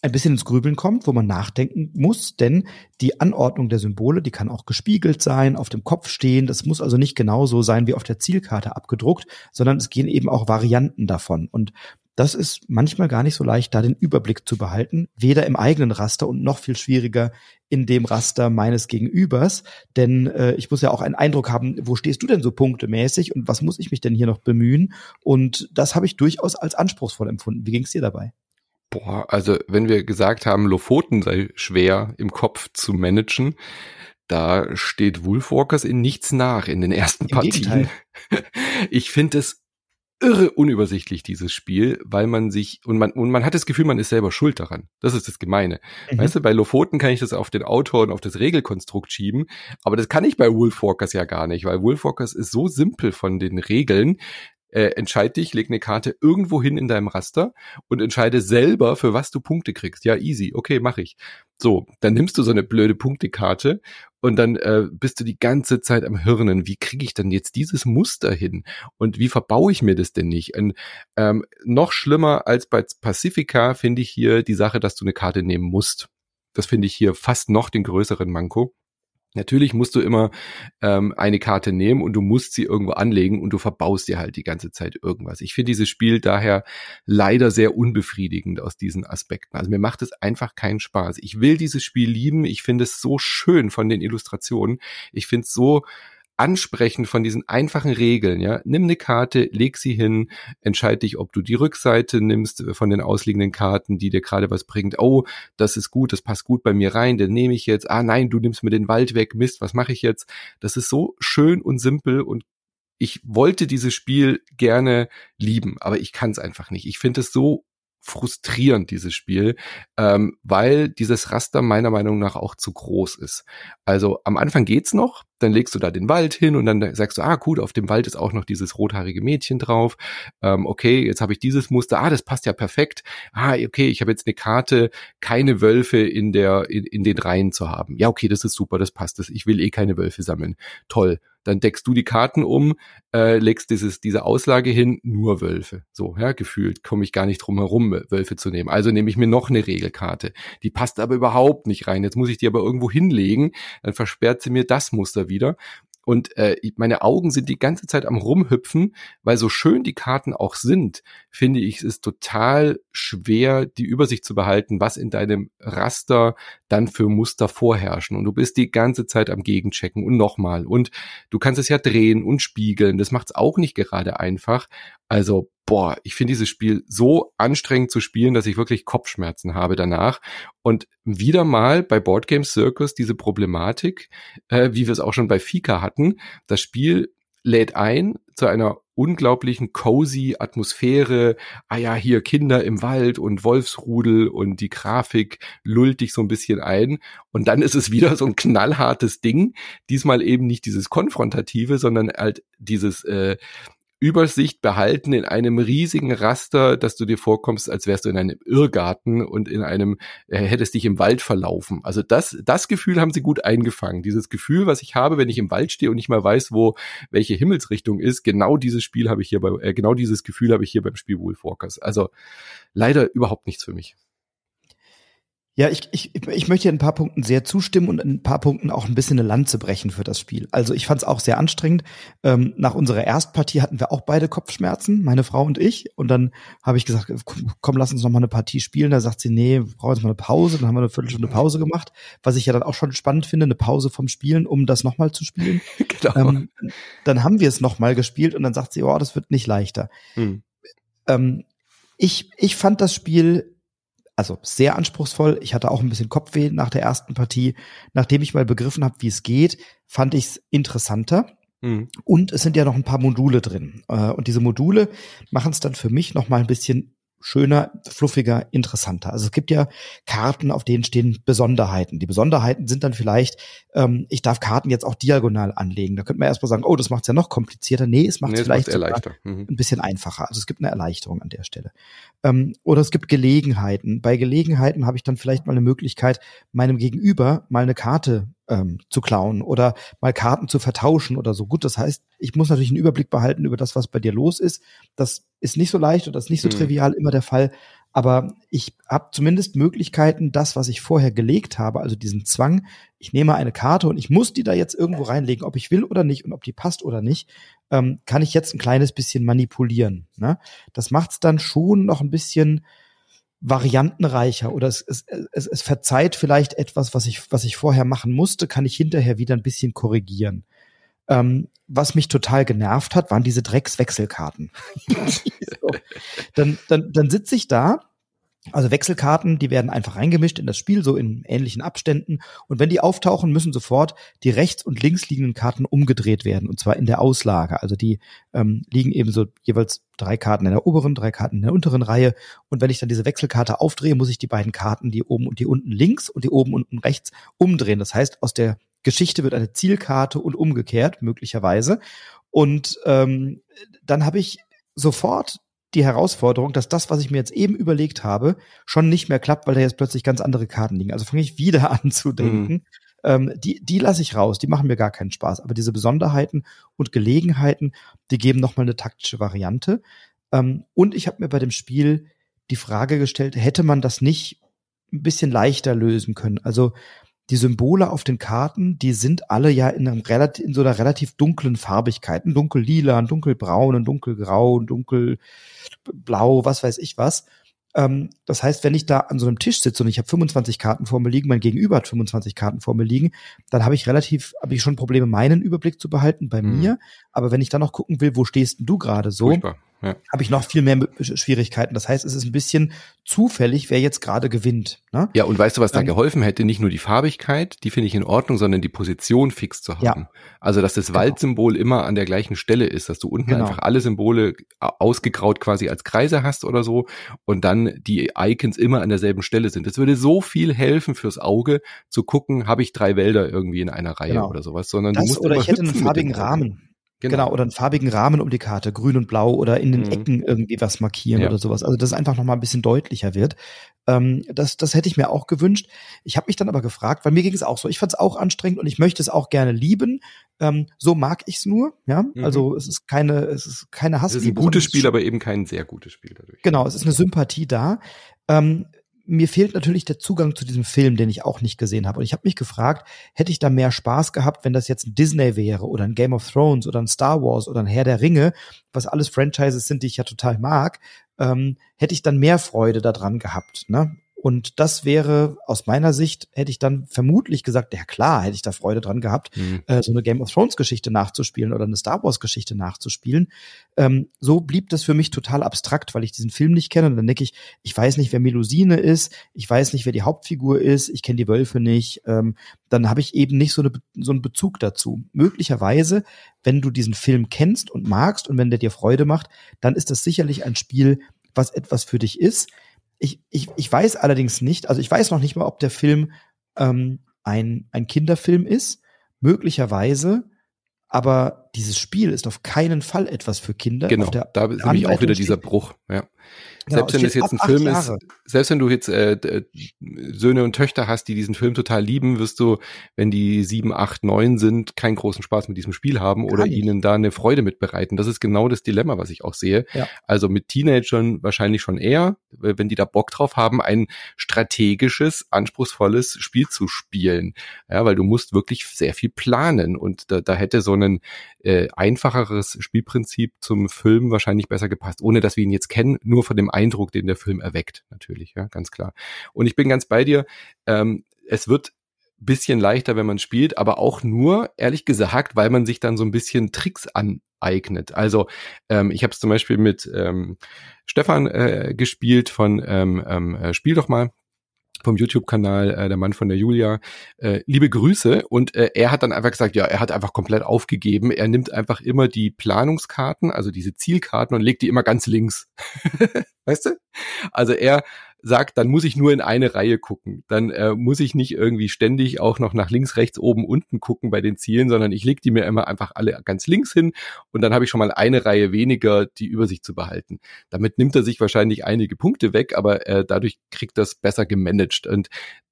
ein bisschen ins Grübeln kommt, wo man nachdenken muss, denn die Anordnung der Symbole, die kann auch gespiegelt sein, auf dem Kopf stehen. Das muss also nicht genauso sein wie auf der Zielkarte abgedruckt, sondern es gehen eben auch Varianten davon. Und das ist manchmal gar nicht so leicht, da den Überblick zu behalten, weder im eigenen Raster und noch viel schwieriger in dem Raster meines Gegenübers. Denn äh, ich muss ja auch einen Eindruck haben, wo stehst du denn so punktemäßig und was muss ich mich denn hier noch bemühen? Und das habe ich durchaus als anspruchsvoll empfunden. Wie ging es dir dabei? Boah, also wenn wir gesagt haben, Lofoten sei schwer im Kopf zu managen, da steht Wolfwalkers in nichts nach in den ersten Im Partien. Gegenteil. Ich finde es irre unübersichtlich, dieses Spiel, weil man sich, und man, und man hat das Gefühl, man ist selber schuld daran. Das ist das Gemeine. Mhm. Weißt du, bei Lofoten kann ich das auf den Autor und auf das Regelkonstrukt schieben, aber das kann ich bei Wolfwalkers ja gar nicht, weil Wolfwalkers ist so simpel von den Regeln, äh, entscheid dich, leg eine Karte irgendwo hin in deinem Raster und entscheide selber, für was du Punkte kriegst. Ja, easy, okay, mach ich. So, dann nimmst du so eine blöde Punktekarte und dann äh, bist du die ganze Zeit am Hirnen. Wie kriege ich denn jetzt dieses Muster hin? Und wie verbaue ich mir das denn nicht? Und ähm, noch schlimmer als bei Pacifica finde ich hier die Sache, dass du eine Karte nehmen musst. Das finde ich hier fast noch den größeren Manko. Natürlich musst du immer ähm, eine Karte nehmen und du musst sie irgendwo anlegen und du verbaust dir halt die ganze Zeit irgendwas. Ich finde dieses Spiel daher leider sehr unbefriedigend aus diesen Aspekten. Also mir macht es einfach keinen Spaß. Ich will dieses Spiel lieben. Ich finde es so schön von den Illustrationen. Ich finde es so Ansprechen von diesen einfachen Regeln, ja. Nimm eine Karte, leg sie hin, entscheid dich, ob du die Rückseite nimmst von den ausliegenden Karten, die dir gerade was bringt. Oh, das ist gut, das passt gut bei mir rein, den nehme ich jetzt. Ah nein, du nimmst mir den Wald weg, Mist, was mache ich jetzt? Das ist so schön und simpel und ich wollte dieses Spiel gerne lieben, aber ich kann es einfach nicht. Ich finde es so frustrierend, dieses Spiel, ähm, weil dieses Raster meiner Meinung nach auch zu groß ist. Also am Anfang geht's noch, dann legst du da den Wald hin und dann sagst du, ah gut, auf dem Wald ist auch noch dieses rothaarige Mädchen drauf. Ähm, okay, jetzt habe ich dieses Muster, ah, das passt ja perfekt. Ah, okay, ich habe jetzt eine Karte, keine Wölfe in der in, in den Reihen zu haben. Ja, okay, das ist super, das passt. Das, ich will eh keine Wölfe sammeln. Toll dann deckst du die Karten um, äh, legst dieses, diese Auslage hin, nur Wölfe. So, ja, gefühlt komme ich gar nicht drum herum, Wölfe zu nehmen. Also nehme ich mir noch eine Regelkarte. Die passt aber überhaupt nicht rein. Jetzt muss ich die aber irgendwo hinlegen, dann versperrt sie mir das Muster wieder. Und äh, meine Augen sind die ganze Zeit am Rumhüpfen, weil so schön die Karten auch sind, finde ich, es ist total schwer, die Übersicht zu behalten, was in deinem Raster dann für Muster vorherrschen. Und du bist die ganze Zeit am Gegenchecken und nochmal. Und du kannst es ja drehen und spiegeln. Das macht es auch nicht gerade einfach. Also boah, ich finde dieses Spiel so anstrengend zu spielen, dass ich wirklich Kopfschmerzen habe danach. Und wieder mal bei Board Game Circus diese Problematik, äh, wie wir es auch schon bei Fika hatten. Das Spiel lädt ein zu einer unglaublichen cozy Atmosphäre. Ah ja, hier Kinder im Wald und Wolfsrudel und die Grafik lullt dich so ein bisschen ein. Und dann ist es wieder so ein knallhartes Ding. Diesmal eben nicht dieses konfrontative, sondern halt dieses äh, Übersicht behalten in einem riesigen Raster, dass du dir vorkommst, als wärst du in einem Irrgarten und in einem, äh, hättest dich im Wald verlaufen. Also das, das Gefühl haben sie gut eingefangen. Dieses Gefühl, was ich habe, wenn ich im Wald stehe und nicht mal weiß, wo welche Himmelsrichtung ist, genau dieses Spiel habe ich hier bei, äh, genau dieses Gefühl habe ich hier beim Spiel Wolfwalkers. Also leider überhaupt nichts für mich. Ja, ich, ich, ich möchte in ein paar Punkten sehr zustimmen und in ein paar Punkten auch ein bisschen eine Lanze brechen für das Spiel. Also ich fand es auch sehr anstrengend. Ähm, nach unserer Erstpartie hatten wir auch beide Kopfschmerzen, meine Frau und ich. Und dann habe ich gesagt, komm, lass uns noch mal eine Partie spielen. Da sagt sie, nee, wir brauchen jetzt mal eine Pause. Dann haben wir eine Viertelstunde Pause gemacht, was ich ja dann auch schon spannend finde, eine Pause vom Spielen, um das nochmal zu spielen. genau. Ähm, dann haben wir es nochmal gespielt und dann sagt sie, oh, das wird nicht leichter. Hm. Ähm, ich, ich fand das Spiel also sehr anspruchsvoll. Ich hatte auch ein bisschen Kopfweh nach der ersten Partie. Nachdem ich mal begriffen habe, wie es geht, fand ich es interessanter. Mhm. Und es sind ja noch ein paar Module drin. Äh, und diese Module machen es dann für mich noch mal ein bisschen schöner, fluffiger, interessanter. Also es gibt ja Karten, auf denen stehen Besonderheiten. Die Besonderheiten sind dann vielleicht, ähm, ich darf Karten jetzt auch diagonal anlegen. Da könnte man erstmal sagen, oh, das macht es ja noch komplizierter. Nee, es macht es nee, vielleicht mhm. ein bisschen einfacher. Also es gibt eine Erleichterung an der Stelle. Ähm, oder es gibt Gelegenheiten. Bei Gelegenheiten habe ich dann vielleicht mal eine Möglichkeit, meinem Gegenüber mal eine Karte ähm, zu klauen oder mal Karten zu vertauschen oder so. Gut, das heißt, ich muss natürlich einen Überblick behalten über das, was bei dir los ist. Das ist nicht so leicht oder das ist nicht so mhm. trivial immer der Fall. Aber ich habe zumindest Möglichkeiten, das, was ich vorher gelegt habe, also diesen Zwang, ich nehme eine Karte und ich muss die da jetzt irgendwo reinlegen, ob ich will oder nicht und ob die passt oder nicht, ähm, kann ich jetzt ein kleines bisschen manipulieren. Ne? Das macht es dann schon noch ein bisschen variantenreicher oder es, es, es, es verzeiht vielleicht etwas, was ich, was ich vorher machen musste, kann ich hinterher wieder ein bisschen korrigieren. Ähm, was mich total genervt hat, waren diese Dreckswechselkarten. so. Dann, dann, dann sitze ich da Also Wechselkarten, die werden einfach reingemischt in das Spiel, so in ähnlichen Abständen. Und wenn die auftauchen, müssen sofort die rechts und links liegenden Karten umgedreht werden. Und zwar in der Auslage. Also die ähm, liegen eben so jeweils drei Karten in der oberen, drei Karten in der unteren Reihe. Und wenn ich dann diese Wechselkarte aufdrehe, muss ich die beiden Karten, die oben und die unten links und die oben und unten rechts, umdrehen. Das heißt, aus der Geschichte wird eine Zielkarte und umgekehrt, möglicherweise. Und ähm, dann habe ich sofort die Herausforderung, dass das, was ich mir jetzt eben überlegt habe, schon nicht mehr klappt, weil da jetzt plötzlich ganz andere Karten liegen. Also fange ich wieder an zu denken. Mhm. Ähm, die die lasse ich raus, die machen mir gar keinen Spaß. Aber diese Besonderheiten und Gelegenheiten, die geben nochmal eine taktische Variante. Ähm, und ich habe mir bei dem Spiel die Frage gestellt, hätte man das nicht ein bisschen leichter lösen können? Also die Symbole auf den Karten, die sind alle ja in, einem relativ, in so einer relativ dunklen Farbigkeit. Ein dunkel-lila, ein dunkelbraun, ein dunkelgrau, ein dunkelblau, was weiß ich was. Ähm, das heißt, wenn ich da an so einem Tisch sitze und ich habe 25 Karten vor mir liegen, mein Gegenüber hat 25 Karten vor mir liegen, dann habe ich relativ, habe ich schon Probleme, meinen Überblick zu behalten bei mhm. mir. Aber wenn ich dann noch gucken will, wo stehst denn du gerade so, Furchtbar ja. habe ich noch viel mehr Schwierigkeiten. Das heißt, es ist ein bisschen zufällig, wer jetzt gerade gewinnt. Ne? Ja, und weißt du, was da ähm, geholfen hätte? Nicht nur die Farbigkeit, die finde ich in Ordnung, sondern die Position fix zu haben. Ja. Also, dass das genau. Waldsymbol immer an der gleichen Stelle ist, dass du unten genau. einfach alle Symbole ausgegraut quasi als Kreise hast oder so und dann die Icons immer an derselben Stelle sind. Das würde so viel helfen fürs Auge, zu gucken, habe ich drei Wälder irgendwie in einer Reihe genau. oder sowas, sondern das, du musst oder ich hätte einen farbigen Rahmen. Genau. genau. oder einen farbigen Rahmen um die Karte, grün und blau oder in den mhm. Ecken irgendwie was markieren ja. oder sowas. Also dass es einfach nochmal ein bisschen deutlicher wird. Ähm, das, das hätte ich mir auch gewünscht. Ich habe mich dann aber gefragt, weil mir ging es auch so. Ich fand es auch anstrengend und ich möchte es auch gerne lieben. Ähm, so mag ich es nur. Ja, mhm. also es ist keine, es ist keine Hassliebe. Es ist ein gutes Spiel, aber eben kein sehr gutes Spiel dadurch. Genau, es ist eine Sympathie da. Ähm, mir fehlt natürlich der Zugang zu diesem Film, den ich auch nicht gesehen habe. Und ich habe mich gefragt, hätte ich da mehr Spaß gehabt, wenn das jetzt ein Disney wäre oder ein Game of Thrones oder ein Star Wars oder ein Herr der Ringe, was alles Franchises sind, die ich ja total mag, ähm, hätte ich dann mehr Freude daran gehabt. Ne? Und das wäre aus meiner Sicht, hätte ich dann vermutlich gesagt, ja klar, hätte ich da Freude dran gehabt, mhm. äh, so eine Game of Thrones Geschichte nachzuspielen oder eine Star Wars Geschichte nachzuspielen. Ähm, so blieb das für mich total abstrakt, weil ich diesen Film nicht kenne. Und dann denke ich, ich weiß nicht, wer Melusine ist, ich weiß nicht, wer die Hauptfigur ist, ich kenne die Wölfe nicht. Ähm, dann habe ich eben nicht so, eine, so einen Bezug dazu. Möglicherweise, wenn du diesen Film kennst und magst und wenn der dir Freude macht, dann ist das sicherlich ein Spiel, was etwas für dich ist. Ich, ich, ich weiß allerdings nicht, also ich weiß noch nicht mal, ob der Film ähm, ein, ein Kinderfilm ist. Möglicherweise, aber dieses Spiel ist auf keinen Fall etwas für Kinder. Genau, da ist nämlich auch wieder dieser Bruch. Ja. Genau, selbst wenn es jetzt ein Film ist, selbst wenn du jetzt äh, Söhne und Töchter hast, die diesen Film total lieben, wirst du, wenn die sieben, acht, neun sind, keinen großen Spaß mit diesem Spiel haben oder ihnen da eine Freude mitbereiten. Das ist genau das Dilemma, was ich auch sehe. Ja. Also mit Teenagern wahrscheinlich schon eher, wenn die da Bock drauf haben, ein strategisches, anspruchsvolles Spiel zu spielen. Ja, weil du musst wirklich sehr viel planen und da, da hätte so ein äh, einfacheres Spielprinzip zum Film wahrscheinlich besser gepasst, ohne dass wir ihn jetzt kennen, nur von dem Eindruck, den der Film erweckt, natürlich, ja, ganz klar. Und ich bin ganz bei dir, ähm, es wird bisschen leichter, wenn man spielt, aber auch nur, ehrlich gesagt, weil man sich dann so ein bisschen Tricks aneignet. Also ähm, ich habe es zum Beispiel mit ähm, Stefan äh, gespielt von ähm, ähm, äh, Spiel doch mal vom YouTube-Kanal, äh, der Mann von der Julia, äh, liebe Grüße. Und äh, er hat dann einfach gesagt, ja, er hat einfach komplett aufgegeben. Er nimmt einfach immer die Planungskarten, also diese Zielkarten und legt die immer ganz links. weißt du? Also er sagt, dann muss ich nur in eine Reihe gucken. Dann äh, muss ich nicht irgendwie ständig auch noch nach links, rechts, oben, unten gucken bei den Zielen, sondern ich leg die mir immer einfach alle ganz links hin und dann habe ich schon mal eine Reihe weniger, die Übersicht zu behalten. Damit nimmt er sich wahrscheinlich einige Punkte weg, aber äh, dadurch kriegt das besser gemanagt. Und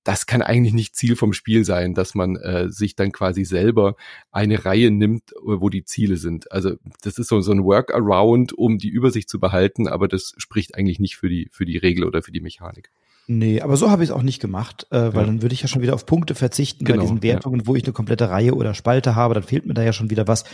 das kann eigentlich nicht Ziel vom Spiel sein, dass man äh, sich dann quasi selber eine Reihe nimmt, wo die Ziele sind. Also das ist so, so ein Workaround, um die Übersicht zu behalten, aber das spricht eigentlich nicht für die, für die Regel oder für die Mechanik. Nee, aber so habe ich es auch nicht gemacht, äh, weil ja. dann würde ich ja schon wieder auf Punkte verzichten genau, bei diesen Wertungen, ja. wo ich eine komplette Reihe oder Spalte habe, dann fehlt mir da ja schon wieder was.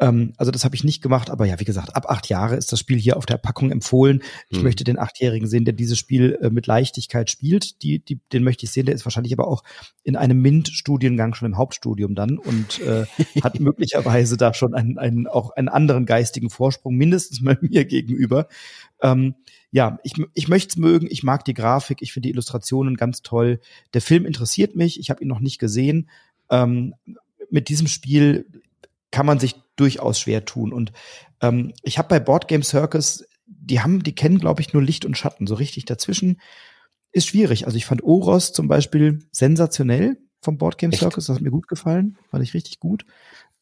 Ähm, also das habe ich nicht gemacht, aber ja, wie gesagt, ab acht Jahre ist das Spiel hier auf der Packung empfohlen. Ich hm. möchte den Achtjährigen sehen, der dieses Spiel äh, mit Leichtigkeit spielt. Die, die, den möchte ich sehen, der ist wahrscheinlich aber auch in einem MINT-Studiengang schon im Hauptstudium dann und äh, hat möglicherweise da schon einen, einen, auch einen anderen geistigen Vorsprung, mindestens mal mir gegenüber. Ähm, ja, ich, ich möchte es mögen, ich mag die Grafik, ich finde die Illustrationen ganz toll. Der Film interessiert mich, ich habe ihn noch nicht gesehen. Ähm, mit diesem Spiel kann man sich durchaus schwer tun. Und ähm, ich habe bei Board Game Circus, die haben, die kennen, glaube ich, nur Licht und Schatten. So richtig dazwischen ist schwierig. Also ich fand Oros zum Beispiel sensationell vom Board Game Circus. Das hat mir gut gefallen. Fand ich richtig gut.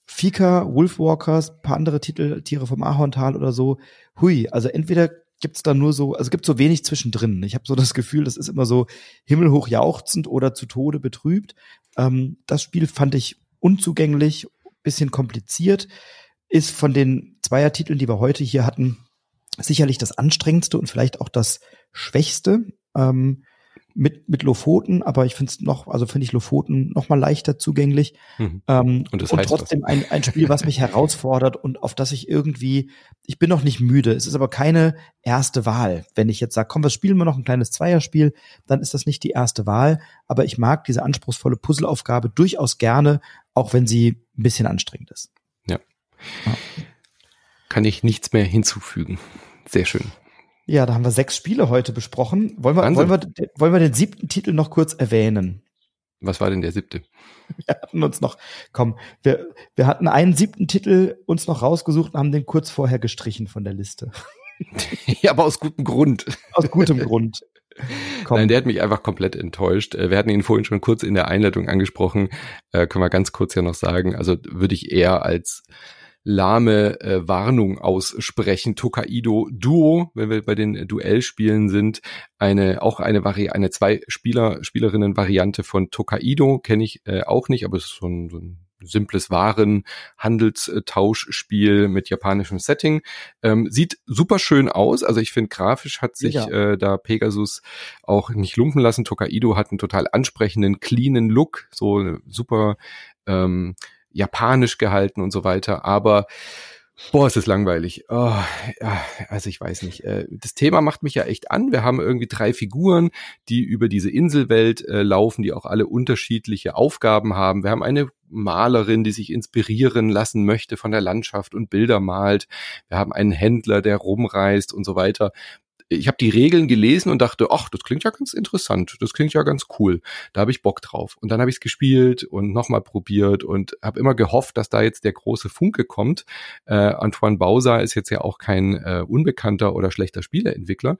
Fika, Wolfwalkers, paar andere Titel, Tiere vom Ahorntal oder so. Hui, also entweder gibt's da nur so, also gibt so wenig zwischendrin. Ich habe so das Gefühl, das ist immer so himmelhoch jauchzend oder zu Tode betrübt. Ähm, das Spiel fand ich unzugänglich, bisschen kompliziert, ist von den Zweiertiteln, die wir heute hier hatten, sicherlich das anstrengendste und vielleicht auch das schwächste. Ähm, mit, mit Lofoten, aber ich finde es noch, also finde ich Lofoten noch mal leichter zugänglich. Mhm. Ähm, und, das und trotzdem ein, ein Spiel, was mich herausfordert und auf das ich irgendwie, ich bin noch nicht müde. Es ist aber keine erste Wahl. Wenn ich jetzt sage, komm, was spielen wir noch, ein kleines Zweierspiel, dann ist das nicht die erste Wahl. Aber ich mag diese anspruchsvolle Puzzleaufgabe durchaus gerne, auch wenn sie ein bisschen anstrengend ist. Ja. ja. Kann ich nichts mehr hinzufügen. Sehr schön. Ja, da haben wir sechs Spiele heute besprochen. Wollen wir, wollen wir, wollen wir den siebten Titel noch kurz erwähnen? Was war denn der siebte? Wir hatten uns noch, komm, wir, wir hatten einen siebten Titel uns noch rausgesucht und haben den kurz vorher gestrichen von der Liste. ja, aber aus gutem Grund. Aus gutem Grund. Komm. Nein, der hat mich einfach komplett enttäuscht. Äh, wir hatten ihn vorhin schon kurz in der Einleitung angesprochen. Äh, können wir ganz kurz ja noch sagen. Also würde ich eher als lahme äh, Warnung aussprechen. Tokaido Duo, wenn wir bei den Duellspielen sind, eine auch eine Vari eine zwei Spieler Spielerinnen Variante von Tokaido kenne ich äh, auch nicht, aber es ist so ein, so ein simples Waren-Handelstauschspiel mit japanischem Setting. Ähm, sieht super schön aus. Also ich finde, grafisch hat sich ja. äh, da Pegasus auch nicht lumpen lassen. Tokaido hat einen total ansprechenden, cleanen Look, so super ähm, japanisch gehalten und so weiter, aber Boah, es ist langweilig. Oh, ja, also ich weiß nicht. Äh, das Thema macht mich ja echt an. Wir haben irgendwie drei Figuren, die über diese Inselwelt äh, laufen, die auch alle unterschiedliche Aufgaben haben. Wir haben eine Malerin, die sich inspirieren lassen möchte von der Landschaft und Bilder malt. Wir haben einen Händler, der rumreist und so weiter ich habe die Regeln gelesen und dachte, ach, das klingt ja ganz interessant, das klingt ja ganz cool, da habe ich Bock drauf. Und dann habe ich es gespielt und nochmal probiert und habe immer gehofft, dass da jetzt der große Funke kommt. Äh, Antoine Bauser ist jetzt ja auch kein äh, unbekannter oder schlechter Spieleentwickler.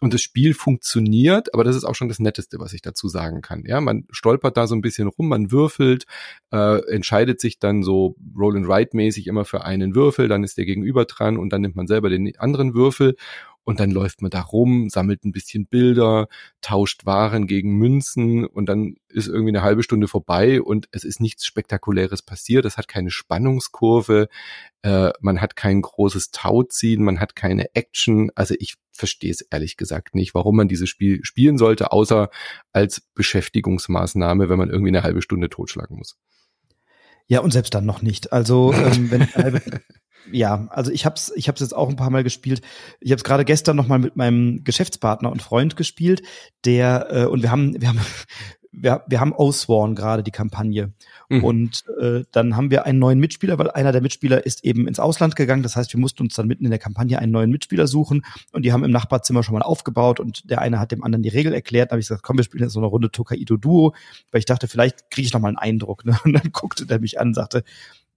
Und das Spiel funktioniert, aber das ist auch schon das Netteste, was ich dazu sagen kann. Ja, man stolpert da so ein bisschen rum, man würfelt, äh, entscheidet sich dann so Roll and Write mäßig immer für einen Würfel, dann ist der Gegenüber dran und dann nimmt man selber den anderen Würfel und dann läuft man da rum, sammelt ein bisschen Bilder, tauscht Waren gegen Münzen und dann ist irgendwie eine halbe Stunde vorbei und es ist nichts Spektakuläres passiert. Es hat keine Spannungskurve, äh, man hat kein großes Tauziehen, man hat keine Action. Also ich verstehe es ehrlich gesagt nicht, warum man dieses Spiel spielen sollte, außer als Beschäftigungsmaßnahme, wenn man irgendwie eine halbe Stunde totschlagen muss. Ja, und selbst dann noch nicht. Also ähm, wenn ich eine halbe, ja, also ich hab's, ich hab's jetzt auch ein paar Mal gespielt. Ich habe es gerade gestern noch mal mit meinem Geschäftspartner und Freund gespielt, der äh, und wir haben, wir haben, wir, wir haben Osworn gerade die Kampagne mhm. und äh, dann haben wir einen neuen Mitspieler, weil einer der Mitspieler ist eben ins Ausland gegangen. Das heißt, wir mussten uns dann mitten in der Kampagne einen neuen Mitspieler suchen und die haben im Nachbarzimmer schon mal aufgebaut und der eine hat dem anderen die Regel erklärt. Da habe ich gesagt, komm, wir spielen jetzt so eine Runde Tokaido Duo, weil ich dachte, vielleicht kriege ich noch mal einen Eindruck. Ne? Und dann guckte der mich an, und sagte,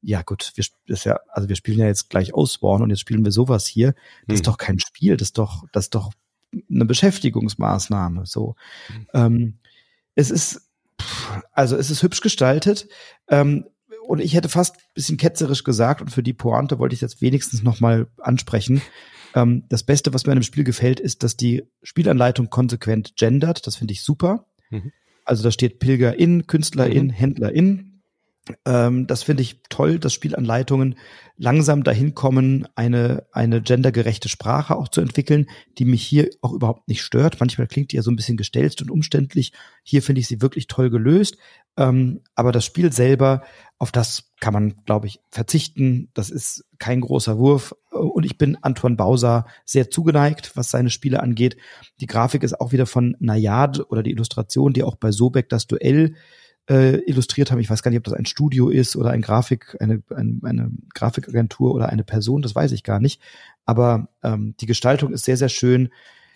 ja gut, wir, das ja, also wir spielen ja jetzt gleich Ausborn und jetzt spielen wir sowas hier. Das hm. ist doch kein Spiel, das ist doch, das ist doch eine Beschäftigungsmaßnahme. So, hm. ähm, es ist, also es ist hübsch gestaltet. Ähm, und ich hätte fast bisschen ketzerisch gesagt, und für die Pointe wollte ich jetzt wenigstens nochmal ansprechen. Ähm, das Beste, was mir an dem Spiel gefällt, ist, dass die Spielanleitung konsequent gendert. Das finde ich super. Mhm. Also da steht Pilgerin, Künstlerin, mhm. Händlerin. Ähm, das finde ich toll, dass Spielanleitungen langsam dahin kommen, eine, eine gendergerechte Sprache auch zu entwickeln, die mich hier auch überhaupt nicht stört. Manchmal klingt die ja so ein bisschen gestelzt und umständlich. Hier finde ich sie wirklich toll gelöst. Ähm, aber das Spiel selber, auf das kann man, glaube ich, verzichten. Das ist kein großer Wurf. Und ich bin Antoine Bauser sehr zugeneigt, was seine Spiele angeht. Die Grafik ist auch wieder von Nayad oder die Illustration, die auch bei Sobek das Duell äh, illustriert haben. Ich weiß gar nicht, ob das ein Studio ist oder ein Grafik, eine, ein, eine Grafikagentur oder eine Person, das weiß ich gar nicht. Aber ähm, die Gestaltung ist sehr, sehr schön.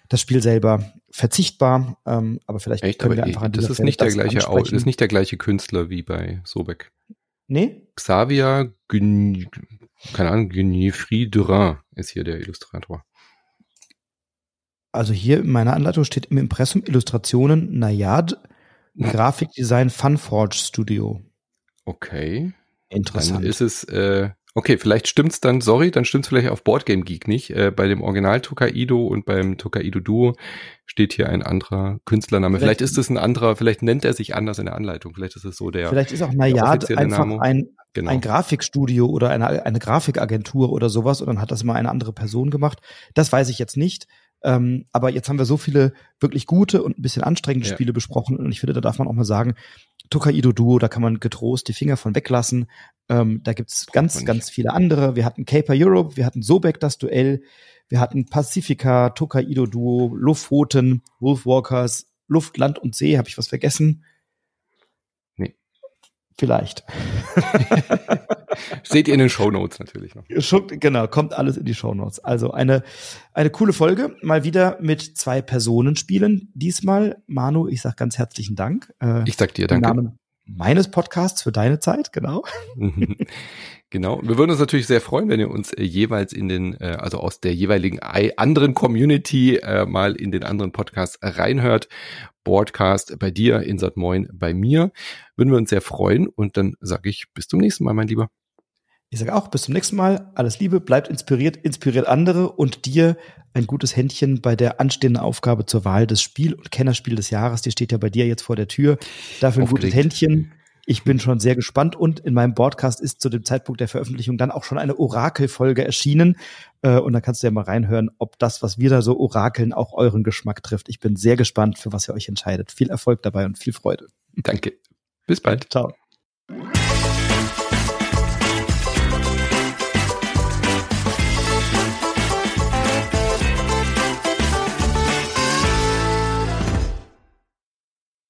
Das Spiel selber verzichtbar, ähm, aber vielleicht Echt, können aber wir einfach an das ist nicht der gleiche Au das ist nicht der gleiche Künstler wie bei Sobek. Nee? Xavier Gün, keine Ahnung, Guinefri Durin ist hier der Illustrator. Also hier in meiner Anleitung steht im Impressum Illustrationen Nayad Grafikdesign Funforge Studio. Okay. Interessant. Dann ist es, äh, okay, vielleicht stimmt's dann, sorry, dann stimmt's vielleicht auf Boardgame Geek nicht. Äh, bei dem Original Tokaido und beim Tokaido Duo steht hier ein anderer Künstlername. Vielleicht, vielleicht ist es ein anderer, vielleicht nennt er sich anders in der Anleitung. Vielleicht ist es so der. Vielleicht ist auch Nayad einfach Name. ein, genau. ein Grafikstudio oder eine, eine Grafikagentur oder sowas und dann hat das mal eine andere Person gemacht. Das weiß ich jetzt nicht. Ähm, aber jetzt haben wir so viele wirklich gute und ein bisschen anstrengende ja. Spiele besprochen und ich finde, da darf man auch mal sagen, Tokaido Duo, da kann man getrost die Finger von weglassen. Ähm, da gibt's ganz, ganz viele andere. Wir hatten Caper Europe, wir hatten Sobek das Duell, wir hatten Pacifica, Tokaido Duo, Luftpfoten, Wolfwalkers, Luft, Land und See. Habe ich was vergessen? Vielleicht. Seht ihr in den Show Notes natürlich noch. Genau, kommt alles in die Show Notes. Also eine, eine coole Folge. Mal wieder mit zwei Personen spielen. Diesmal, Manu, ich sag ganz herzlichen Dank. Äh, ich sag dir danke. Im Namen meines Podcasts für deine Zeit, genau. Genau. Wir würden uns natürlich sehr freuen, wenn ihr uns äh, jeweils in den, äh, also aus der jeweiligen anderen Community äh, mal in den anderen Podcasts reinhört. Broadcast bei dir, Insert Moin bei mir. Würden wir uns sehr freuen und dann sage ich bis zum nächsten Mal, mein Lieber. Ich sage auch bis zum nächsten Mal. Alles Liebe, bleibt inspiriert, inspiriert andere und dir ein gutes Händchen bei der anstehenden Aufgabe zur Wahl des Spiel- und Kennerspiel des Jahres. Die steht ja bei dir jetzt vor der Tür. Dafür ein Aufgelegt. gutes Händchen. Ich bin schon sehr gespannt und in meinem Podcast ist zu dem Zeitpunkt der Veröffentlichung dann auch schon eine Orakelfolge erschienen. Äh, und da kannst du ja mal reinhören, ob das, was wir da so orakeln, auch euren Geschmack trifft. Ich bin sehr gespannt, für was ihr euch entscheidet. Viel Erfolg dabei und viel Freude. Danke. Bis bald. Ciao.